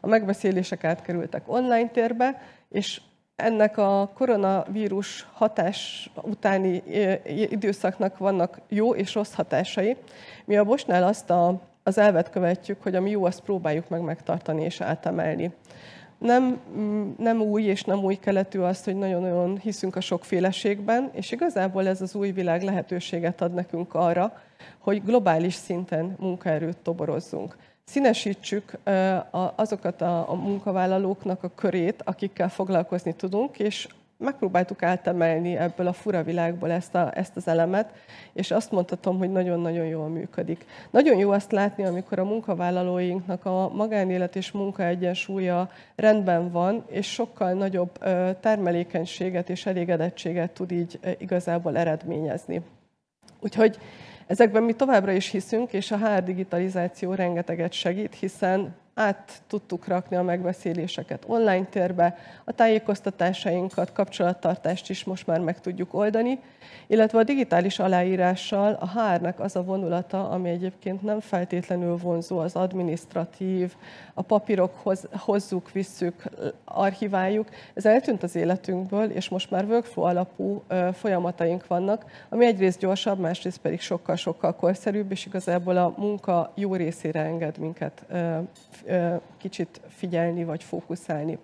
A megbeszélések átkerültek online térbe, és ennek a koronavírus hatás utáni időszaknak vannak jó és rossz hatásai. Mi a Bosnál azt a, az elvet követjük, hogy ami jó, azt próbáljuk meg megtartani és átemelni nem, nem új és nem új keletű az, hogy nagyon-nagyon hiszünk a sokféleségben, és igazából ez az új világ lehetőséget ad nekünk arra, hogy globális szinten munkaerőt toborozzunk. Színesítsük azokat a munkavállalóknak a körét, akikkel foglalkozni tudunk, és megpróbáltuk átemelni ebből a fura világból ezt, a, ezt az elemet, és azt mondhatom, hogy nagyon-nagyon jól működik. Nagyon jó azt látni, amikor a munkavállalóinknak a magánélet és munka egyensúlya rendben van, és sokkal nagyobb termelékenységet és elégedettséget tud így igazából eredményezni. Úgyhogy ezekben mi továbbra is hiszünk, és a HR digitalizáció rengeteget segít, hiszen át tudtuk rakni a megbeszéléseket online térbe, a tájékoztatásainkat, kapcsolattartást is most már meg tudjuk oldani, illetve a digitális aláírással a HR-nek az a vonulata, ami egyébként nem feltétlenül vonzó, az administratív, a papírokhoz hozzuk, visszük, archiváljuk. Ez eltűnt az életünkből, és most már workflow alapú folyamataink vannak, ami egyrészt gyorsabb, másrészt pedig sokkal-sokkal korszerűbb, és igazából a munka jó részére enged minket kicsit figyelni vagy fókuszálni.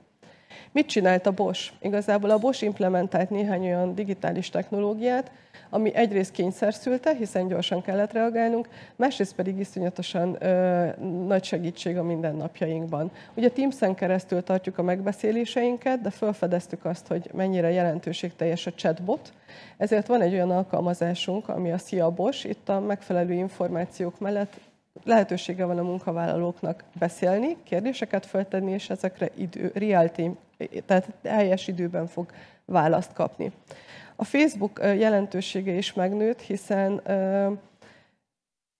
Mit csinált a Bosch? Igazából a Bosch implementált néhány olyan digitális technológiát, ami egyrészt kényszer szülte, hiszen gyorsan kellett reagálnunk, másrészt pedig iszonyatosan ö, nagy segítség a mindennapjainkban. Ugye Teams-en keresztül tartjuk a megbeszéléseinket, de felfedeztük azt, hogy mennyire jelentőségteljes a chatbot, ezért van egy olyan alkalmazásunk, ami a Szia Bosch, itt a megfelelő információk mellett lehetősége van a munkavállalóknak beszélni, kérdéseket feltenni, és ezekre idő, real time, tehát helyes időben fog választ kapni. A Facebook jelentősége is megnőtt, hiszen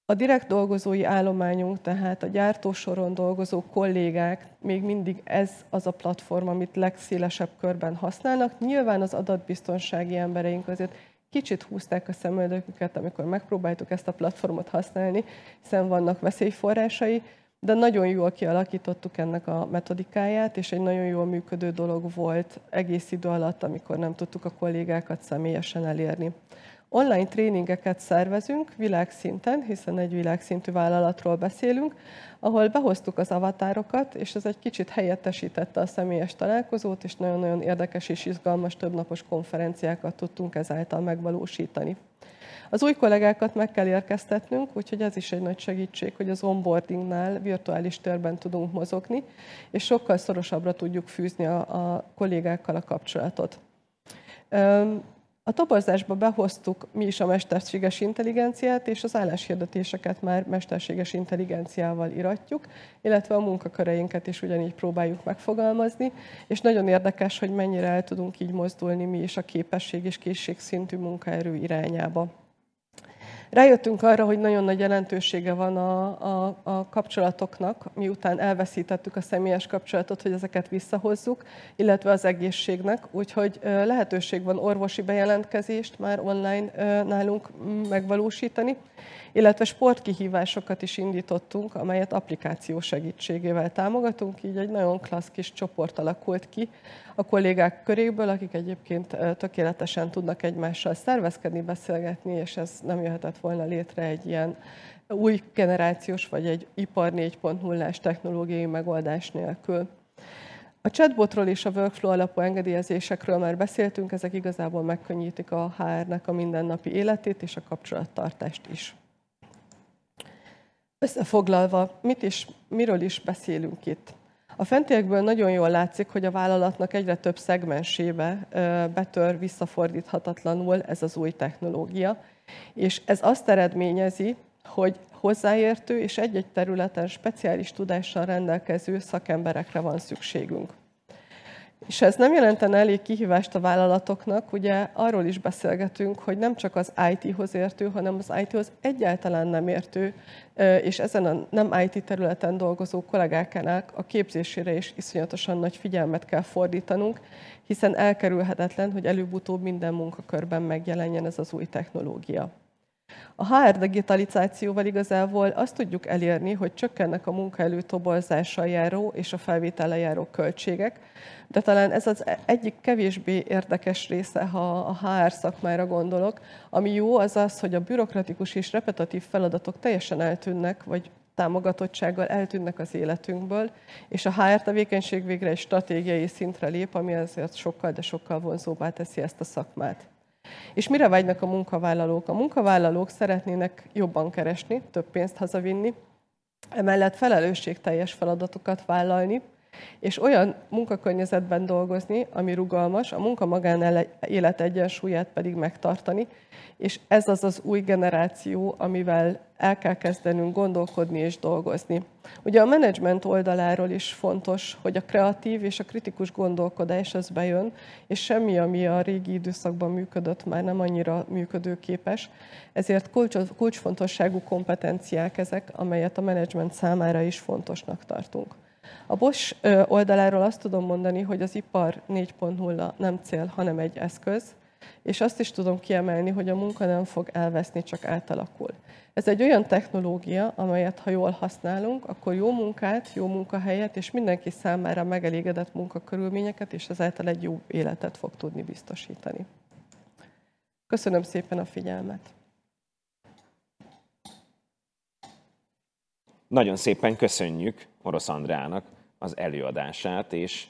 a direkt dolgozói állományunk, tehát a gyártósoron dolgozó kollégák, még mindig ez az a platform, amit legszélesebb körben használnak. Nyilván az adatbiztonsági embereink azért kicsit húzták a szemöldöküket, amikor megpróbáltuk ezt a platformot használni, hiszen vannak veszélyforrásai, de nagyon jól kialakítottuk ennek a metodikáját, és egy nagyon jól működő dolog volt egész idő alatt, amikor nem tudtuk a kollégákat személyesen elérni. Online tréningeket szervezünk világszinten, hiszen egy világszintű vállalatról beszélünk, ahol behoztuk az avatárokat, és ez egy kicsit helyettesítette a személyes találkozót, és nagyon-nagyon érdekes és izgalmas többnapos konferenciákat tudtunk ezáltal megvalósítani. Az új kollégákat meg kell érkeztetnünk, úgyhogy ez is egy nagy segítség, hogy az onboardingnál virtuális térben tudunk mozogni, és sokkal szorosabbra tudjuk fűzni a, a kollégákkal a kapcsolatot. A toborzásba behoztuk mi is a mesterséges intelligenciát, és az álláshirdetéseket már mesterséges intelligenciával iratjuk, illetve a munkaköreinket is ugyanígy próbáljuk megfogalmazni, és nagyon érdekes, hogy mennyire el tudunk így mozdulni mi is a képesség és készségszintű munkaerő irányába. Rájöttünk arra, hogy nagyon nagy jelentősége van a, a, a kapcsolatoknak, miután elveszítettük a személyes kapcsolatot, hogy ezeket visszahozzuk, illetve az egészségnek, úgyhogy lehetőség van orvosi bejelentkezést már online nálunk megvalósítani, illetve sportkihívásokat is indítottunk, amelyet applikáció segítségével támogatunk, így egy nagyon klassz kis csoport alakult ki a kollégák köréből, akik egyébként tökéletesen tudnak egymással szervezkedni, beszélgetni, és ez nem jöhetett volna létre egy ilyen új generációs vagy egy ipar 4.0-ás technológiai megoldás nélkül. A chatbotról és a workflow alapú engedélyezésekről már beszéltünk, ezek igazából megkönnyítik a HR-nek a mindennapi életét és a kapcsolattartást is. Összefoglalva, mit is, miről is beszélünk itt? A fentiekből nagyon jól látszik, hogy a vállalatnak egyre több szegmensébe betör visszafordíthatatlanul ez az új technológia, és ez azt eredményezi, hogy hozzáértő és egy-egy területen speciális tudással rendelkező szakemberekre van szükségünk. És ez nem jelentene elég kihívást a vállalatoknak, ugye arról is beszélgetünk, hogy nem csak az IT-hoz értő, hanem az IT-hoz egyáltalán nem értő, és ezen a nem IT területen dolgozó kollégáknak a képzésére is iszonyatosan nagy figyelmet kell fordítanunk, hiszen elkerülhetetlen, hogy előbb-utóbb minden munkakörben megjelenjen ez az új technológia. A HR digitalizációval igazából azt tudjuk elérni, hogy csökkennek a munkaelő toborzással járó és a felvétele járó költségek, de talán ez az egyik kevésbé érdekes része, ha a HR szakmára gondolok. Ami jó, az az, hogy a bürokratikus és repetitív feladatok teljesen eltűnnek, vagy támogatottsággal eltűnnek az életünkből, és a HR tevékenység végre egy stratégiai szintre lép, ami azért sokkal, de sokkal vonzóbbá teszi ezt a szakmát. És mire vágynak a munkavállalók? A munkavállalók szeretnének jobban keresni, több pénzt hazavinni, emellett felelősségteljes feladatokat vállalni, és olyan munkakörnyezetben dolgozni, ami rugalmas, a munka élet egyensúlyát pedig megtartani, és ez az az új generáció, amivel el kell kezdenünk gondolkodni és dolgozni. Ugye a menedzsment oldaláról is fontos, hogy a kreatív és a kritikus gondolkodás az bejön, és semmi, ami a régi időszakban működött, már nem annyira működőképes. Ezért kulcs, kulcsfontosságú kompetenciák ezek, amelyet a menedzsment számára is fontosnak tartunk. A Bosch oldaláról azt tudom mondani, hogy az ipar 4.0 nem cél, hanem egy eszköz, és azt is tudom kiemelni, hogy a munka nem fog elveszni, csak átalakul. Ez egy olyan technológia, amelyet ha jól használunk, akkor jó munkát, jó munkahelyet és mindenki számára megelégedett munkakörülményeket és ezáltal egy jó életet fog tudni biztosítani. Köszönöm szépen a figyelmet!
Nagyon szépen köszönjük Orosz Andrának az előadását, és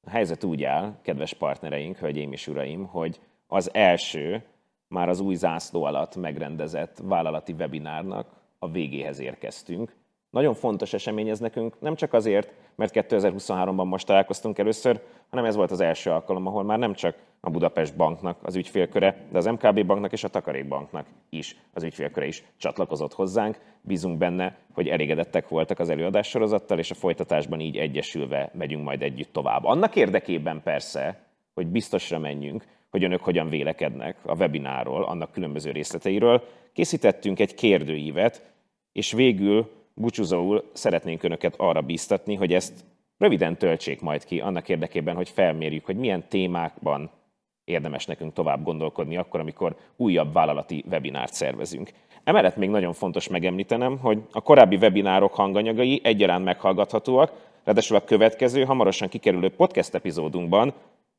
a helyzet úgy áll, kedves partnereink, hölgyeim és uraim, hogy az első, már az új zászló alatt megrendezett vállalati webinárnak a végéhez érkeztünk. Nagyon fontos esemény ez nekünk, nem csak azért, mert 2023-ban most találkoztunk először, hanem ez volt az első alkalom, ahol már nem csak a Budapest Banknak az ügyfélköre, de az MKB Banknak és a Takarékbanknak is az ügyfélköre is csatlakozott hozzánk. Bízunk benne, hogy elégedettek voltak az előadássorozattal, és a folytatásban így egyesülve megyünk majd együtt tovább. Annak érdekében persze, hogy biztosra menjünk, hogy önök hogyan vélekednek a webináról, annak különböző részleteiről. Készítettünk egy kérdőívet, és végül búcsúzóul szeretnénk önöket arra bíztatni, hogy ezt röviden töltsék majd ki annak érdekében, hogy felmérjük, hogy milyen témákban érdemes nekünk tovább gondolkodni akkor, amikor újabb vállalati webinárt szervezünk. Emellett még nagyon fontos megemlítenem, hogy a korábbi webinárok hanganyagai egyaránt meghallgathatóak, ráadásul a következő, hamarosan kikerülő podcast epizódunkban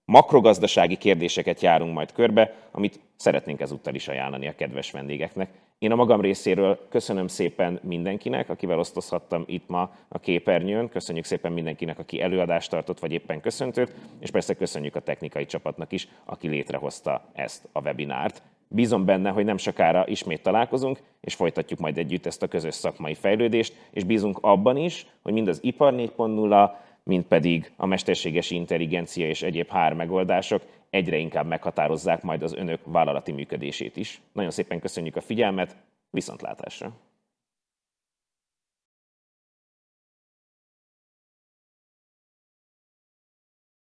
makrogazdasági kérdéseket járunk majd körbe, amit szeretnénk ezúttal is ajánlani a kedves vendégeknek. Én a magam részéről köszönöm szépen mindenkinek, akivel osztozhattam itt ma a képernyőn. Köszönjük szépen mindenkinek, aki előadást tartott, vagy éppen köszöntőt, és persze köszönjük a technikai csapatnak is, aki létrehozta ezt a webinárt. Bízom benne, hogy nem sokára ismét találkozunk, és folytatjuk majd együtt ezt a közös szakmai fejlődést, és bízunk abban is, hogy mind az Ipar 4.0, mint pedig a mesterséges intelligencia és egyéb HR megoldások egyre inkább meghatározzák majd az önök vállalati működését is. Nagyon szépen köszönjük a figyelmet, viszontlátásra!